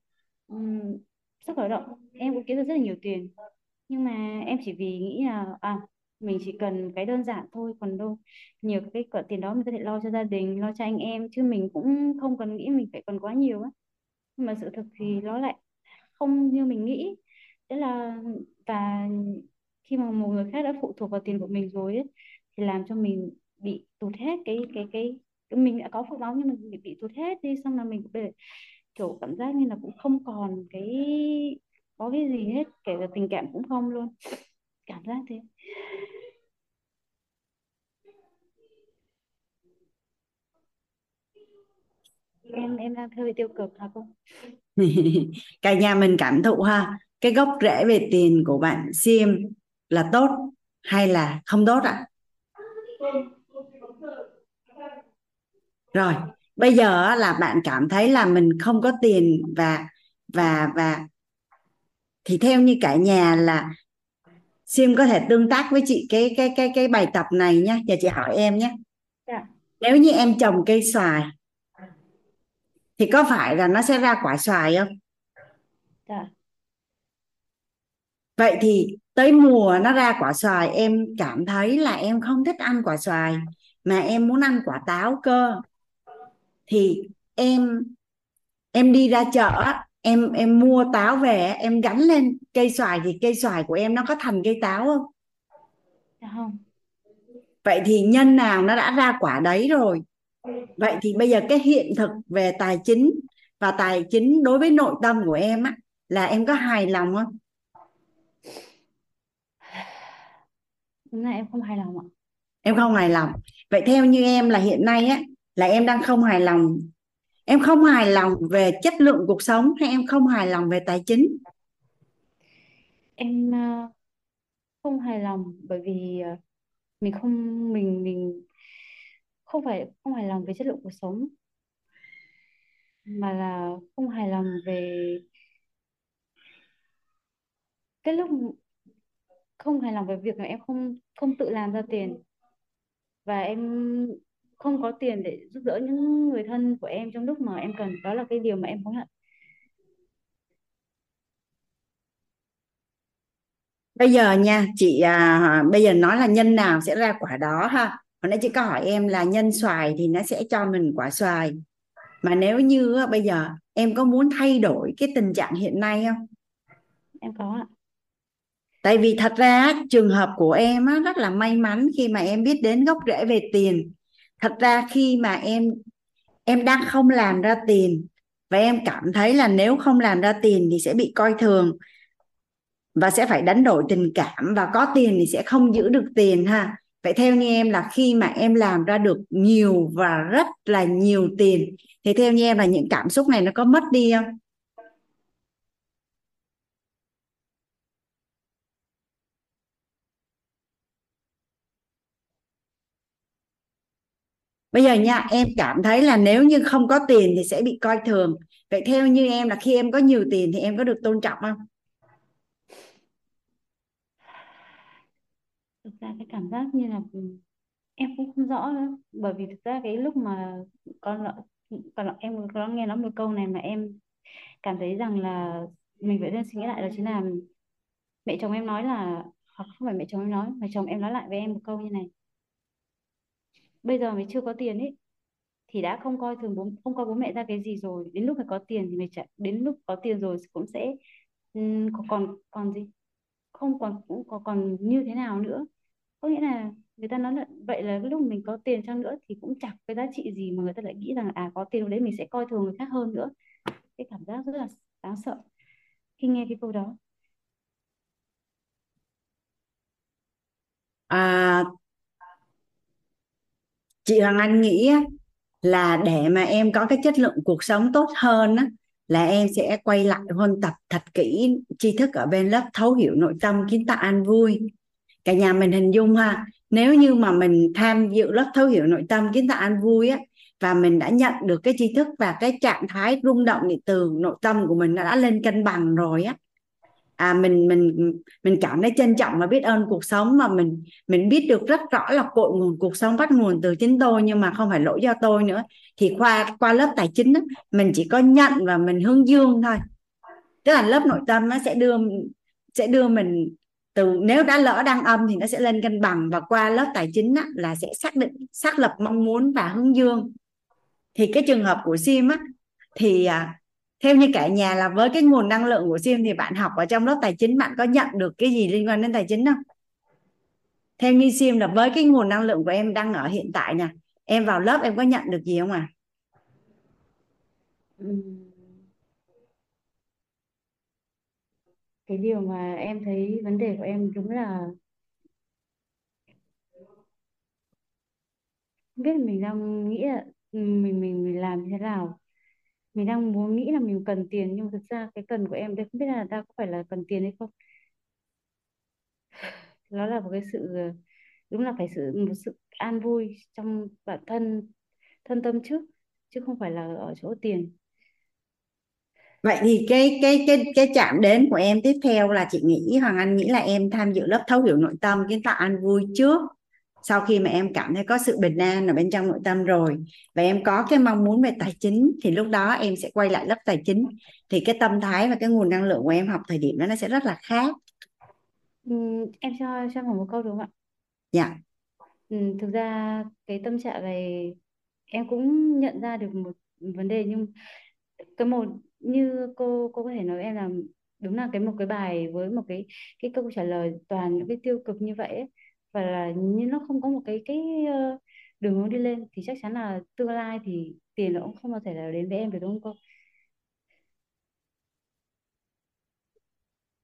um, xuất khẩu lao động em cũng kiếm được rất là nhiều tiền. Nhưng mà em chỉ vì nghĩ là à mình chỉ cần cái đơn giản thôi còn đâu. Nhiều cái khoản tiền đó mình có thể lo cho gia đình lo cho anh em chứ mình cũng không cần nghĩ mình phải cần quá nhiều á. Nhưng mà sự thực thì nó lại không như mình nghĩ. Thế là và khi mà một người khác đã phụ thuộc vào tiền của mình rồi ấy, thì làm cho mình bị tụt hết cái cái cái, cái mình đã có phước báo nhưng mình bị, bị tụt hết đi xong là mình cũng bị kiểu cảm giác như là cũng không còn cái có cái gì hết kể cả tình cảm cũng không luôn cảm giác thế em em đang hơi tiêu cực hả cô Cả nhà mình cảm thụ ha. Cái gốc rễ về tiền của bạn Sim là tốt hay là không tốt ạ? Rồi, bây giờ là bạn cảm thấy là mình không có tiền và và và thì theo như cả nhà là Sim có thể tương tác với chị cái cái cái cái bài tập này nhé. Giờ chị hỏi em nhé. dạ Nếu như em trồng cây xoài thì có phải là nó sẽ ra quả xoài không? dạ vậy thì tới mùa nó ra quả xoài em cảm thấy là em không thích ăn quả xoài mà em muốn ăn quả táo cơ thì em em đi ra chợ em em mua táo về em gắn lên cây xoài thì cây xoài của em nó có thành cây táo không? Không. Vậy thì nhân nào nó đã ra quả đấy rồi? Vậy thì bây giờ cái hiện thực về tài chính và tài chính đối với nội tâm của em á là em có hài lòng không? Đúng là em không hài lòng ạ. Em không hài lòng. Vậy theo như em là hiện nay á là em đang không hài lòng em không hài lòng về chất lượng cuộc sống hay em không hài lòng về tài chính? Em ờ, không hài lòng bởi vì ờ, mình không, mình mình không phải, không hài lòng về chất lượng cuộc sống, mà là không hài lòng về cái lúc không hài lòng về việc là em không không tự làm ra tiền. Và em không có tiền để giúp đỡ những người thân của em trong lúc mà em cần đó là cái điều mà em hối hận. Bây giờ nha chị à, bây giờ nói là nhân nào sẽ ra quả đó ha. Hồi nãy chị có hỏi em là nhân xoài thì nó sẽ cho mình quả xoài. Mà nếu như bây giờ em có muốn thay đổi cái tình trạng hiện nay không? Em có ạ. Tại vì thật ra trường hợp của em á, rất là may mắn khi mà em biết đến gốc rễ về tiền thật ra khi mà em em đang không làm ra tiền và em cảm thấy là nếu không làm ra tiền thì sẽ bị coi thường và sẽ phải đánh đổi tình cảm và có tiền thì sẽ không giữ được tiền ha. Vậy theo như em là khi mà em làm ra được nhiều và rất là nhiều tiền, thì theo như em là những cảm xúc này nó có mất đi không? Bây giờ nha, em cảm thấy là nếu như không có tiền thì sẽ bị coi thường. Vậy theo như em là khi em có nhiều tiền thì em có được tôn trọng không? Thực ra cái cảm giác như là em cũng không rõ nữa. Bởi vì thực ra cái lúc mà con còn em có nghe nói một câu này mà em cảm thấy rằng là mình phải nên suy nghĩ lại đó chính là mẹ chồng em nói là, hoặc không phải mẹ chồng em nói, mà chồng em nói lại với em một câu như này bây giờ mày chưa có tiền ấy thì đã không coi thường bố không coi bố mẹ ra cái gì rồi. Đến lúc phải có tiền thì mày trả đến lúc có tiền rồi cũng sẽ um, còn còn gì? Không còn cũng còn, còn như thế nào nữa? Có nghĩa là người ta nói là vậy là lúc mình có tiền chăng nữa thì cũng chẳng cái giá trị gì mà người ta lại nghĩ rằng à có tiền đấy mình sẽ coi thường người khác hơn nữa. Cái cảm giác rất là đáng sợ khi nghe cái câu đó. À, chị Hoàng Anh nghĩ là để mà em có cái chất lượng cuộc sống tốt hơn á, là em sẽ quay lại huân tập thật kỹ tri thức ở bên lớp thấu hiểu nội tâm kiến tạo an vui. Cả nhà mình hình dung ha nếu như mà mình tham dự lớp thấu hiểu nội tâm kiến tạo an vui á và mình đã nhận được cái tri thức và cái trạng thái rung động điện từ nội tâm của mình đã lên cân bằng rồi á à mình mình mình cảm thấy trân trọng và biết ơn cuộc sống mà mình mình biết được rất rõ là cội nguồn cuộc sống bắt nguồn từ chính tôi nhưng mà không phải lỗi do tôi nữa. Thì qua qua lớp tài chính đó, mình chỉ có nhận và mình hướng dương thôi. Tức là lớp nội tâm nó sẽ đưa sẽ đưa mình từ nếu đã lỡ đang âm thì nó sẽ lên cân bằng và qua lớp tài chính á, là sẽ xác định xác lập mong muốn và hướng dương. Thì cái trường hợp của sim á thì à, theo như cả nhà là với cái nguồn năng lượng của sim thì bạn học ở trong lớp tài chính bạn có nhận được cái gì liên quan đến tài chính không? Theo như sim là với cái nguồn năng lượng của em đang ở hiện tại nè em vào lớp em có nhận được gì không à cái điều mà em thấy vấn đề của em đúng là không biết mình đang nghĩ là mình mình mình làm như thế nào mình đang muốn nghĩ là mình cần tiền nhưng thực ra cái cần của em đây không biết là đang có phải là cần tiền hay không. Nó là một cái sự đúng là phải sự một sự an vui trong bản thân thân tâm trước chứ không phải là ở chỗ tiền. Vậy thì cái cái cái cái chạm đến của em tiếp theo là chị nghĩ Hoàng Anh nghĩ là em tham dự lớp thấu hiểu nội tâm kiến tạo an vui trước sau khi mà em cảm thấy có sự bình an ở bên trong nội tâm rồi và em có cái mong muốn về tài chính thì lúc đó em sẽ quay lại lớp tài chính. Thì cái tâm thái và cái nguồn năng lượng của em học thời điểm đó nó sẽ rất là khác. Ừm, em cho cho hỏi một câu được không ạ? dạ. Ừm, thực ra cái tâm trạng này em cũng nhận ra được một vấn đề nhưng cái một như cô cô có thể nói em là đúng là cái một cái bài với một cái cái câu trả lời toàn những cái tiêu cực như vậy ấy, và là như nó không có một cái cái ờ, đường hướng đi lên thì chắc chắn là tương lai thì tiền nó cũng không có thể là đến với em được đúng không cô?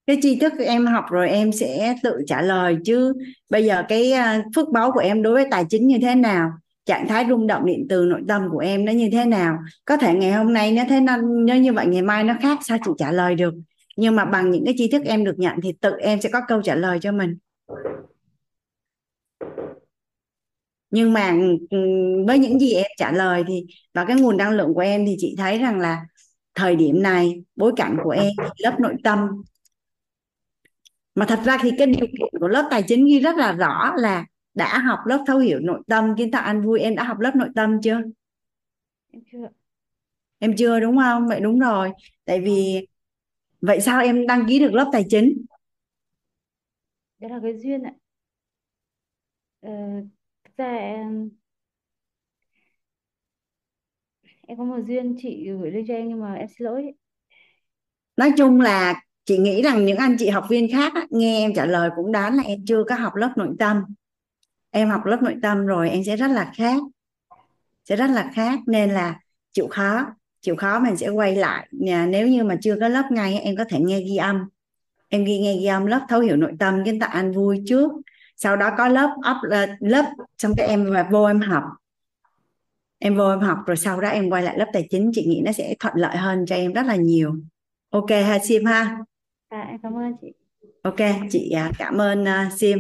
cái tri thức em học rồi em sẽ tự trả lời chứ. Bây giờ cái ờ, phước báu của em đối với tài chính như thế nào? Trạng thái rung động điện từ nội tâm của em nó như thế nào? Có thể ngày hôm nay nó thế nó, nó như vậy ngày mai nó khác sao chị trả lời được? Nhưng mà bằng những cái tri thức em được nhận thì tự em sẽ có câu trả lời cho mình nhưng mà ừm, với những gì em trả lời thì và cái nguồn năng lượng của em thì chị thấy rằng là thời điểm này bối cảnh của em lớp nội tâm. Mà thật ra thì cái điều kiện của lớp tài chính ghi rất là rõ là đã học lớp thấu hiểu nội tâm. Kiến tạo an vui em đã học lớp nội tâm chưa? Em chưa em chưa đúng không? Vậy đúng rồi. Tại vì vậy sao em đăng ký được lớp tài chính? Đó là cái duyên ạ. Ờ, thực ra em em có một duyên chị gửi lên cho em nhưng mà em xin lỗi. nói chung là chị nghĩ rằng những anh chị học viên khác á, nghe em trả lời cũng đoán là em chưa có học lớp nội tâm. Em học lớp nội tâm rồi em sẽ rất là khác sẽ rất là khác. Nên là chịu khó chịu khó mình sẽ quay lại. Nhà nếu như mà chưa có lớp ngay em có thể nghe ghi âm. Em ghi nghe ghi âm lớp thấu hiểu nội tâm kiến tạo an vui trước sau đó có lớp up lớp xong cái em và vô em học. Em vô em học rồi sau đó em quay lại lớp tài chính chị nghĩ nó sẽ thuận lợi hơn cho em rất là nhiều. Ok ha sim ha? À, em cảm ơn chị. ok chị à, cảm ơn à, sim.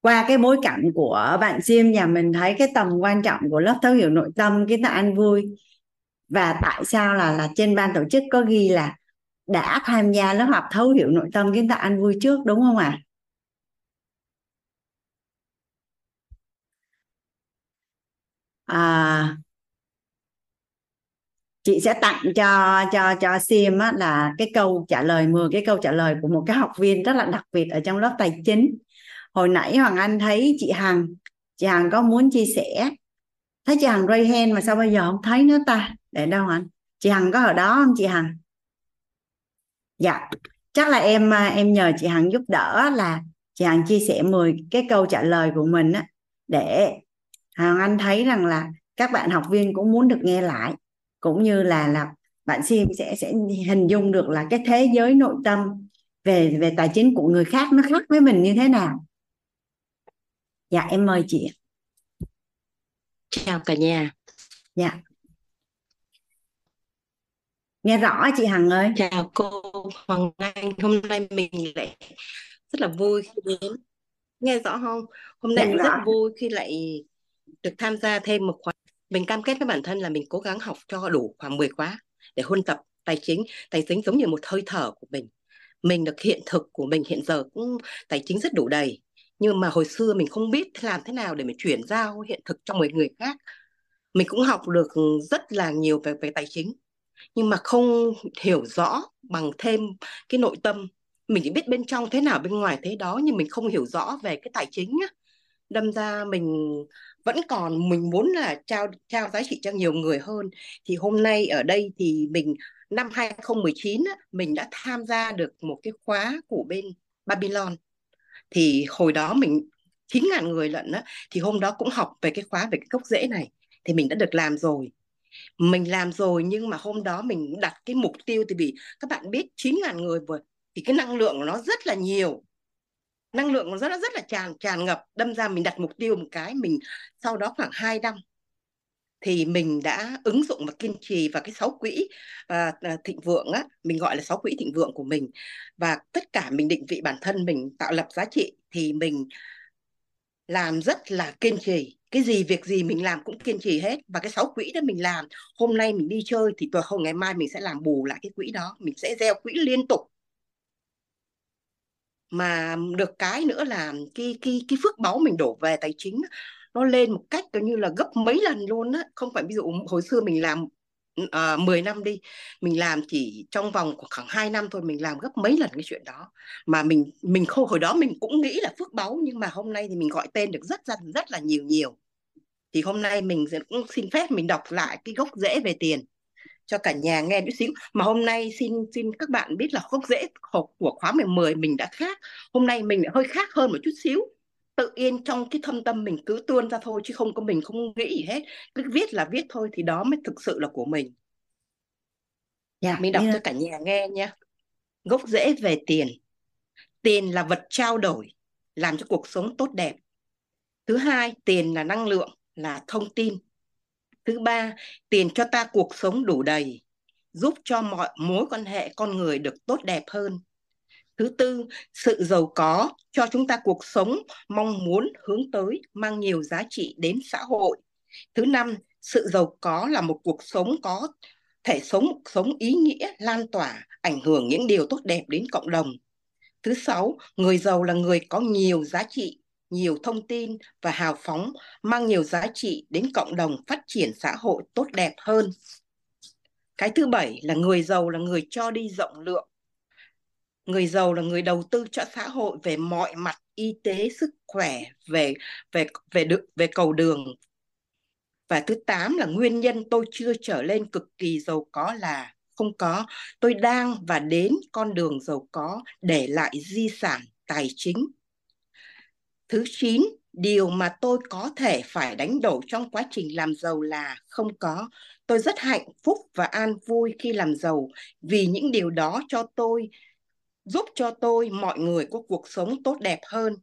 Qua cái bối cảnh của bạn sim nhà mình thấy cái tầm quan trọng của lớp thấu hiểu nội tâm kiến tạo an vui. Và tại sao là là trên ban tổ chức có ghi là đã tham gia lớp học thấu hiểu nội tâm kiến tạo an vui trước đúng không ạ? À? chị sẽ tặng cho cho cho sim á, là cái câu trả lời 10 cái câu trả lời của một cái học viên rất là đặc biệt ở trong lớp tài chính. Hồi nãy Hoàng Anh thấy chị Hằng chị Hằng có muốn chia sẻ. Thấy chị Hằng ray hand mà sao bây giờ không thấy nữa ta? Để đâu anh? Chị Hằng có ở đó không chị Hằng? Dạ. Chắc là em à, em nhờ chị Hằng giúp đỡ là chị Hằng chia sẻ 10 cái câu trả lời của mình á để Hoàng Anh thấy rằng là các bạn học viên cũng muốn được nghe lại cũng như là là bạn Sim sẽ sẽ hình dung được là cái thế giới nội tâm về về tài chính của người khác nó khác với mình như thế nào. Dạ em mời chị Chào cả nhà. dạ nghe rõ chị Hằng ơi Chào cô Hoàng Anh. Hôm nay mình lại rất là vui khi đến. Nghe rõ không? Hôm nay dạ mình rất vui khi lại được tham gia thêm một khóa. Mình cam kết với bản thân là mình cố gắng học cho đủ khoảng 10 khóa để huân tập tài chính. Tài chính giống như một hơi thở của mình. Mình được hiện thực của mình hiện giờ cũng tài chính rất đủ đầy. Nhưng mà hồi xưa mình không biết làm thế nào để mình chuyển giao hiện thực cho một người khác. Mình cũng học được rất là nhiều về về tài chính nhưng mà không hiểu rõ bằng thêm cái nội tâm. Mình chỉ biết bên trong thế nào bên ngoài thế đó nhưng mình không hiểu rõ về cái tài chính á. Đâm ra mình vẫn còn mình muốn là trao trao giá trị cho nhiều người hơn. Thì hôm nay ở đây thì mình năm 2019 á, mình đã tham gia được một cái khóa của bên Babylon. Thì hồi đó mình 9.000 người lận á thì hôm đó cũng học về cái khóa về cái gốc rễ này. Thì mình đã được làm rồi mình làm rồi nhưng mà hôm đó mình đặt cái mục tiêu thì vì các bạn biết 9.000 người vừa thì cái năng lượng của nó rất là nhiều. Năng lượng nó rất là rất là tràn tràn ngập. Đâm ra mình đặt mục tiêu một cái mình sau đó khoảng 2 năm thì mình đã ứng dụng và kiên trì vào cái sáu quỹ à, à, thịnh vượng á mình gọi là sáu quỹ thịnh vượng của mình. Và tất cả mình định vị bản thân mình tạo lập giá trị thì mình làm rất là kiên trì. Cái gì việc gì mình làm cũng kiên trì hết. Và cái sáu quỹ đó mình làm, hôm nay mình đi chơi thì tuần hôm ngày mai mình sẽ làm bù lại cái quỹ đó. Mình sẽ gieo quỹ liên tục. Mà được cái nữa là cái cái cái phước báu mình đổ về tài chính nó lên một cách coi như là gấp mấy lần luôn á. Không phải ví dụ hồi xưa mình làm Ờ, uh, 10 năm đi mình làm chỉ trong vòng khoảng 2 năm thôi mình làm gấp mấy lần cái chuyện đó. Mà mình mình không hồi đó mình cũng nghĩ là phước báu nhưng mà hôm nay thì mình gọi tên được rất rất rất là nhiều nhiều. Thì hôm nay mình cũng xin phép mình đọc lại cái gốc rễ về tiền cho cả nhà nghe chút xíu. Mà hôm nay xin xin các bạn biết là gốc rễ của khóa 10 mình đã khác. Hôm nay mình hơi khác hơn một chút xíu tự yên trong cái thâm tâm mình cứ tuôn ra thôi chứ không có mình không nghĩ gì hết. Cứ viết là viết thôi thì đó mới thực sự là của mình. Dạ mình đọc yeah. cho cả nhà nghe nhé. Gốc rễ về tiền. Tiền là vật trao đổi làm cho cuộc sống tốt đẹp. Thứ hai tiền là năng lượng là thông tin. Thứ ba tiền cho ta cuộc sống đủ đầy giúp cho mọi mối quan hệ con người được tốt đẹp hơn thứ tư, sự giàu có cho chúng ta cuộc sống mong muốn hướng tới, mang nhiều giá trị đến xã hội. Thứ năm, sự giàu có là một cuộc sống có thể sống sống ý nghĩa, lan tỏa, ảnh hưởng những điều tốt đẹp đến cộng đồng. Thứ sáu, người giàu là người có nhiều giá trị, nhiều thông tin và hào phóng, mang nhiều giá trị đến cộng đồng, phát triển xã hội tốt đẹp hơn. Cái thứ bảy là người giàu là người cho đi rộng lượng người giàu là người đầu tư cho xã hội về mọi mặt, y tế, sức khỏe, về về về được về cầu đường. Và thứ tám là nguyên nhân tôi chưa trở lên cực kỳ giàu có là không có. Tôi đang và đến con đường giàu có để lại di sản, tài chính. Thứ chín, điều mà tôi có thể phải đánh đổi trong quá trình làm giàu là không có. Tôi rất hạnh phúc và an vui khi làm giàu. Vì những điều đó cho tôi giúp cho tôi mọi người có cuộc sống tốt đẹp hơn.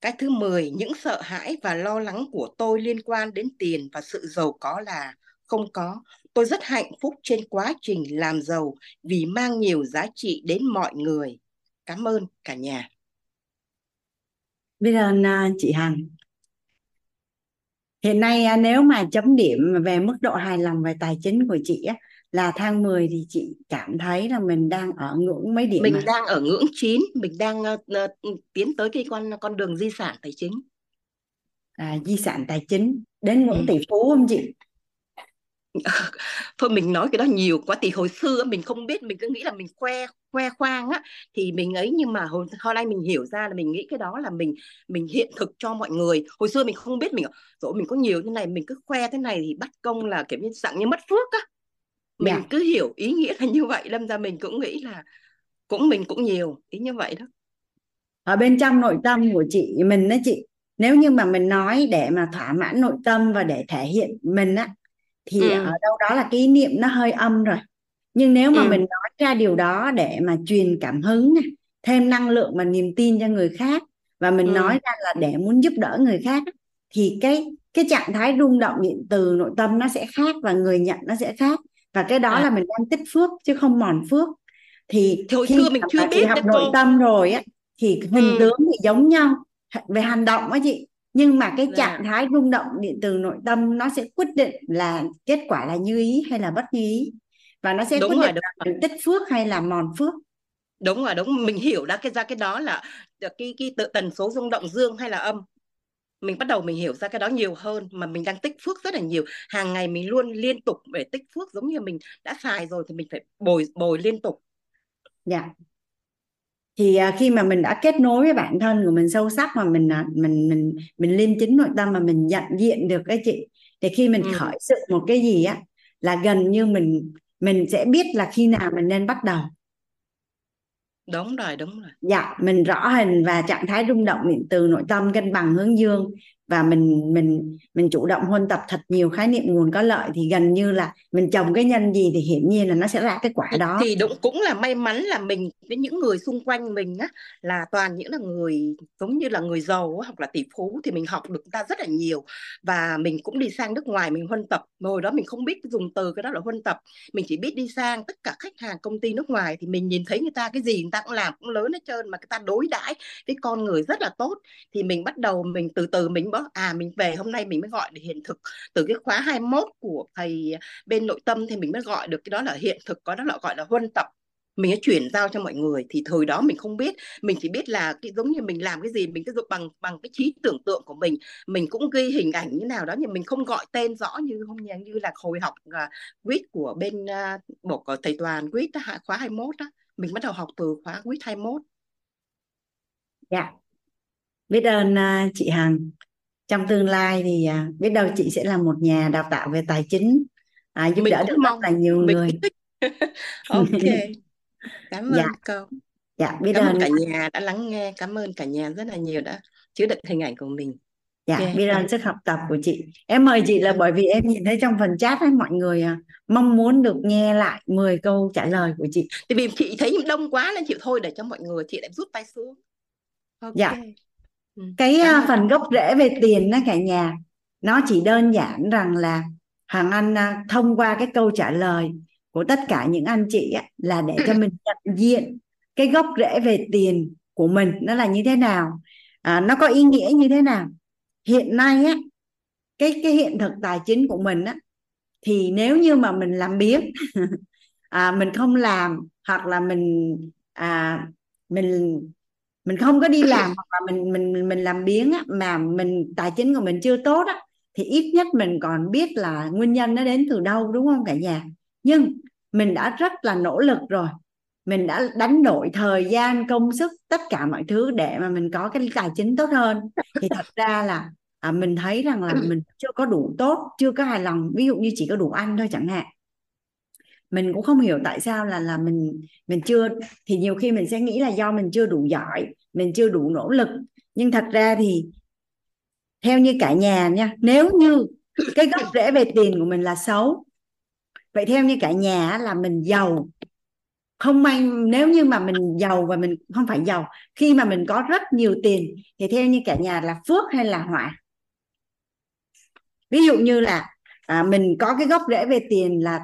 Cái thứ 10, những sợ hãi và lo lắng của tôi liên quan đến tiền và sự giàu có là không có. Tôi rất hạnh phúc trên quá trình làm giàu vì mang nhiều giá trị đến mọi người. Cảm ơn cả nhà. Bây giờ à, chị Hằng. Hiện nay à, nếu mà chấm điểm về mức độ hài lòng về tài chính của chị á, là tháng 10 thì chị cảm thấy là mình đang ở ngưỡng mấy điểm Mình mà đang ở ngưỡng 9, mình đang uh, tiến tới cái con con đường di sản tài chính. à, di sản tài chính đến ngưỡng Ừ. tỷ phú không chị? thôi mình nói cái đó nhiều quá thì hồi xưa mình không biết mình cứ nghĩ là mình khoe khoe khoang á thì mình ấy nhưng mà hồi hồi nay mình hiểu ra là mình nghĩ cái đó là mình mình hiện thực cho mọi người hồi xưa mình không biết mình rồi mình có nhiều thế này mình cứ khoe thế này thì bắt công là kiểu như dạng như mất phước á mình Dạ. cứ hiểu ý nghĩa là như vậy đâm ra mình cũng nghĩ là cũng mình cũng nhiều ý như vậy đó. Ở bên trong nội tâm của chị mình đó chị nếu như mà mình nói để mà thỏa mãn nội tâm và để thể hiện mình á thì ừ. ở đâu đó là cái niệm nó hơi âm rồi. Nhưng nếu mà ừ. mình nói ra điều đó để mà truyền cảm hứng này, thêm năng lượng và niềm tin cho người khác và mình ừ. nói ra là để muốn giúp đỡ người khác thì cái cái trạng thái rung động điện từ nội tâm nó sẽ khác và người nhận nó sẽ khác và cái đó à. là mình đang tích phước chứ không mòn phước. Thì thì hồi khi xưa mình chưa biết học nội cô tâm rồi á thì hình ừ. tướng thì giống nhau. Về hành động á chị. Nhưng mà cái dạ. trạng thái rung động điện từ nội tâm nó sẽ quyết định là kết quả là như ý hay là bất như ý. Và nó sẽ đúng quyết rồi định đúng là tích phước hay là mòn phước. Đúng rồi đúng. Mình hiểu ra cái ra cái đó là cái cái tự tần số rung động dương hay là âm mình bắt đầu mình hiểu ra cái đó nhiều hơn mà mình đang tích phước rất là nhiều. Hàng ngày mình luôn liên tục để tích phước giống như mình đã xài rồi thì mình phải bồi bồi liên tục. Dạ. Thì à, khi mà mình đã kết nối với bản thân của mình sâu sắc mà mình à, mình mình mình liêm chính nội tâm mà mình nhận diện được cái chị thì khi mình ừ. khởi sự một cái gì á là gần như mình mình sẽ biết là khi nào mình nên bắt đầu đúng rồi đúng rồi. Dạ, mình rõ hình và trạng thái rung động điện từ nội tâm cân bằng hướng dương và mình mình mình chủ động huân tập thật nhiều khái niệm nguồn có lợi thì gần như là mình trồng cái nhân gì thì hiển nhiên là nó sẽ ra cái quả đó. thì đúng, cũng là may mắn là mình với những người xung quanh mình á, là toàn những là người giống như là người giàu hoặc là tỷ phú thì mình học được người ta rất là nhiều. Và mình cũng đi sang nước ngoài mình huân tập. Hồi đó mình không biết dùng từ cái đó là huân tập. Mình chỉ biết đi sang tất cả khách hàng công ty nước ngoài thì mình nhìn thấy người ta cái gì người ta cũng làm cũng lớn hết trơn mà người ta đối đãi với con người rất là tốt. Thì mình bắt đầu mình từ từ mình bảo à mình về hôm nay mình mới gọi để hiện thực từ cái khóa 21 của thầy à, bên nội tâm thì mình mới gọi được cái đó là hiện thực có đó là gọi là huân tập. Mình đã chuyển giao cho mọi người thì thời đó mình không biết. Mình chỉ biết là cái giống như mình làm cái gì mình cứ dụng bằng bằng cái trí tưởng tượng của mình. Mình cũng ghi hình ảnh như nào đó nhưng mình không gọi tên rõ như không như, như là hồi học uh, quýt của bên uh, bộ của thầy toàn quýt khóa 21 đó. Mình bắt đầu học từ khóa quýt 21 dạ. Biết ơn uh, chị Hằng trong tương lai thì uh, biết đâu chị sẽ là một nhà đào tạo về tài chính à, giúp mình đỡ cũng được rất mong là nhiều mình người. ok. Cảm dạ. ơn câu dạ biết cảm ơn cả nhà đã lắng nghe cảm ơn cả nhà rất là nhiều đã chứa đựng hình ảnh của mình. Dạ ok biết ơn. sức học tập của chị. Em mời chị là bởi vì em nhìn thấy trong phần chat ấy mọi người à, mong muốn được nghe lại 10 câu trả lời của chị. Tại vì chị thấy đông quá nên chịu thôi để cho mọi người chị lại rút tay xuống. Ok. Dạ. Cái cảm à, ơn phần gốc rễ về tiền đó cả nhà nó chỉ đơn giản rằng là Hoàng Anh à, thông qua cái câu trả lời của tất cả những anh chị á, là để cho mình nhận diện cái gốc rễ về tiền của mình nó là như thế nào. À, nó có ý nghĩa như thế nào. Hiện nay á cái cái hiện thực tài chính của mình á thì nếu như mà mình làm biếng à, mình không làm hoặc là mình à, mình mình không có đi làm hoặc là mình mình mình làm biếng á, mà mình tài chính của mình chưa tốt á thì ít nhất mình còn biết là nguyên nhân nó đến từ đâu đúng không cả nhà? Nhưng mình đã rất là nỗ lực rồi. Mình đã đánh đổi thời gian công sức tất cả mọi thứ để mà mình có cái tài chính tốt hơn. Thì thật ra là à, mình thấy rằng là mình chưa có đủ tốt chưa có hài lòng ví dụ như chỉ có đủ ăn thôi chẳng hạn. Mình cũng không hiểu tại sao là là mình mình chưa thì nhiều khi mình sẽ nghĩ là do mình chưa đủ giỏi mình chưa đủ nỗ lực. Nhưng thật ra thì theo như cả nhà nha nếu như cái gốc rễ về tiền của mình là xấu vậy theo như cả nhà là mình giàu. Không may nếu như mà mình giàu và mình không phải giàu khi mà mình có rất nhiều tiền thì theo như cả nhà là phước hay là họa? Ví dụ như là à, mình có cái gốc rễ về tiền là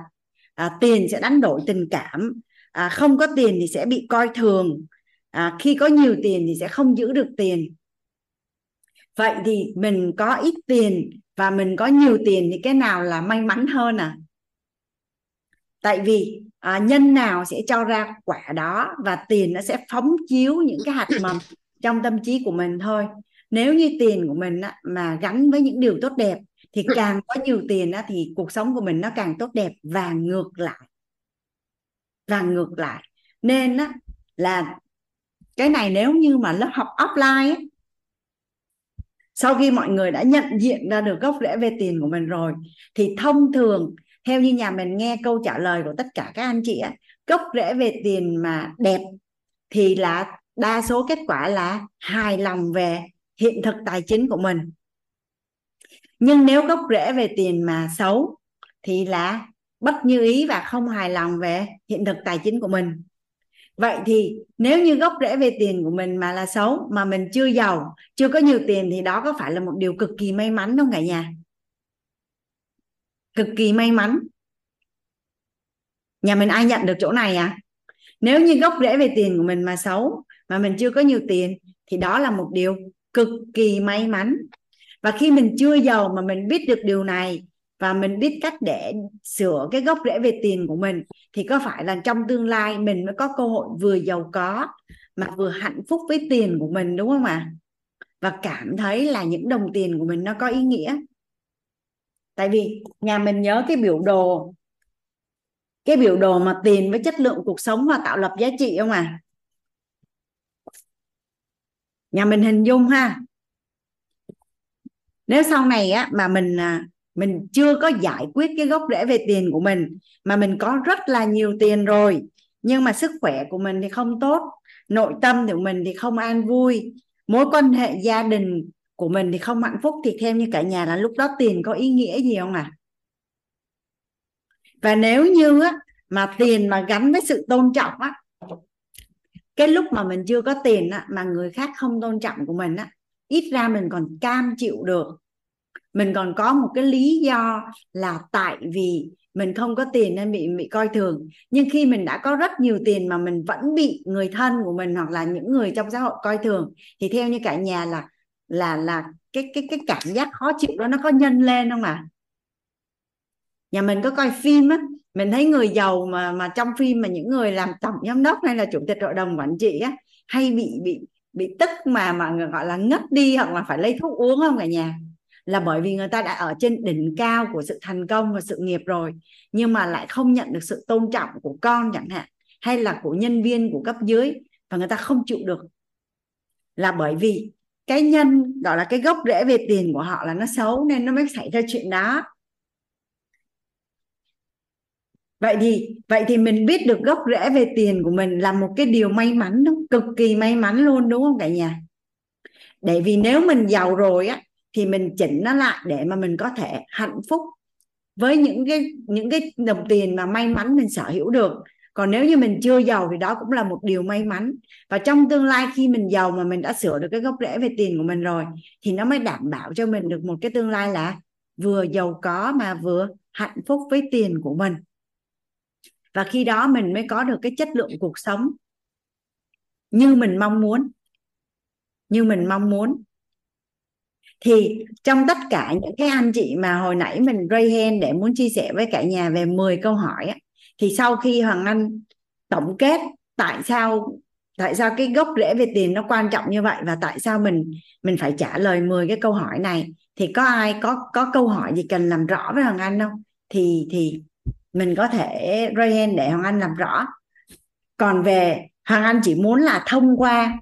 à, tiền sẽ đánh đổi tình cảm. À, không có tiền thì sẽ bị coi thường à, khi có nhiều tiền thì sẽ không giữ được tiền. Vậy thì mình có ít tiền và mình có nhiều tiền thì cái nào là may mắn hơn à? Tại vì à, nhân nào sẽ cho ra quả đó và tiền nó sẽ phóng chiếu những cái hạt mầm trong tâm trí của mình thôi. Nếu như tiền của mình á, mà gắn với những điều tốt đẹp thì càng có nhiều tiền á, thì cuộc sống của mình nó càng tốt đẹp và ngược lại. Và ngược lại. Nên á, là cái này nếu như mà lớp học offline sau khi mọi người đã nhận diện ra được gốc rễ về tiền của mình rồi, thì thông thường, theo như nhà mình nghe câu trả lời của tất cả các anh chị gốc rễ về tiền mà đẹp thì là đa số kết quả là hài lòng về hiện thực tài chính của mình. Nhưng nếu gốc rễ về tiền mà xấu thì là bất như ý và không hài lòng về hiện thực tài chính của mình vậy thì nếu như gốc rễ về tiền của mình mà là xấu, mà mình chưa giàu, chưa có nhiều tiền thì đó có phải là một điều cực kỳ may mắn không cả nhà? Cực kỳ may mắn. Nhà mình ai nhận được chỗ này à? Nếu như gốc rễ về tiền của mình mà xấu, mà mình chưa có nhiều tiền thì đó là một điều cực kỳ may mắn. Và khi mình chưa giàu mà mình biết được điều này và mình biết cách để sửa cái gốc rễ về tiền của mình. Thì có phải là trong tương lai mình mới có cơ hội vừa giàu có, mà vừa hạnh phúc với tiền của mình, đúng không ạ? Và cảm thấy là những đồng tiền của mình nó có ý nghĩa. Tại vì nhà mình nhớ cái biểu đồ, cái biểu đồ mà tiền với chất lượng cuộc sống và tạo lập giá trị không à nhà mình hình dung ha. Nếu sau này á, mà mình à, mình chưa có giải quyết cái gốc rễ về tiền của mình mà mình có rất là nhiều tiền rồi. Nhưng mà sức khỏe của mình thì không tốt nội tâm của mình thì không an vui mối quan hệ gia đình của mình thì không hạnh phúc thì theo như cả nhà là lúc đó tiền có ý nghĩa gì không à và nếu như á, mà tiền mà gắn với sự tôn trọng á cái lúc mà mình chưa có tiền á, mà người khác không tôn trọng của mình á ít ra mình còn cam chịu được mình còn có một cái lý do là tại vì mình không có tiền nên bị bị coi thường. Nhưng khi mình đã có rất nhiều tiền mà mình vẫn bị người thân của mình hoặc là những người trong xã hội coi thường, thì theo như cả nhà là là là cái cái cái cảm giác khó chịu đó nó có nhân lên không à nhà mình có coi phim á, mình thấy người giàu mà mà trong phim mà những người làm tổng giám đốc hay là chủ tịch hội đồng quản trị á, hay bị bị bị tức mà mà gọi là ngất đi hoặc là phải lấy thuốc uống không cả nhà? Là bởi vì người ta đã ở trên đỉnh cao của sự thành công và sự nghiệp rồi, nhưng mà lại không nhận được sự tôn trọng của con chẳng hạn, hay là của nhân viên của cấp dưới, và người ta không chịu được. Là bởi vì cái nhân, gọi là cái gốc rễ về tiền của họ là nó xấu nên nó mới xảy ra chuyện đó. Vậy thì vậy thì mình biết được gốc rễ về tiền của mình là một cái điều may mắn đúng cực kỳ may mắn luôn, đúng không cả nhà? Để vì nếu mình giàu rồi á thì mình chỉnh nó lại để mà mình có thể hạnh phúc với những cái những cái đồng tiền mà may mắn mình sở hữu được. Còn nếu như mình chưa giàu thì đó cũng là một điều may mắn. Và trong tương lai khi mình giàu mà mình đã sửa được cái gốc rễ về tiền của mình rồi, thì nó mới đảm bảo cho mình được một cái tương lai là vừa giàu có mà vừa hạnh phúc với tiền của mình. Và khi đó mình mới có được cái chất lượng cuộc sống như mình mong muốn, như mình mong muốn thì trong tất cả những cái anh chị mà hồi nãy mình ray hand để muốn chia sẻ với cả nhà về 10 câu hỏi á, thì sau khi Hoàng Anh tổng kết tại sao tại sao cái gốc rễ về tiền nó quan trọng như vậy và tại sao mình mình phải trả lời 10 cái câu hỏi này thì có ai có có câu hỏi gì cần làm rõ với Hoàng Anh không? Thì thì mình có thể ray hand để Hoàng Anh làm rõ. Còn về Hoàng Anh chỉ muốn là thông qua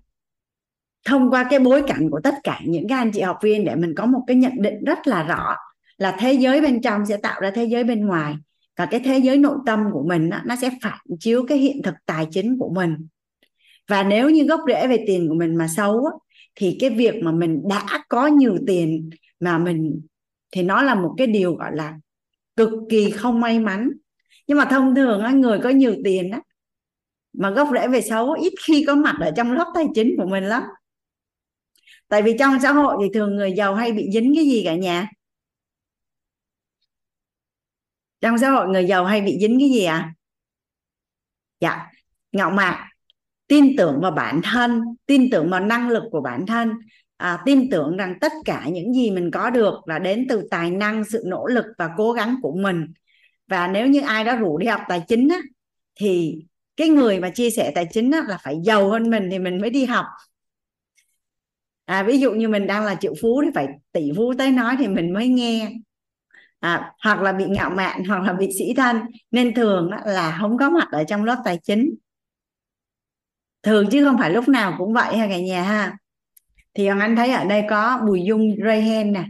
thông qua cái bối cảnh của tất cả những cái anh chị học viên để mình có một cái nhận định rất là rõ là thế giới bên trong sẽ tạo ra thế giới bên ngoài và cái thế giới nội tâm của mình đó, nó sẽ phản chiếu cái hiện thực tài chính của mình. Và nếu như gốc rễ về tiền của mình mà xấu á, thì cái việc mà mình đã có nhiều tiền mà mình thì nó là một cái điều gọi là cực kỳ không may mắn. Nhưng mà thông thường á, người có nhiều tiền á mà gốc rễ về xấu ít khi có mặt ở trong lớp tài chính của mình lắm tại vì trong xã hội thì thường người giàu hay bị dính cái gì cả nhà? Trong xã hội người giàu hay bị dính cái gì à dạ. Ngạo mạn tin tưởng vào bản thân tin tưởng vào năng lực của bản thân. À, tin tưởng rằng tất cả những gì mình có được là đến từ tài năng sự nỗ lực và cố gắng của mình. Và nếu như ai đó rủ đi học tài chính á, thì cái người mà chia sẻ tài chính á, là phải giàu hơn mình thì mình mới đi học à, ví dụ như mình đang là triệu phú thì phải tỷ phú tới nói thì mình mới nghe. À, hoặc là bị ngạo mạn hoặc là bị sĩ thân. Nên thường là không có mặt ở trong lớp tài chính. Thường chứ không phải lúc nào cũng vậy ha cả nhà ha. Thì hoàng anh thấy ở đây có bùi dung rayhen nè.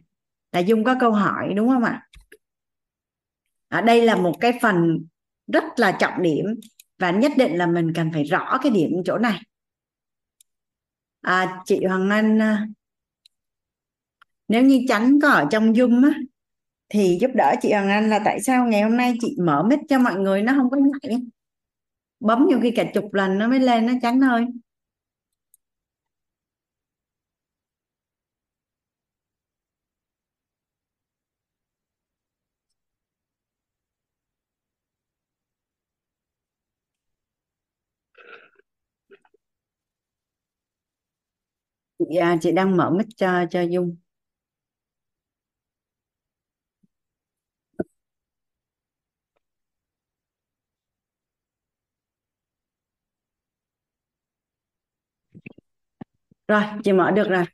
Là dung có câu hỏi đúng không ạ? Ở đây là một cái phần rất là trọng điểm và nhất định là mình cần phải rõ cái điểm chỗ này à, chị Hoàng Anh à, nếu như Chánh có ở trong Zoom á thì giúp đỡ chị Hoàng Anh là tại sao ngày hôm nay chị mở mic cho mọi người nó không có nhảy? Bấm nhiều khi cả chục lần nó mới lên nó Chánh ơi. Chị à, chị đang mở mic cho cho Dung rồi chị mở được rồi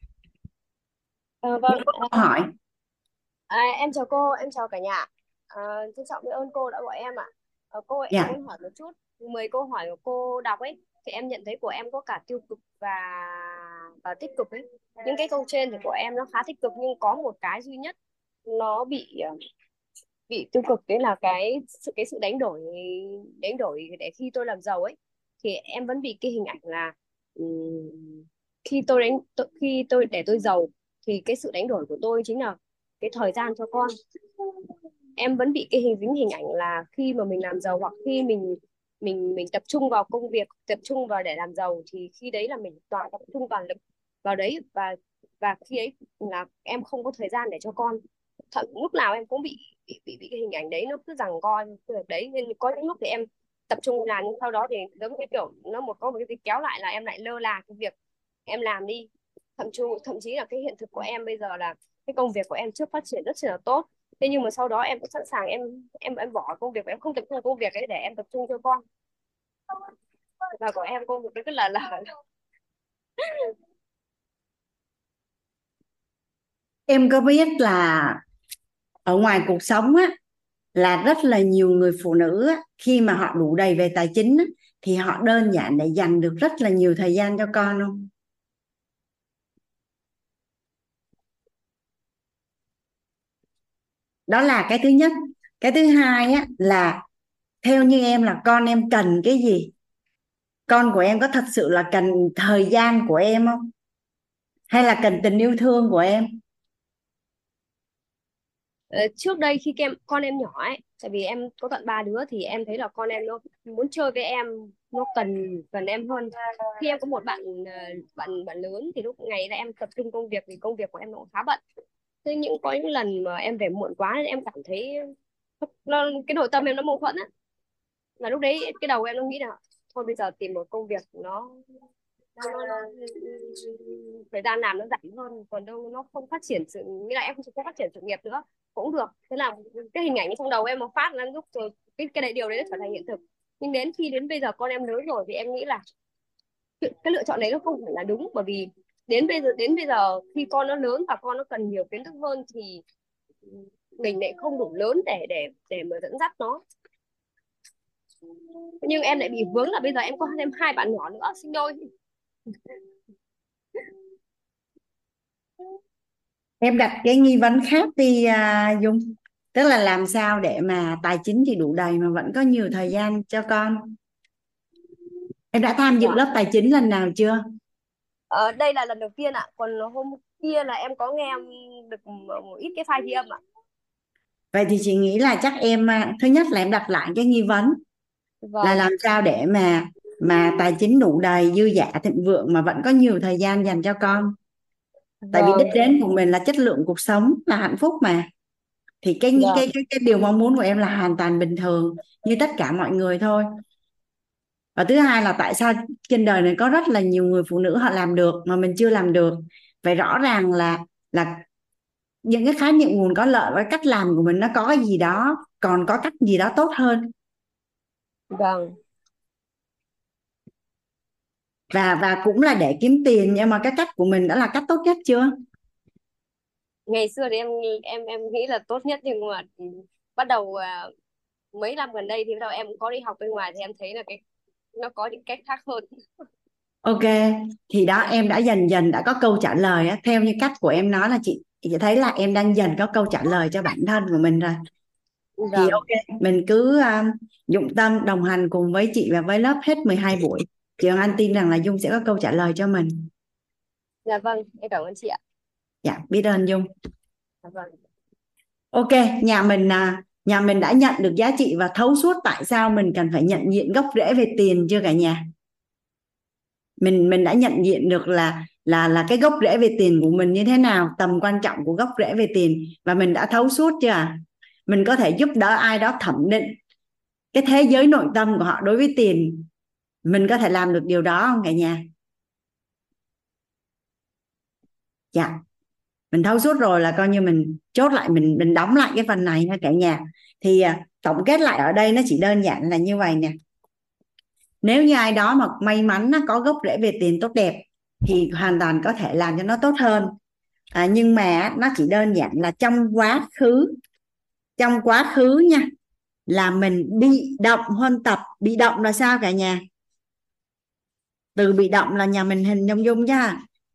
À, vâng, Những câu hỏi à, em chào cô, em chào cả nhà. À, trân trọng biết ơn cô đã gọi em ạ. À, cô ơi, em dạ muốn hỏi một chút. Mười câu hỏi của cô đọc ấy, thì em nhận thấy của em có cả tiêu cực và và tích cực ấy. Những cái câu trên thì của em nó khá tích cực nhưng có một cái duy nhất nó bị ờ, bị tiêu cực đấy là cái sự cái sự đánh đổi đánh đổi để khi tôi làm giàu ấy thì em vẫn bị cái hình ảnh là ừ, khi tôi đánh tôi, khi tôi để tôi giàu thì cái sự đánh đổi của tôi chính là cái thời gian cho con em vẫn bị cái hình dính hình ảnh là khi mà mình làm giàu hoặc khi mình mình mình tập trung vào công việc tập trung vào để làm giàu thì khi đấy là mình toàn tập trung toàn lực vào đấy. Và và khi ấy là em không có thời gian để cho con. Thậm lúc nào em cũng bị bị bị, bị cái hình ảnh đấy nó cứ rằng coi việc đấy. Nên có những lúc thì em tập trung làm nhưng sau đó thì giống như kiểu nó một có một cái gì kéo lại là em lại lơ là cái việc em làm đi. Thậm chí thậm chí là cái hiện thực của em bây giờ là cái công việc của em trước phát triển rất là tốt thế nhưng mà sau đó em cũng sẵn sàng em em em bỏ công việc em không tập trung vào công việc ấy để em tập trung cho con. Và của em công việc rất là là em có biết là ở ngoài cuộc sống á là rất là nhiều người phụ nữ á, khi mà họ đủ đầy về tài chính á, thì họ đơn giản để dành được rất là nhiều thời gian cho con không? Đó là cái thứ nhất. Cái thứ hai á, là theo như em là con em cần cái gì? Con của em có thật sự là cần thời gian của em không? Hay là cần tình yêu thương của em? Ờ, trước đây khi em con em nhỏ ấy, tại vì em có tận ba đứa thì em thấy là con em nó muốn chơi với em, nó cần cần em hơn. Khi em có một bạn ờ, bạn bạn lớn thì lúc ngày là em tập trung công việc vì công việc của em nó cũng khá bận thế những có những lần mà em về muộn quá em cảm thấy nó, cái nội tâm em nó mâu thuẫn á. Là lúc đấy cái đầu em nó nghĩ là thôi bây giờ tìm một công việc nó thời gian làm nó rảnh hơn còn đâu nó không phát triển sự nghĩa là em không phát triển sự nghiệp nữa. Cũng được. Thế là cái hình ảnh trong đầu em một phát là lúc rồi cái cái đại điều đấy nó trở thành hiện thực. Nhưng đến khi đến bây giờ con em lớn rồi thì em nghĩ là cái lựa chọn đấy nó không phải là đúng bởi vì đến bây giờ đến bây giờ khi con nó lớn và con nó cần nhiều kiến thức hơn thì mình lại không đủ lớn để để để mà dẫn dắt nó. Nhưng em lại bị vướng là bây giờ em có thêm hai bạn nhỏ nữa sinh đôi. Em đặt cái nghi vấn khác đi à, Dung. Tức là làm sao để mà tài chính thì đủ đầy mà vẫn có nhiều thời gian cho con? Em đã tham dự Dạ. lớp tài chính lần nào chưa Ờ, đây là lần đầu tiên ạ. Còn hôm kia là em có nghe được một ít cái file ghi âm ạ. Vậy thì chị nghĩ là chắc em à, thứ nhất là em đặt lại cái nghi vấn là vâng. làm sao để mà mà tài chính đủ đầy dư dả thịnh vượng mà vẫn có nhiều thời gian dành cho con. Tại vì vâng. đích đến của mình là chất lượng cuộc sống là hạnh phúc mà. Thì cái vâng. cái cái cái điều mong muốn của em là hoàn toàn bình thường như tất cả mọi người thôi và thứ hai là tại sao trên đời này có rất là nhiều người phụ nữ họ làm được mà mình chưa làm được? Vậy rõ ràng là là những cái khái niệm nguồn có lợi với cách làm của mình nó có cái gì đó còn có cách gì đó tốt hơn. Vâng. Và và cũng là để kiếm tiền nhưng mà cái cách của mình đã là cách tốt nhất chưa? Ngày xưa thì em em em nghĩ là tốt nhất nhưng mà bắt đầu à, mấy năm gần đây thì bắt đầu em có đi học bên ngoài thì em thấy là cái nó có những cách khác hơn. Ok thì đó em đã dần dần đã có câu trả lời á. Theo như cách của em nói là chị chị thấy là em đang dần có câu trả lời cho bản thân của mình rồi. Thì ok mình cứ um, dụng tâm đồng hành cùng với chị và với lớp hết 12 buổi. Chị Hoàng Anh tin rằng là Dung sẽ có câu trả lời cho mình. Dạ vâng em cảm ơn chị ạ. Dạ biết ơn Dung. Dạ vâng. Ok nhà mình à, nhà mình đã nhận được giá trị và thấu suốt tại sao mình cần phải nhận diện gốc rễ về tiền chưa cả nhà? Mình mình đã nhận diện được là là là cái gốc rễ về tiền của mình như thế nào, tầm quan trọng của gốc rễ về tiền và mình đã thấu suốt chưa à? mình có thể giúp đỡ ai đó thẩm định cái thế giới nội tâm của họ đối với tiền. Mình có thể làm được điều đó không cả nhà? Dạ mình thấu suốt rồi là coi như mình chốt lại mình mình đóng lại cái phần này nha cả nhà. Thì à, tổng kết lại ở đây nó chỉ đơn giản là như vậy nè. Nếu như ai đó mà may mắn nó có gốc rễ về tiền tốt đẹp thì hoàn toàn có thể làm cho nó tốt hơn. À, nhưng mà nó chỉ đơn giản là trong quá khứ trong quá khứ nha là mình bị động hơn tập. Bị động là sao cả nhà? Từ bị động là nhà mình hình dung dung chứ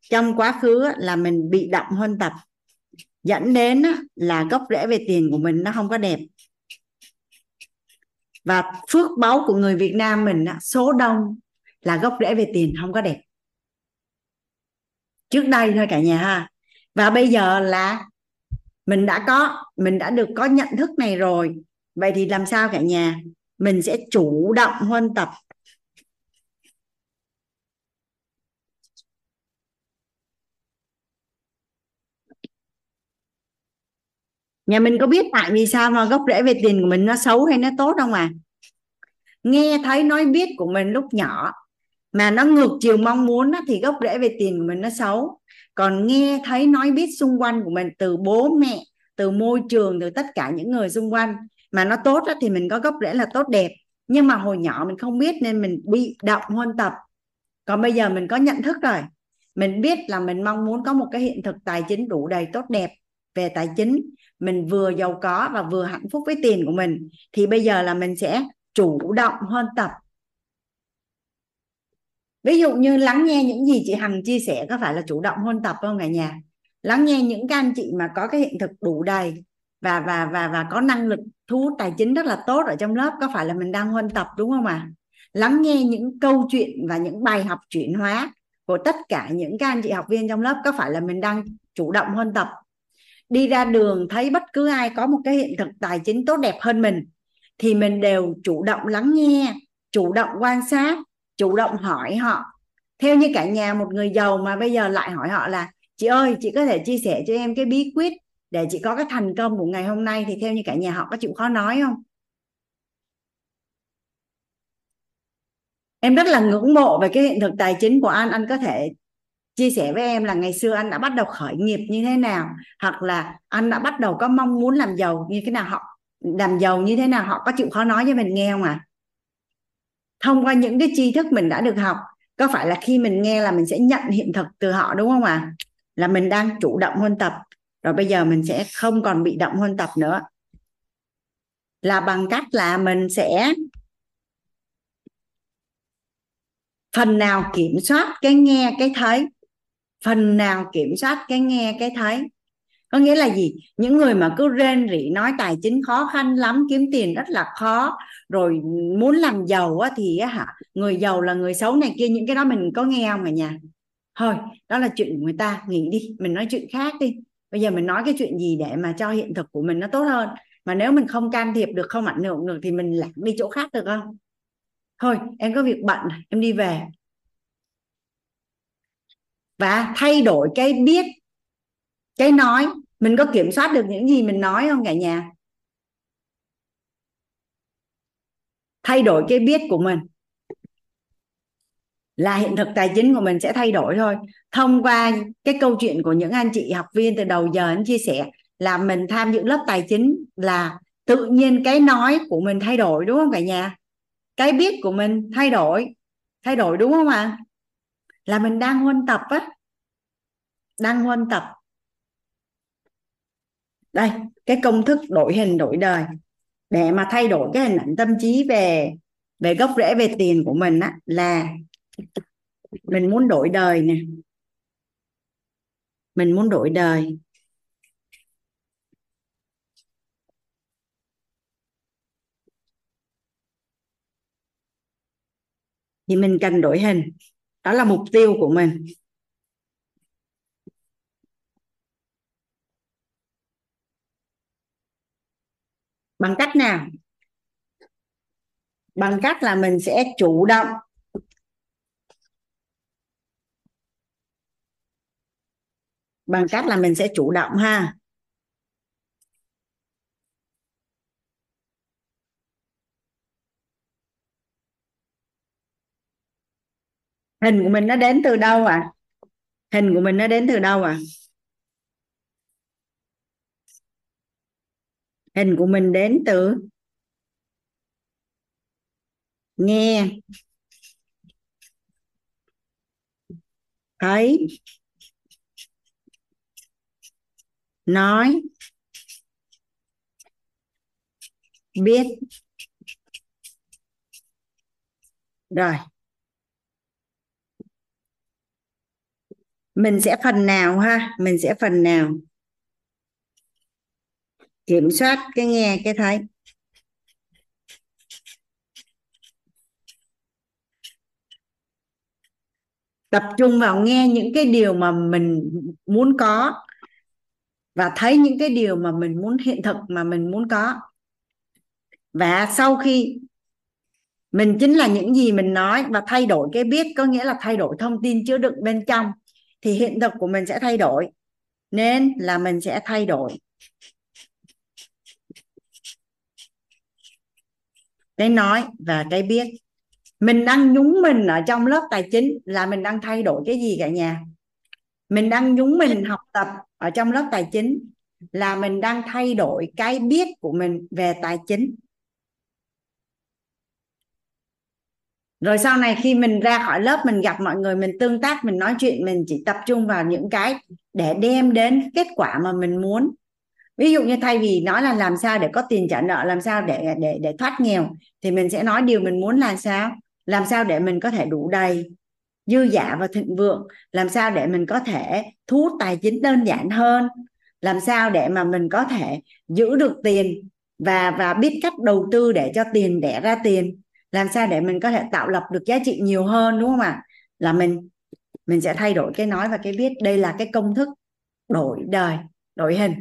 trong quá khứ là mình bị động hơn tập. Dẫn đến là gốc rễ về tiền của mình nó không có đẹp. Và phước báu của người Việt Nam mình số đông là gốc rễ về tiền không có đẹp. Trước đây thôi cả nhà ha. Và bây giờ là mình đã có, mình đã được có nhận thức này rồi. Vậy thì làm sao cả nhà? Mình sẽ chủ động huân tập nhà mình có biết tại vì sao mà gốc rễ về tiền của mình nó xấu hay nó tốt không à? Nghe thấy nói biết của mình lúc nhỏ mà nó ngược chiều mong muốn á, thì gốc rễ về tiền của mình nó xấu. Còn nghe thấy nói biết xung quanh của mình từ bố mẹ từ môi trường từ tất cả những người xung quanh mà nó tốt á, thì mình có gốc rễ là tốt đẹp. Nhưng mà hồi nhỏ mình không biết nên mình bị động huân tập. Còn bây giờ mình có nhận thức rồi. Mình biết là mình mong muốn có một cái hiện thực tài chính đủ đầy tốt đẹp về tài chính, mình vừa giàu có và vừa hạnh phúc với tiền của mình, thì bây giờ là mình sẽ chủ động hơn tập ví dụ như lắng nghe những gì chị Hằng chia sẻ có phải là chủ động hơn tập không cả nhà lắng nghe những các anh chị mà có cái hiện thực đủ đầy và và và và có năng lực thu hút tài chính rất là tốt ở trong lớp, có phải là mình đang huân tập đúng không ạ à? lắng nghe những câu chuyện và những bài học chuyển hóa của tất cả những các anh chị học viên trong lớp, có phải là mình đang chủ động huân tập đi ra đường thấy bất cứ ai có một cái hiện thực tài chính tốt đẹp hơn mình, thì mình đều chủ động lắng nghe, chủ động quan sát, chủ động hỏi họ. Theo như cả nhà, một người giàu mà bây giờ lại hỏi họ là, chị ơi, chị có thể chia sẻ cho em cái bí quyết để chị có cái thành công của ngày hôm nay? Thì theo như cả nhà, họ có chịu khó nói không? Em rất là ngưỡng mộ về cái hiện thực tài chính của anh anh có thể chia sẻ với em là ngày xưa anh đã bắt đầu khởi nghiệp như thế nào, hoặc là anh đã bắt đầu có mong muốn làm giàu như thế nào, họ, làm giàu như thế nào, họ có chịu khó nói cho mình nghe không à thông qua những cái tri thức mình đã được học, có phải là khi mình nghe là mình sẽ nhận hiện thực từ họ đúng không ạ à? là mình đang chủ động huân tập, rồi bây giờ mình sẽ không còn bị động huân tập nữa là bằng cách là mình sẽ phần nào kiểm soát cái nghe, cái thấy phần nào kiểm soát cái nghe cái thấy. Có nghĩa là gì? Những người mà cứ rên rỉ nói tài chính khó khăn lắm kiếm tiền rất là khó rồi muốn làm giàu á, thì á, hả người giàu là người xấu này kia những cái đó mình có nghe không cả nhà? Thôi đó là chuyện của người ta nghỉ đi mình nói chuyện khác đi. Bây giờ mình nói cái chuyện gì để mà cho hiện thực của mình nó tốt hơn? Mà nếu mình không can thiệp được không ảnh hưởng được thì mình lãng đi chỗ khác được không? Thôi em có việc bận em đi về và thay đổi cái biết, cái nói. Mình có kiểm soát được những gì mình nói không cả nhà? Thay đổi cái biết của mình. Là hiện thực tài chính của mình sẽ thay đổi thôi. Thông qua cái câu chuyện của những anh chị học viên từ đầu giờ anh chia sẻ là mình tham dự lớp tài chính là tự nhiên cái nói của mình thay đổi, đúng không cả nhà? Cái biết của mình thay đổi. Thay đổi đúng không ạ? à? Là mình đang huân tập á. Đang huân tập. Đây, cái công thức đổi hình đổi đời. Để mà thay đổi cái hình ảnh tâm trí về về gốc rễ, về tiền của mình á, là mình muốn đổi đời nè. Mình muốn đổi đời. Thì mình cần đổi hình đó là mục tiêu của mình. Bằng cách nào? Bằng cách là mình sẽ chủ động. Bằng cách là mình sẽ chủ động ha. Hình của mình nó đến từ đâu à hình của mình nó đến từ đâu à hình của mình đến từ nghe. Thấy. Nói. Biết. Rồi. Mình sẽ phần nào ha? Mình sẽ phần nào? Kiểm soát cái nghe, cái thấy. Tập trung vào nghe những cái điều mà mình muốn có và thấy những cái điều mà mình muốn, hiện thực mà mình muốn có. Và sau khi mình chính là những gì mình nói và thay đổi cái biết, có nghĩa là thay đổi thông tin chứa đựng bên trong thì hiện thực của mình sẽ thay đổi, nên là mình sẽ thay đổi. Cái nói và cái biết. Mình đang nhúng mình ở trong lớp tài chính là mình đang thay đổi cái gì cả nhà? Mình đang nhúng mình học tập ở trong lớp tài chính là mình đang thay đổi cái biết của mình về tài chính. Rồi sau này khi mình ra khỏi lớp, mình gặp mọi người, mình tương tác, mình nói chuyện, mình chỉ tập trung vào những cái để đem đến kết quả mà mình muốn. Ví dụ như thay vì nói là làm sao để có tiền trả nợ, làm sao để để để thoát nghèo, thì mình sẽ nói điều mình muốn là sao? Làm sao để mình có thể đủ đầy, dư giả và thịnh vượng? Làm sao để mình có thể thu hút tài chính đơn giản hơn? Làm sao để mà mình có thể giữ được tiền và và biết cách đầu tư để cho tiền đẻ ra tiền? Làm sao để mình có thể tạo lập được giá trị nhiều hơn, đúng không ạ? Là mình mình sẽ thay đổi cái nói và cái biết đây là cái công thức đổi đời, đổi hình.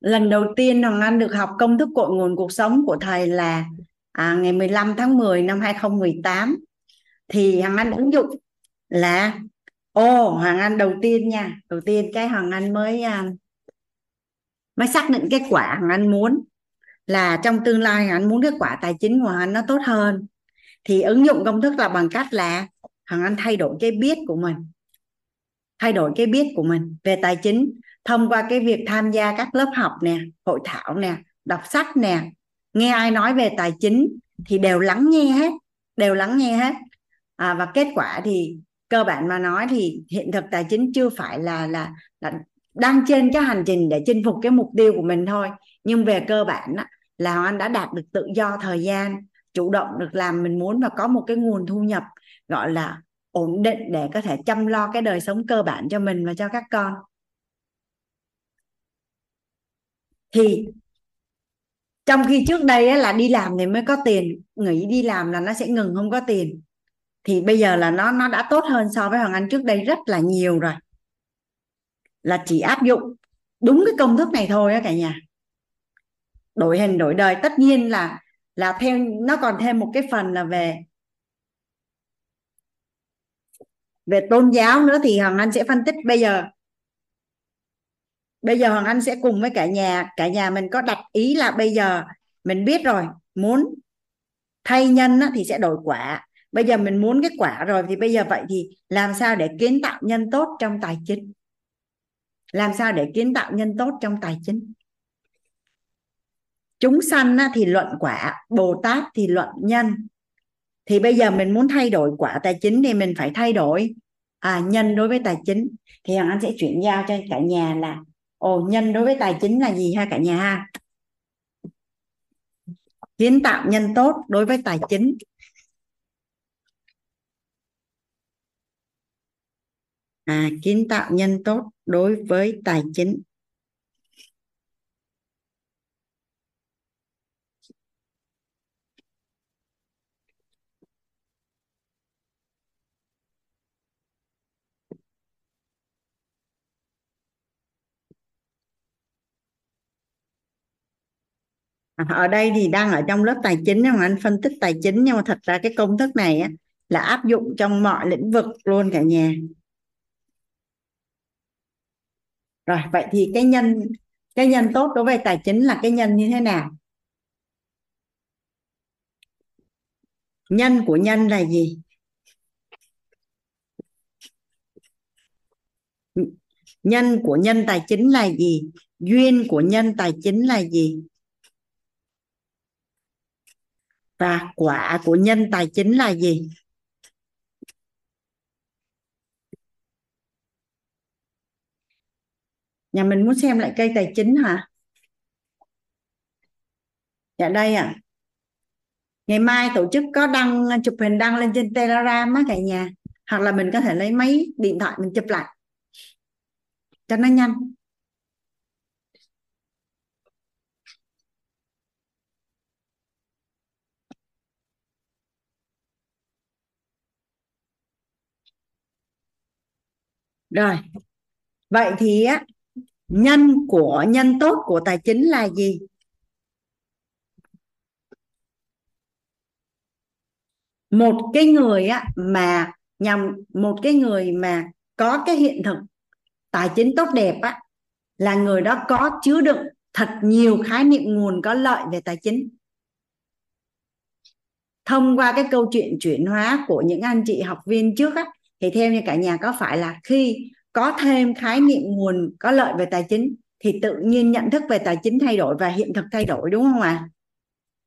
Lần đầu tiên Hoàng Anh được học công thức cội nguồn cuộc sống của thầy là à, ngày 15 tháng 10 năm 2018 thì Hoàng Anh ứng dụng là ô Hoàng Anh đầu tiên nha. Đầu tiên cái Hoàng Anh mới à, mới xác định kết quả Hoàng Anh muốn là trong tương lai Hoàng Anh muốn kết quả tài chính của Hoàng Anh nó tốt hơn. Thì ứng dụng công thức là bằng cách là Hoàng Anh thay đổi cái biết của mình thay đổi cái biết của mình về tài chính thông qua cái việc tham gia các lớp học nè hội thảo nè đọc sách nè nghe ai nói về tài chính thì đều lắng nghe hết đều lắng nghe hết. À, và kết quả thì cơ bản mà nói thì hiện thực tài chính chưa phải là là là đang trên cái hành trình để chinh phục cái mục tiêu của mình thôi. Nhưng về cơ bản á, là anh đã đạt được tự do thời gian chủ động được làm mình muốn và có một cái nguồn thu nhập gọi là ổn định để có thể chăm lo cái đời sống cơ bản cho mình và cho các con. Thì trong khi trước đây ấy, là đi làm thì mới có tiền nghỉ đi làm là nó sẽ ngừng không có tiền. Thì bây giờ là nó nó đã tốt hơn so với hoàng anh trước đây rất là nhiều rồi. Là chỉ áp dụng đúng cái công thức này thôi á cả nhà. Đổi hình đổi đời tất nhiên là là theo nó còn thêm một cái phần là về về tôn giáo nữa thì hoàng anh sẽ phân tích. Bây giờ bây giờ hoàng anh sẽ cùng với cả nhà cả nhà mình có đặt ý là bây giờ mình biết rồi muốn thay nhân á, thì sẽ đổi quả. Bây giờ mình muốn cái quả rồi thì bây giờ vậy thì làm sao để kiến tạo nhân tốt trong tài chính? Làm sao để kiến tạo nhân tốt trong tài chính? Chúng sanh á, thì luận quả bồ tát thì luận nhân. Thì bây giờ mình muốn thay đổi quả tài chính thì mình phải thay đổi à, nhân đối với tài chính. Thì hoàng anh sẽ chuyển giao cho cả nhà là ồ, nhân đối với tài chính là gì ha cả nhà ha? Kiến tạo nhân tốt đối với tài chính. À kiến tạo nhân tốt đối với tài chính. Ờ, ở đây thì đang ở trong lớp tài chính nhưng mà anh phân tích tài chính nhưng mà thật ra cái công thức này á, là áp dụng trong mọi lĩnh vực luôn cả nhà. Rồi vậy thì cái nhân cái nhân tốt đối với tài chính là cái nhân như thế nào? Nhân của nhân là gì? Nhân của nhân tài chính là gì? Duyên của nhân tài chính là gì? Và quả của nhân tài chính là gì? Nhà mình muốn xem lại cây tài chính hả? Dạ đây ạ. À. ngày mai tổ chức có đăng, chụp hình đăng lên trên telegram á cả nhà. Hoặc là mình có thể lấy máy, điện thoại mình chụp lại. Cho nó nhanh. Rồi. Vậy thì á nhân của nhân tốt của tài chính là gì? Một cái người á mà nhằm một cái người mà có cái hiện thực tài chính tốt đẹp á là người đó có chứa đựng thật nhiều khái niệm nguồn có lợi về tài chính. Thông qua cái câu chuyện chuyển hóa của những anh chị học viên trước á, thì theo như cả nhà có phải là khi có thêm khái niệm nguồn có lợi về tài chính, thì tự nhiên nhận thức về tài chính thay đổi và hiện thực thay đổi, đúng không ạ? À?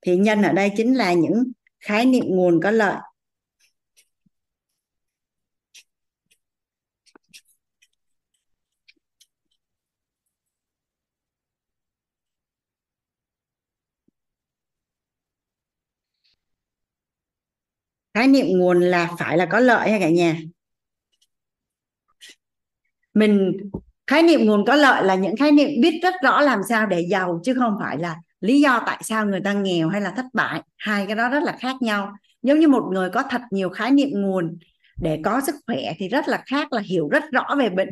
Thì nhân ở đây chính là những khái niệm nguồn có lợi. Khái niệm nguồn là phải là có lợi ha cả nhà. Mình khái niệm nguồn có lợi là những khái niệm biết rất rõ làm sao để giàu, chứ không phải là lý do tại sao người ta nghèo hay là thất bại. Hai cái đó rất là khác nhau. Giống như một người có thật nhiều khái niệm nguồn, để có sức khỏe thì rất là khác là hiểu rất rõ về bệnh.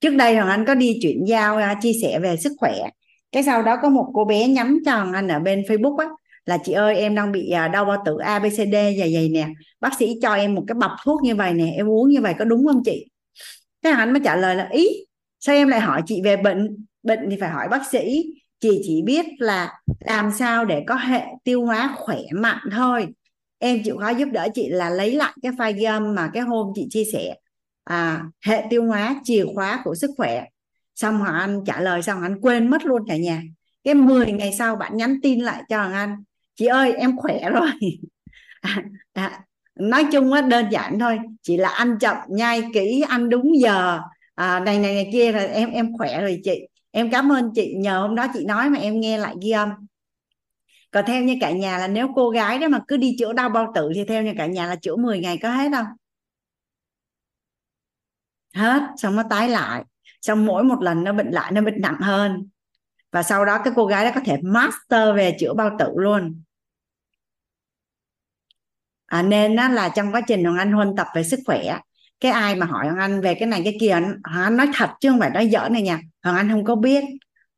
Trước đây hoàng anh có đi chuyển giao à, chia sẻ về sức khỏe. Cái sau đó có một cô bé nhắm cho hoàng anh ở bên facebook á là chị ơi em đang bị à, đau bao tử abcd dày dày nè. Bác sĩ cho em một cái bọc thuốc như vậy nè em uống như vậy có đúng không chị? Thế anh mới trả lời là ý sao em lại hỏi chị về bệnh? Bệnh thì phải hỏi bác sĩ. Chị chỉ biết là làm sao để có hệ tiêu hóa khỏe mạnh thôi. Em chịu khó giúp đỡ chị là lấy lại cái file gum mà cái hôm chị chia sẻ à, hệ tiêu hóa chìa khóa của sức khỏe. Xong hoàng anh trả lời xong anh quên mất luôn cả nhà. Cái 10 ngày sau bạn nhắn tin lại cho hoàng anh chị ơi em khỏe rồi. À, à, nói chung á đơn giản thôi. Chỉ là ăn chậm nhai kỹ ăn đúng giờ. À, này này này kia rồi em em khỏe rồi chị. Em cảm ơn chị. Nhờ hôm đó chị nói mà em nghe lại ghi âm. Còn theo như cả nhà là nếu cô gái đó mà cứ đi chữa đau bao tử thì theo như cả nhà là chữa 10 ngày có hết không hết xong nó tái lại. Xong mỗi một lần nó bệnh lại nó bệnh nặng hơn. Và sau đó cái cô gái đó có thể master về chữa bao tử luôn à, nên á, là trong quá trình hoàng anh huân tập về sức khỏe cái ai mà hỏi hoàng anh về cái này cái kia hoàng anh nói thật chứ không phải nói dở này nha. Hoàng anh không có biết.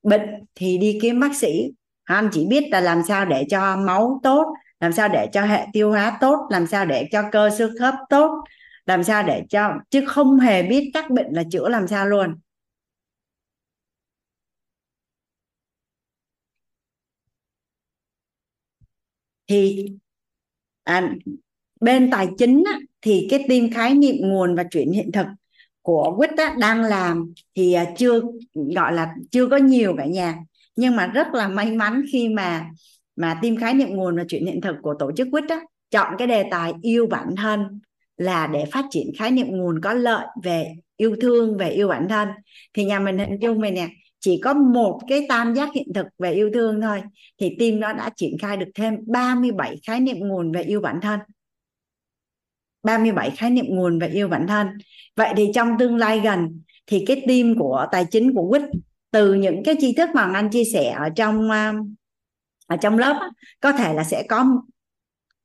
Bệnh thì đi kiếm bác sĩ. Hoàng anh chỉ biết là làm sao để cho máu tốt làm sao để cho hệ tiêu hóa tốt làm sao để cho cơ xương khớp tốt làm sao để cho chứ không hề biết các bệnh là chữa làm sao luôn. Thì à, bên tài chính á, thì cái team khái niệm nguồn và chuyển hiện thực của quýt á, đang làm thì à, chưa gọi là chưa có nhiều cả nhà. Nhưng mà rất là may mắn khi mà mà team khái niệm nguồn và chuyển hiện thực của tổ chức quýt á, chọn cái đề tài yêu bản thân là để phát triển khái niệm nguồn có lợi về yêu thương về yêu bản thân. Thì nhà mình hình dung mình nè chỉ có một cái tam giác hiện thực về yêu thương thôi. Thì team nó đã triển khai được thêm 37 khái niệm nguồn về yêu bản thân. 37 khái niệm nguồn về yêu bản thân. Vậy thì trong tương lai gần, thì cái team của tài chính của quýt, từ những cái tri thức mà anh chia sẻ ở trong à, ở trong lớp, có thể là sẽ có,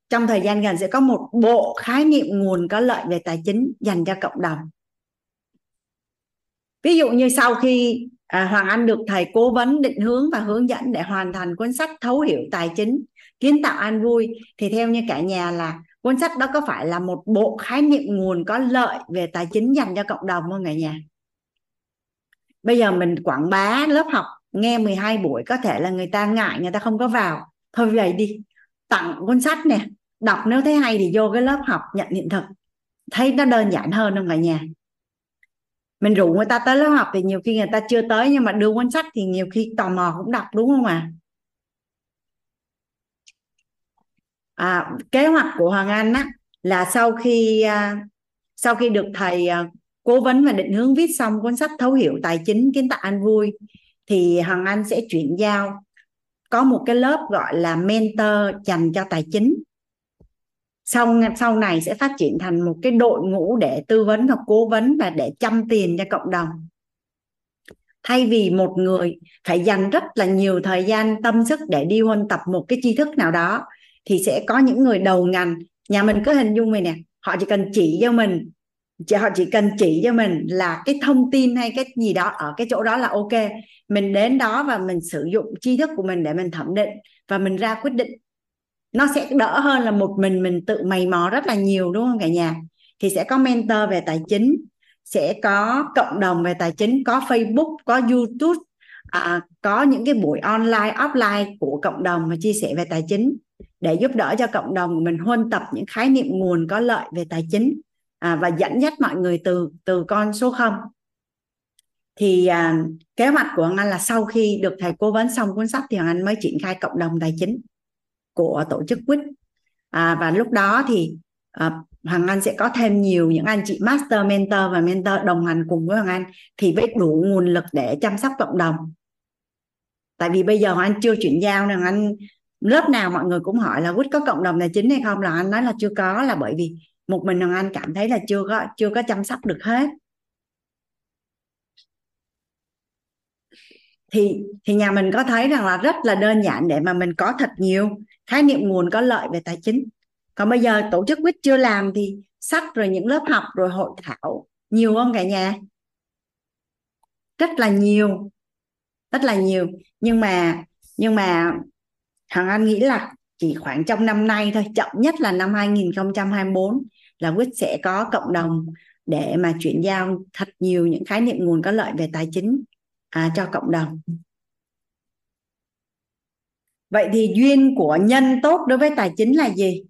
trong thời gian gần sẽ có một bộ khái niệm nguồn có lợi về tài chính dành cho cộng đồng. Ví dụ như sau khi à, Hoàng Anh được thầy cố vấn định hướng và hướng dẫn để hoàn thành cuốn sách thấu hiểu tài chính kiến tạo an vui. Thì theo như cả nhà là cuốn sách đó có phải là một bộ khái niệm nguồn có lợi về tài chính dành cho cộng đồng không cả nhà? Bây giờ mình quảng bá lớp học nghe 12 buổi có thể là người ta ngại người ta không có vào. Thôi vậy đi tặng cuốn sách nè. Đọc nếu thấy hay thì vô cái lớp học nhận hiện thực. Thấy nó đơn giản hơn không cả nhà? Mình rủ người ta tới lớp học thì nhiều khi người ta chưa tới nhưng mà đưa cuốn sách thì nhiều khi tò mò cũng đọc đúng không ạ à? à, kế hoạch của Hoàng Anh á là sau khi à, sau khi được thầy à, cố vấn và định hướng viết xong cuốn sách thấu hiểu tài chính kiến tạo an vui thì Hoàng Anh sẽ chuyển giao có một cái lớp gọi là mentor dành cho tài chính sau sau này sẽ phát triển thành một cái đội ngũ để tư vấn hoặc cố vấn và để chăm tiền cho cộng đồng. Thay vì một người phải dành rất là nhiều thời gian, tâm sức để đi huân tập một cái tri thức nào đó, thì sẽ có những người đầu ngành. Nhà mình cứ hình dung mình nè, họ chỉ cần chỉ cho mình họ chỉ cần chỉ cho mình là cái thông tin hay cái gì đó ở cái chỗ đó là ok. Mình đến đó và mình sử dụng tri thức của mình để mình thẩm định và mình ra quyết định nó sẽ đỡ hơn là một mình mình tự mày mò rất là nhiều đúng không cả nhà? Thì sẽ có mentor về tài chính sẽ có cộng đồng về tài chính có Facebook có YouTube à, có những cái buổi online offline của cộng đồng và chia sẻ về tài chính để giúp đỡ cho cộng đồng của mình huân tập những khái niệm nguồn có lợi về tài chính à, và dẫn dắt mọi người từ từ con số 0 thì à, kế hoạch của anh là sau khi được thầy cố vấn xong cuốn sách thì anh mới triển khai cộng đồng tài chính của tổ chức quýt. À, và lúc đó thì à, Hoàng Anh sẽ có thêm nhiều những anh chị master mentor và mentor đồng hành cùng với Hoàng Anh thì với đủ nguồn lực để chăm sóc cộng đồng. Tại vì bây giờ Hoàng Anh chưa chuyển giao nên anh lớp nào mọi người cũng hỏi là quýt có cộng đồng tài chính hay không? Là anh nói là chưa có là bởi vì một mình Hoàng Anh cảm thấy là chưa có chưa có chăm sóc được hết. Thì thì nhà mình có thấy rằng là rất là đơn giản để mà mình có thật nhiều khái niệm nguồn có lợi về tài chính. Còn bây giờ tổ chức quýt chưa làm thì sách rồi những lớp học rồi hội thảo. Nhiều không cả nhà? Rất là nhiều. Rất là nhiều. Nhưng mà nhưng mà thằng anh nghĩ là chỉ khoảng trong năm nay thôi. Chậm nhất là năm 2024 là quýt sẽ có cộng đồng để mà chuyển giao thật nhiều những khái niệm nguồn có lợi về tài chính à, cho cộng đồng vậy thì duyên của nhân tốt đối với tài chính là gì?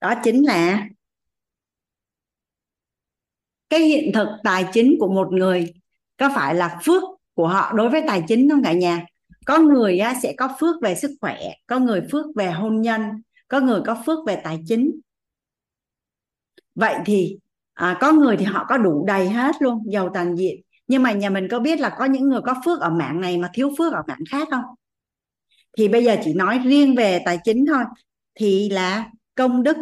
Đó chính là cái hiện thực tài chính của một người có phải là phước của họ đối với tài chính không cả nhà? Có người sẽ có phước về sức khỏe có người phước về hôn nhân có người có phước về tài chính. Vậy thì à, có người thì họ có đủ đầy hết luôn giàu toàn diện nhưng mà nhà mình có biết là có những người có phước ở mạng này mà thiếu phước ở mạng khác không? Thì bây giờ chỉ nói riêng về tài chính thôi. Thì là công đức.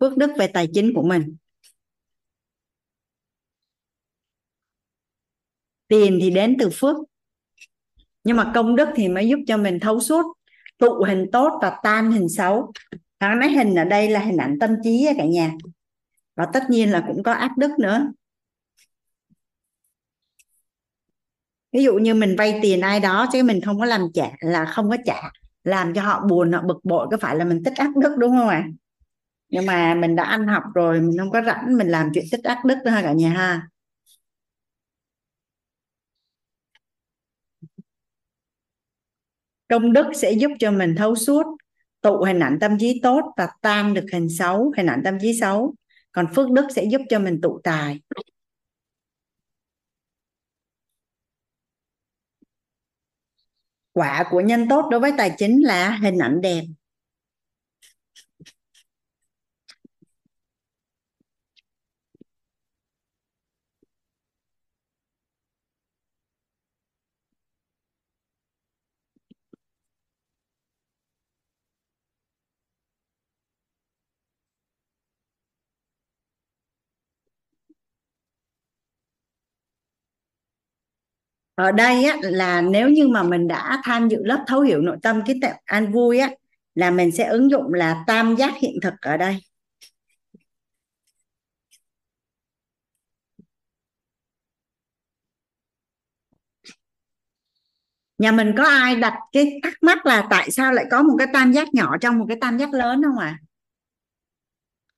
Phước đức. Về tài chính của mình. Tiền thì đến từ phước. Nhưng mà công đức thì mới giúp cho mình thấu suốt. Tụ hình tốt và tan hình xấu thằng nói hình ở đây là hình ảnh tâm trí cả nhà. Và tất nhiên là cũng có ác đức nữa. Ví dụ như mình vay tiền ai đó chứ mình không có làm trả, là không có trả, làm cho họ buồn, họ bực bội, có phải là mình tích ác đức đúng không ạ? À? nhưng mà mình đã ăn học rồi, mình không có rảnh, mình làm chuyện tích ác đức nữa cả nhà ha? Công đức sẽ giúp cho mình thấu suốt tụ hình ảnh tâm trí tốt và tan được hình xấu, hình ảnh tâm trí xấu. Còn phước đức sẽ giúp cho mình tụ tài. Quả của nhân tốt đối với tài chính là hình ảnh đẹp. Ở đây á, là nếu như mà mình đã tham dự lớp thấu hiểu nội tâm cái tệp an vui á là mình sẽ ứng dụng là tam giác hiện thực ở đây nhà mình có ai đặt cái thắc mắc là tại sao lại có một cái tam giác nhỏ trong một cái tam giác lớn không ạ à?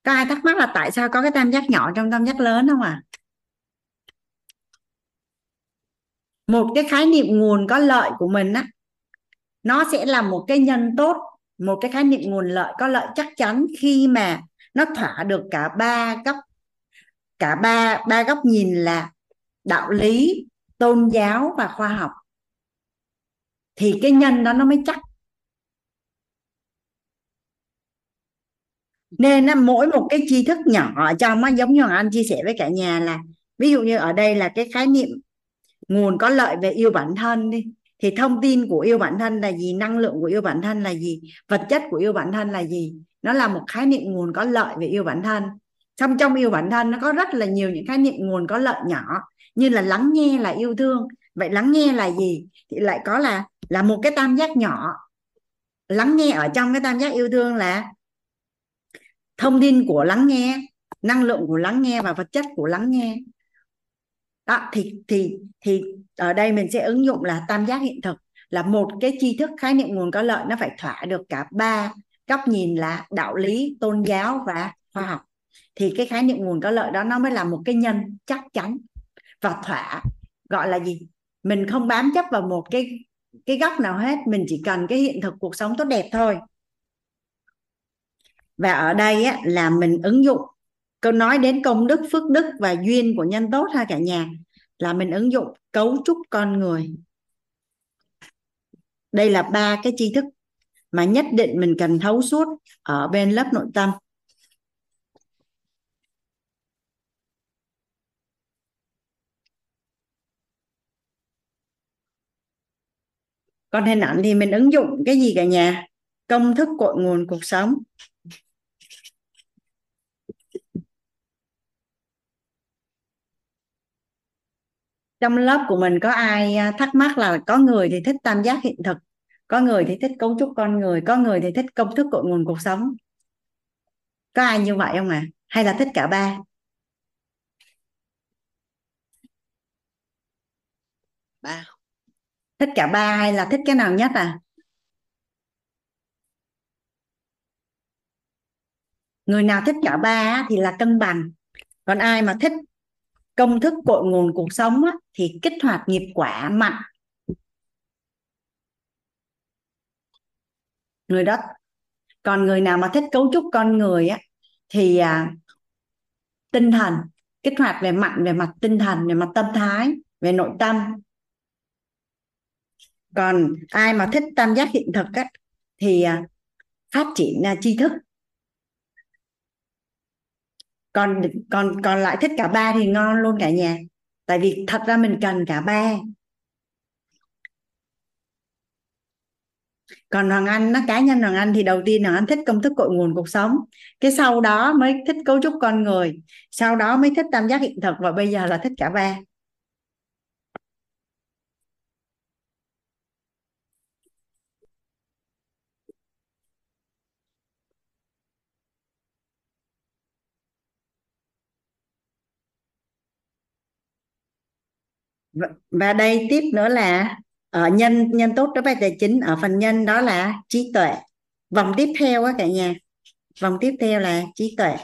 có ai thắc mắc là tại sao có cái tam giác nhỏ trong tam giác lớn không ạ à? Một cái khái niệm nguồn có lợi của mình á, nó sẽ là một cái nhân tốt. Một cái khái niệm nguồn lợi có lợi chắc chắn khi mà nó thỏa được cả ba góc. Cả ba ba góc nhìn là đạo lý, tôn giáo và khoa học. Thì cái nhân đó nó mới chắc. Nên mỗi một cái tri thức nhỏ ở trong á, giống như anh chia sẻ với cả nhà là, ví dụ như ở đây là cái khái niệm nguồn có lợi về yêu bản thân đi. Thì thông tin của yêu bản thân là gì? Năng lượng của yêu bản thân là gì? Vật chất của yêu bản thân là gì? Nó là một khái niệm nguồn có lợi về yêu bản thân. Trong trong yêu bản thân nó có rất là nhiều những khái niệm nguồn có lợi nhỏ, như là lắng nghe là yêu thương. Vậy lắng nghe là gì? Thì lại có là là một cái tam giác nhỏ. Lắng nghe ở trong cái tam giác yêu thương là thông tin của lắng nghe, năng lượng của lắng nghe và vật chất của lắng nghe đó thì thì thì ở đây mình sẽ ứng dụng là tam giác hiện thực là một cái tri thức khái niệm nguồn có lợi nó phải thỏa được cả ba góc nhìn là đạo lý tôn giáo và khoa học. Thì cái khái niệm nguồn có lợi đó nó mới là một cái nhân chắc chắn và thỏa gọi là gì? Mình không bám chấp vào một cái cái góc nào hết mình chỉ cần cái hiện thực cuộc sống tốt đẹp thôi. Và ở đây á, là mình ứng dụng câu nói đến công đức, phước đức và duyên của nhân tốt ha cả nhà, là mình ứng dụng cấu trúc con người. Đây là ba cái tri thức mà nhất định mình cần thấu suốt ở bên lớp nội tâm. Còn hình ảnh thì mình ứng dụng cái gì cả nhà? Công thức cội nguồn cuộc sống. Trong lớp của mình có ai à, thắc mắc là có người thì thích tam giác hiện thực có người thì thích cấu trúc con người có người thì thích công thức cội nguồn cuộc sống? Có ai như vậy không ạ? À? hay là thích cả ba? Ba. Thích cả ba hay là thích cái nào nhất à? Người nào thích cả ba thì là cân bằng. Còn ai mà thích công thức cội nguồn cuộc sống á, thì kích hoạt nghiệp quả mạnh. Người đó còn người nào mà thích cấu trúc con người á thì à, tinh thần kích hoạt về mạnh về mặt tinh thần về mặt tâm thái về nội tâm. Còn ai mà thích tam giác hiện thực á thì à, phát triển à, tri thức còn còn còn lại thích cả ba thì ngon luôn cả nhà. Tại vì thật ra mình cần cả ba. Còn Hoàng Anh, nó cá nhân Hoàng Anh thì đầu tiên Hoàng Anh thích công thức cội nguồn cuộc sống. Cái sau đó mới thích cấu trúc con người. Sau đó mới thích tam giác hiện thực và bây giờ là thích cả ba. Và đây tiếp nữa là ở nhân nhân tốt đối với tài chính. Ở phần nhân đó là trí tuệ. Vòng tiếp theo á cả nhà. Vòng tiếp theo là trí tuệ.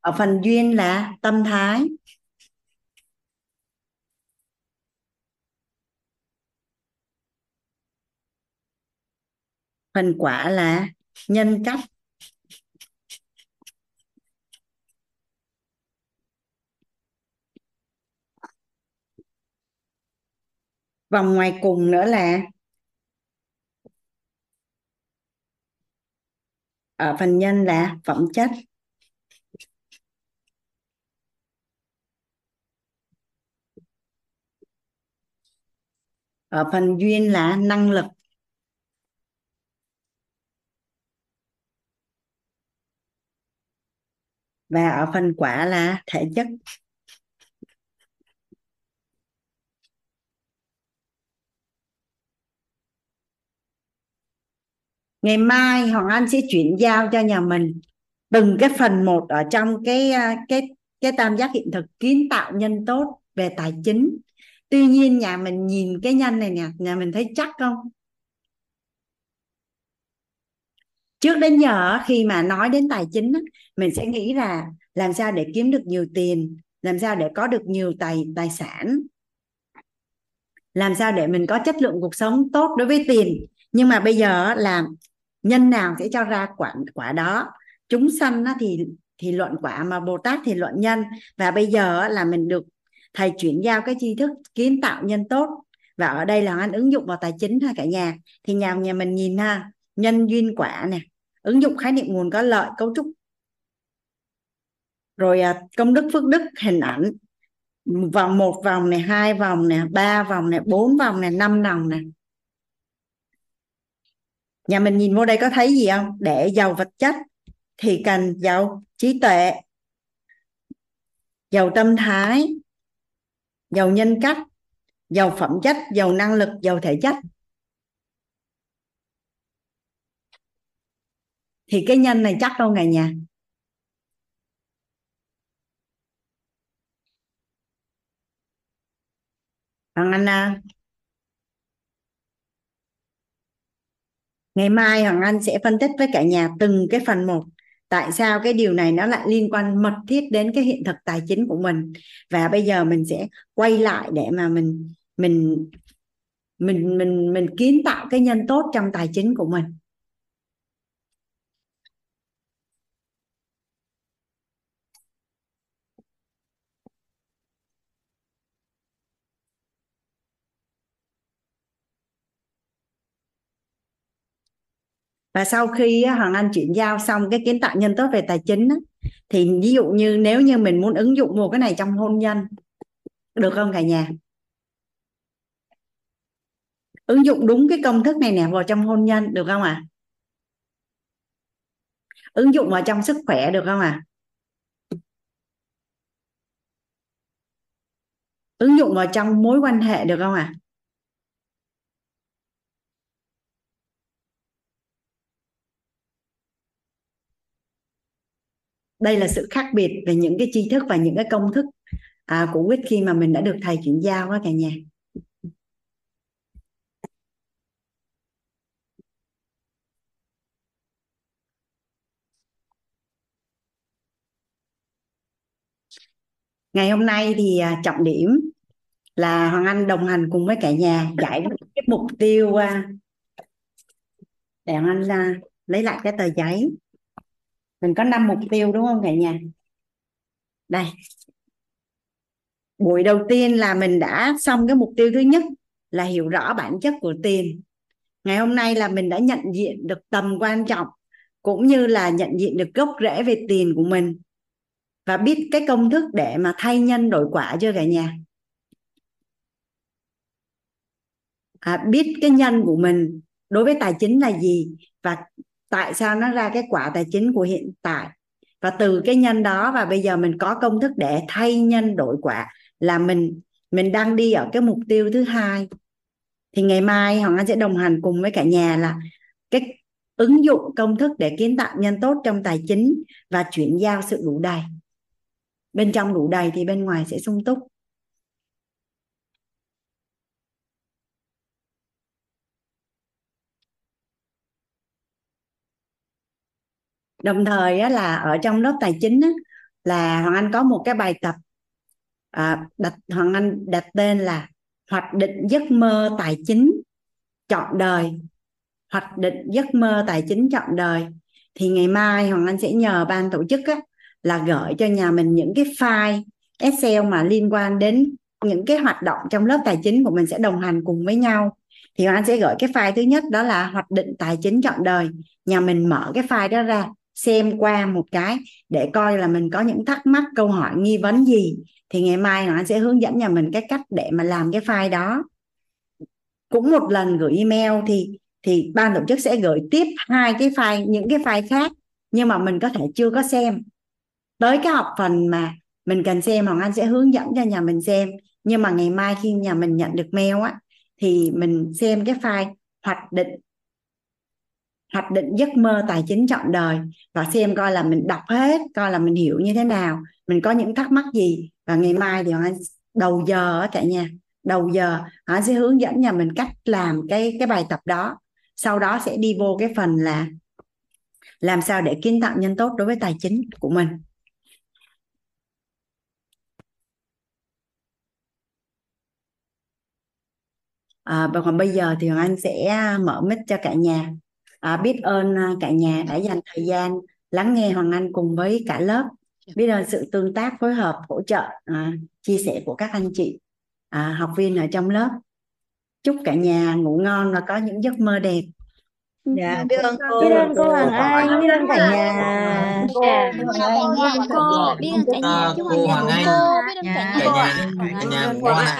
Ở phần duyên là tâm thái. Phần quả là nhân cách. Vòng ngoài cùng nữa là ở phần nhân là phẩm chất. Ở phần duyên là năng lực. Và ở phần quả là thể chất. Ngày mai Hoàng Anh sẽ chuyển giao cho nhà mình từng cái phần một ở trong cái à, cái cái tam giác hiện thực kiến tạo nhân tốt về tài chính. Tuy nhiên nhà mình nhìn cái nhân này nè, nhà mình thấy chắc không? Trước đến giờ khi mà nói đến tài chính mình sẽ nghĩ là làm sao để kiếm được nhiều tiền, làm sao để có được nhiều tài tài sản. Làm sao để mình có chất lượng cuộc sống tốt đối với tiền. Nhưng mà bây giờ là nhân nào sẽ cho ra quả quả đó? Chúng sanh thì thì luận quả mà bồ tát thì luận nhân. Và bây giờ là mình được thầy chuyển giao cái tri thức kiến tạo nhân tốt. Và ở đây là anh ứng dụng vào tài chính ha cả nhà. Thì nhà nhà mình nhìn ha, nhân duyên quả nè, ứng dụng khái niệm nguồn có lợi, cấu trúc. Rồi à, công đức, phước đức, hình ảnh. Vòng một vòng này hai vòng này ba vòng này bốn vòng này năm vòng này nhà mình nhìn vô đây có thấy gì không? Để giàu vật chất, thì cần giàu trí tuệ, giàu tâm thái, giàu nhân cách, giàu phẩm chất, giàu năng lực, giàu thể chất. Thì cái nhân này chắc đâu cả nhà? Bằng Anh à, ngày mai Hoàng Anh sẽ phân tích với cả nhà từng cái phần một. Tại sao cái điều này nó lại liên quan mật thiết đến cái hiện thực tài chính của mình? Và bây giờ mình sẽ quay lại để mà mình mình mình mình mình kiến tạo cái nhân tốt trong tài chính của mình. Và sau khi Hoàng Anh chuyển giao xong cái kiến tạo nhân tốt về tài chính á, thì ví dụ như nếu như mình muốn ứng dụng một cái này trong hôn nhân được không cả nhà ứng dụng đúng cái công thức này nè vào trong hôn nhân được không ạ à? ứng dụng vào trong sức khỏe được không ạ à? ứng dụng vào trong mối quan hệ được không ạ à? Đây là sự khác biệt về những cái tri thức và những cái công thức à, của quýt khi mà mình đã được thầy chuyển giao đó cả nhà. Ngày hôm nay thì à, trọng điểm là Hoàng Anh đồng hành cùng với cả nhà giải cái mục tiêu à, để Hoàng Anh à, lấy lại cái tờ giấy mình có 5 mục tiêu đúng không cả nhà? Đây. Buổi đầu tiên là mình đã xong cái mục tiêu thứ nhất là hiểu rõ bản chất của tiền. Ngày hôm nay là mình đã nhận diện được tầm quan trọng cũng như là nhận diện được gốc rễ về tiền của mình và biết cái công thức để mà thay nhân đổi quả chưa cả nhà? À, biết cái nhân của mình đối với tài chính là gì và tại sao nó ra cái quả tài chính của hiện tại? Và từ cái nhân đó, và bây giờ mình có công thức để thay nhân đổi quả là mình mình đang đi ở cái mục tiêu thứ hai. Thì ngày mai hoàng anh sẽ đồng hành cùng với cả nhà là cái ứng dụng công thức để kiến tạo nhân tốt trong tài chính và chuyển giao sự đủ đầy. Bên trong đủ đầy thì bên ngoài sẽ sung túc. Đồng thời á, là ở trong lớp tài chính á, là hoàng anh có một cái bài tập à, đặt hoàng anh đặt tên là hoạch định giấc mơ tài chính chọn đời. Hoạch định giấc mơ tài chính chọn đời. Thì ngày mai hoàng anh sẽ nhờ ban tổ chức á, là gửi cho nhà mình những cái file excel mà liên quan đến những cái hoạt động trong lớp tài chính của mình sẽ đồng hành cùng với nhau. Thì hoàng anh sẽ gửi cái file thứ nhất đó là hoạch định tài chính chọn đời. Nhà mình mở cái file đó ra xem qua một cái để coi là mình có những thắc mắc, câu hỏi, nghi vấn gì, thì ngày mai nó sẽ hướng dẫn nhà mình cái cách để mà làm cái file đó. Cũng một lần gửi email thì thì ban tổ chức sẽ gửi tiếp hai cái file, những cái file khác, nhưng mà mình có thể chưa có xem. Tới cái học phần mà mình cần xem, Hoàng Anh sẽ hướng dẫn cho nhà mình xem. Nhưng mà ngày mai khi nhà mình nhận được mail á, thì mình xem cái file, hoạch định hoạch định giấc mơ tài chính trọn đời và xem coi là mình đọc hết coi là mình hiểu như thế nào mình có những thắc mắc gì. Và ngày mai thì anh đầu giờ ở cả nhà đầu giờ họ sẽ hướng dẫn nhà mình cách làm cái cái bài tập đó. Sau đó sẽ đi vô cái phần là làm sao để kiến tạo nhân tốt đối với tài chính của mình. À, và còn bây giờ thì Hoàng Anh sẽ à, mở mic cho cả nhà à, biết ơn à, cả nhà đã dành thời gian lắng nghe Hoàng Anh cùng với cả lớp. Biết ơn sự tương tác phối hợp hỗ trợ à, chia sẻ của các anh chị à, học viên ở trong lớp. Chúc cả nhà ngủ ngon và có những giấc mơ đẹp. Dạ biết ơn cô. biết ơn cô Hoàng Anh. biết ơn cả nhà. Cô Hoàng Anh. biết ơn cả nhà Anh. Biết ơn cả cả nhà cả nhà ngon ạ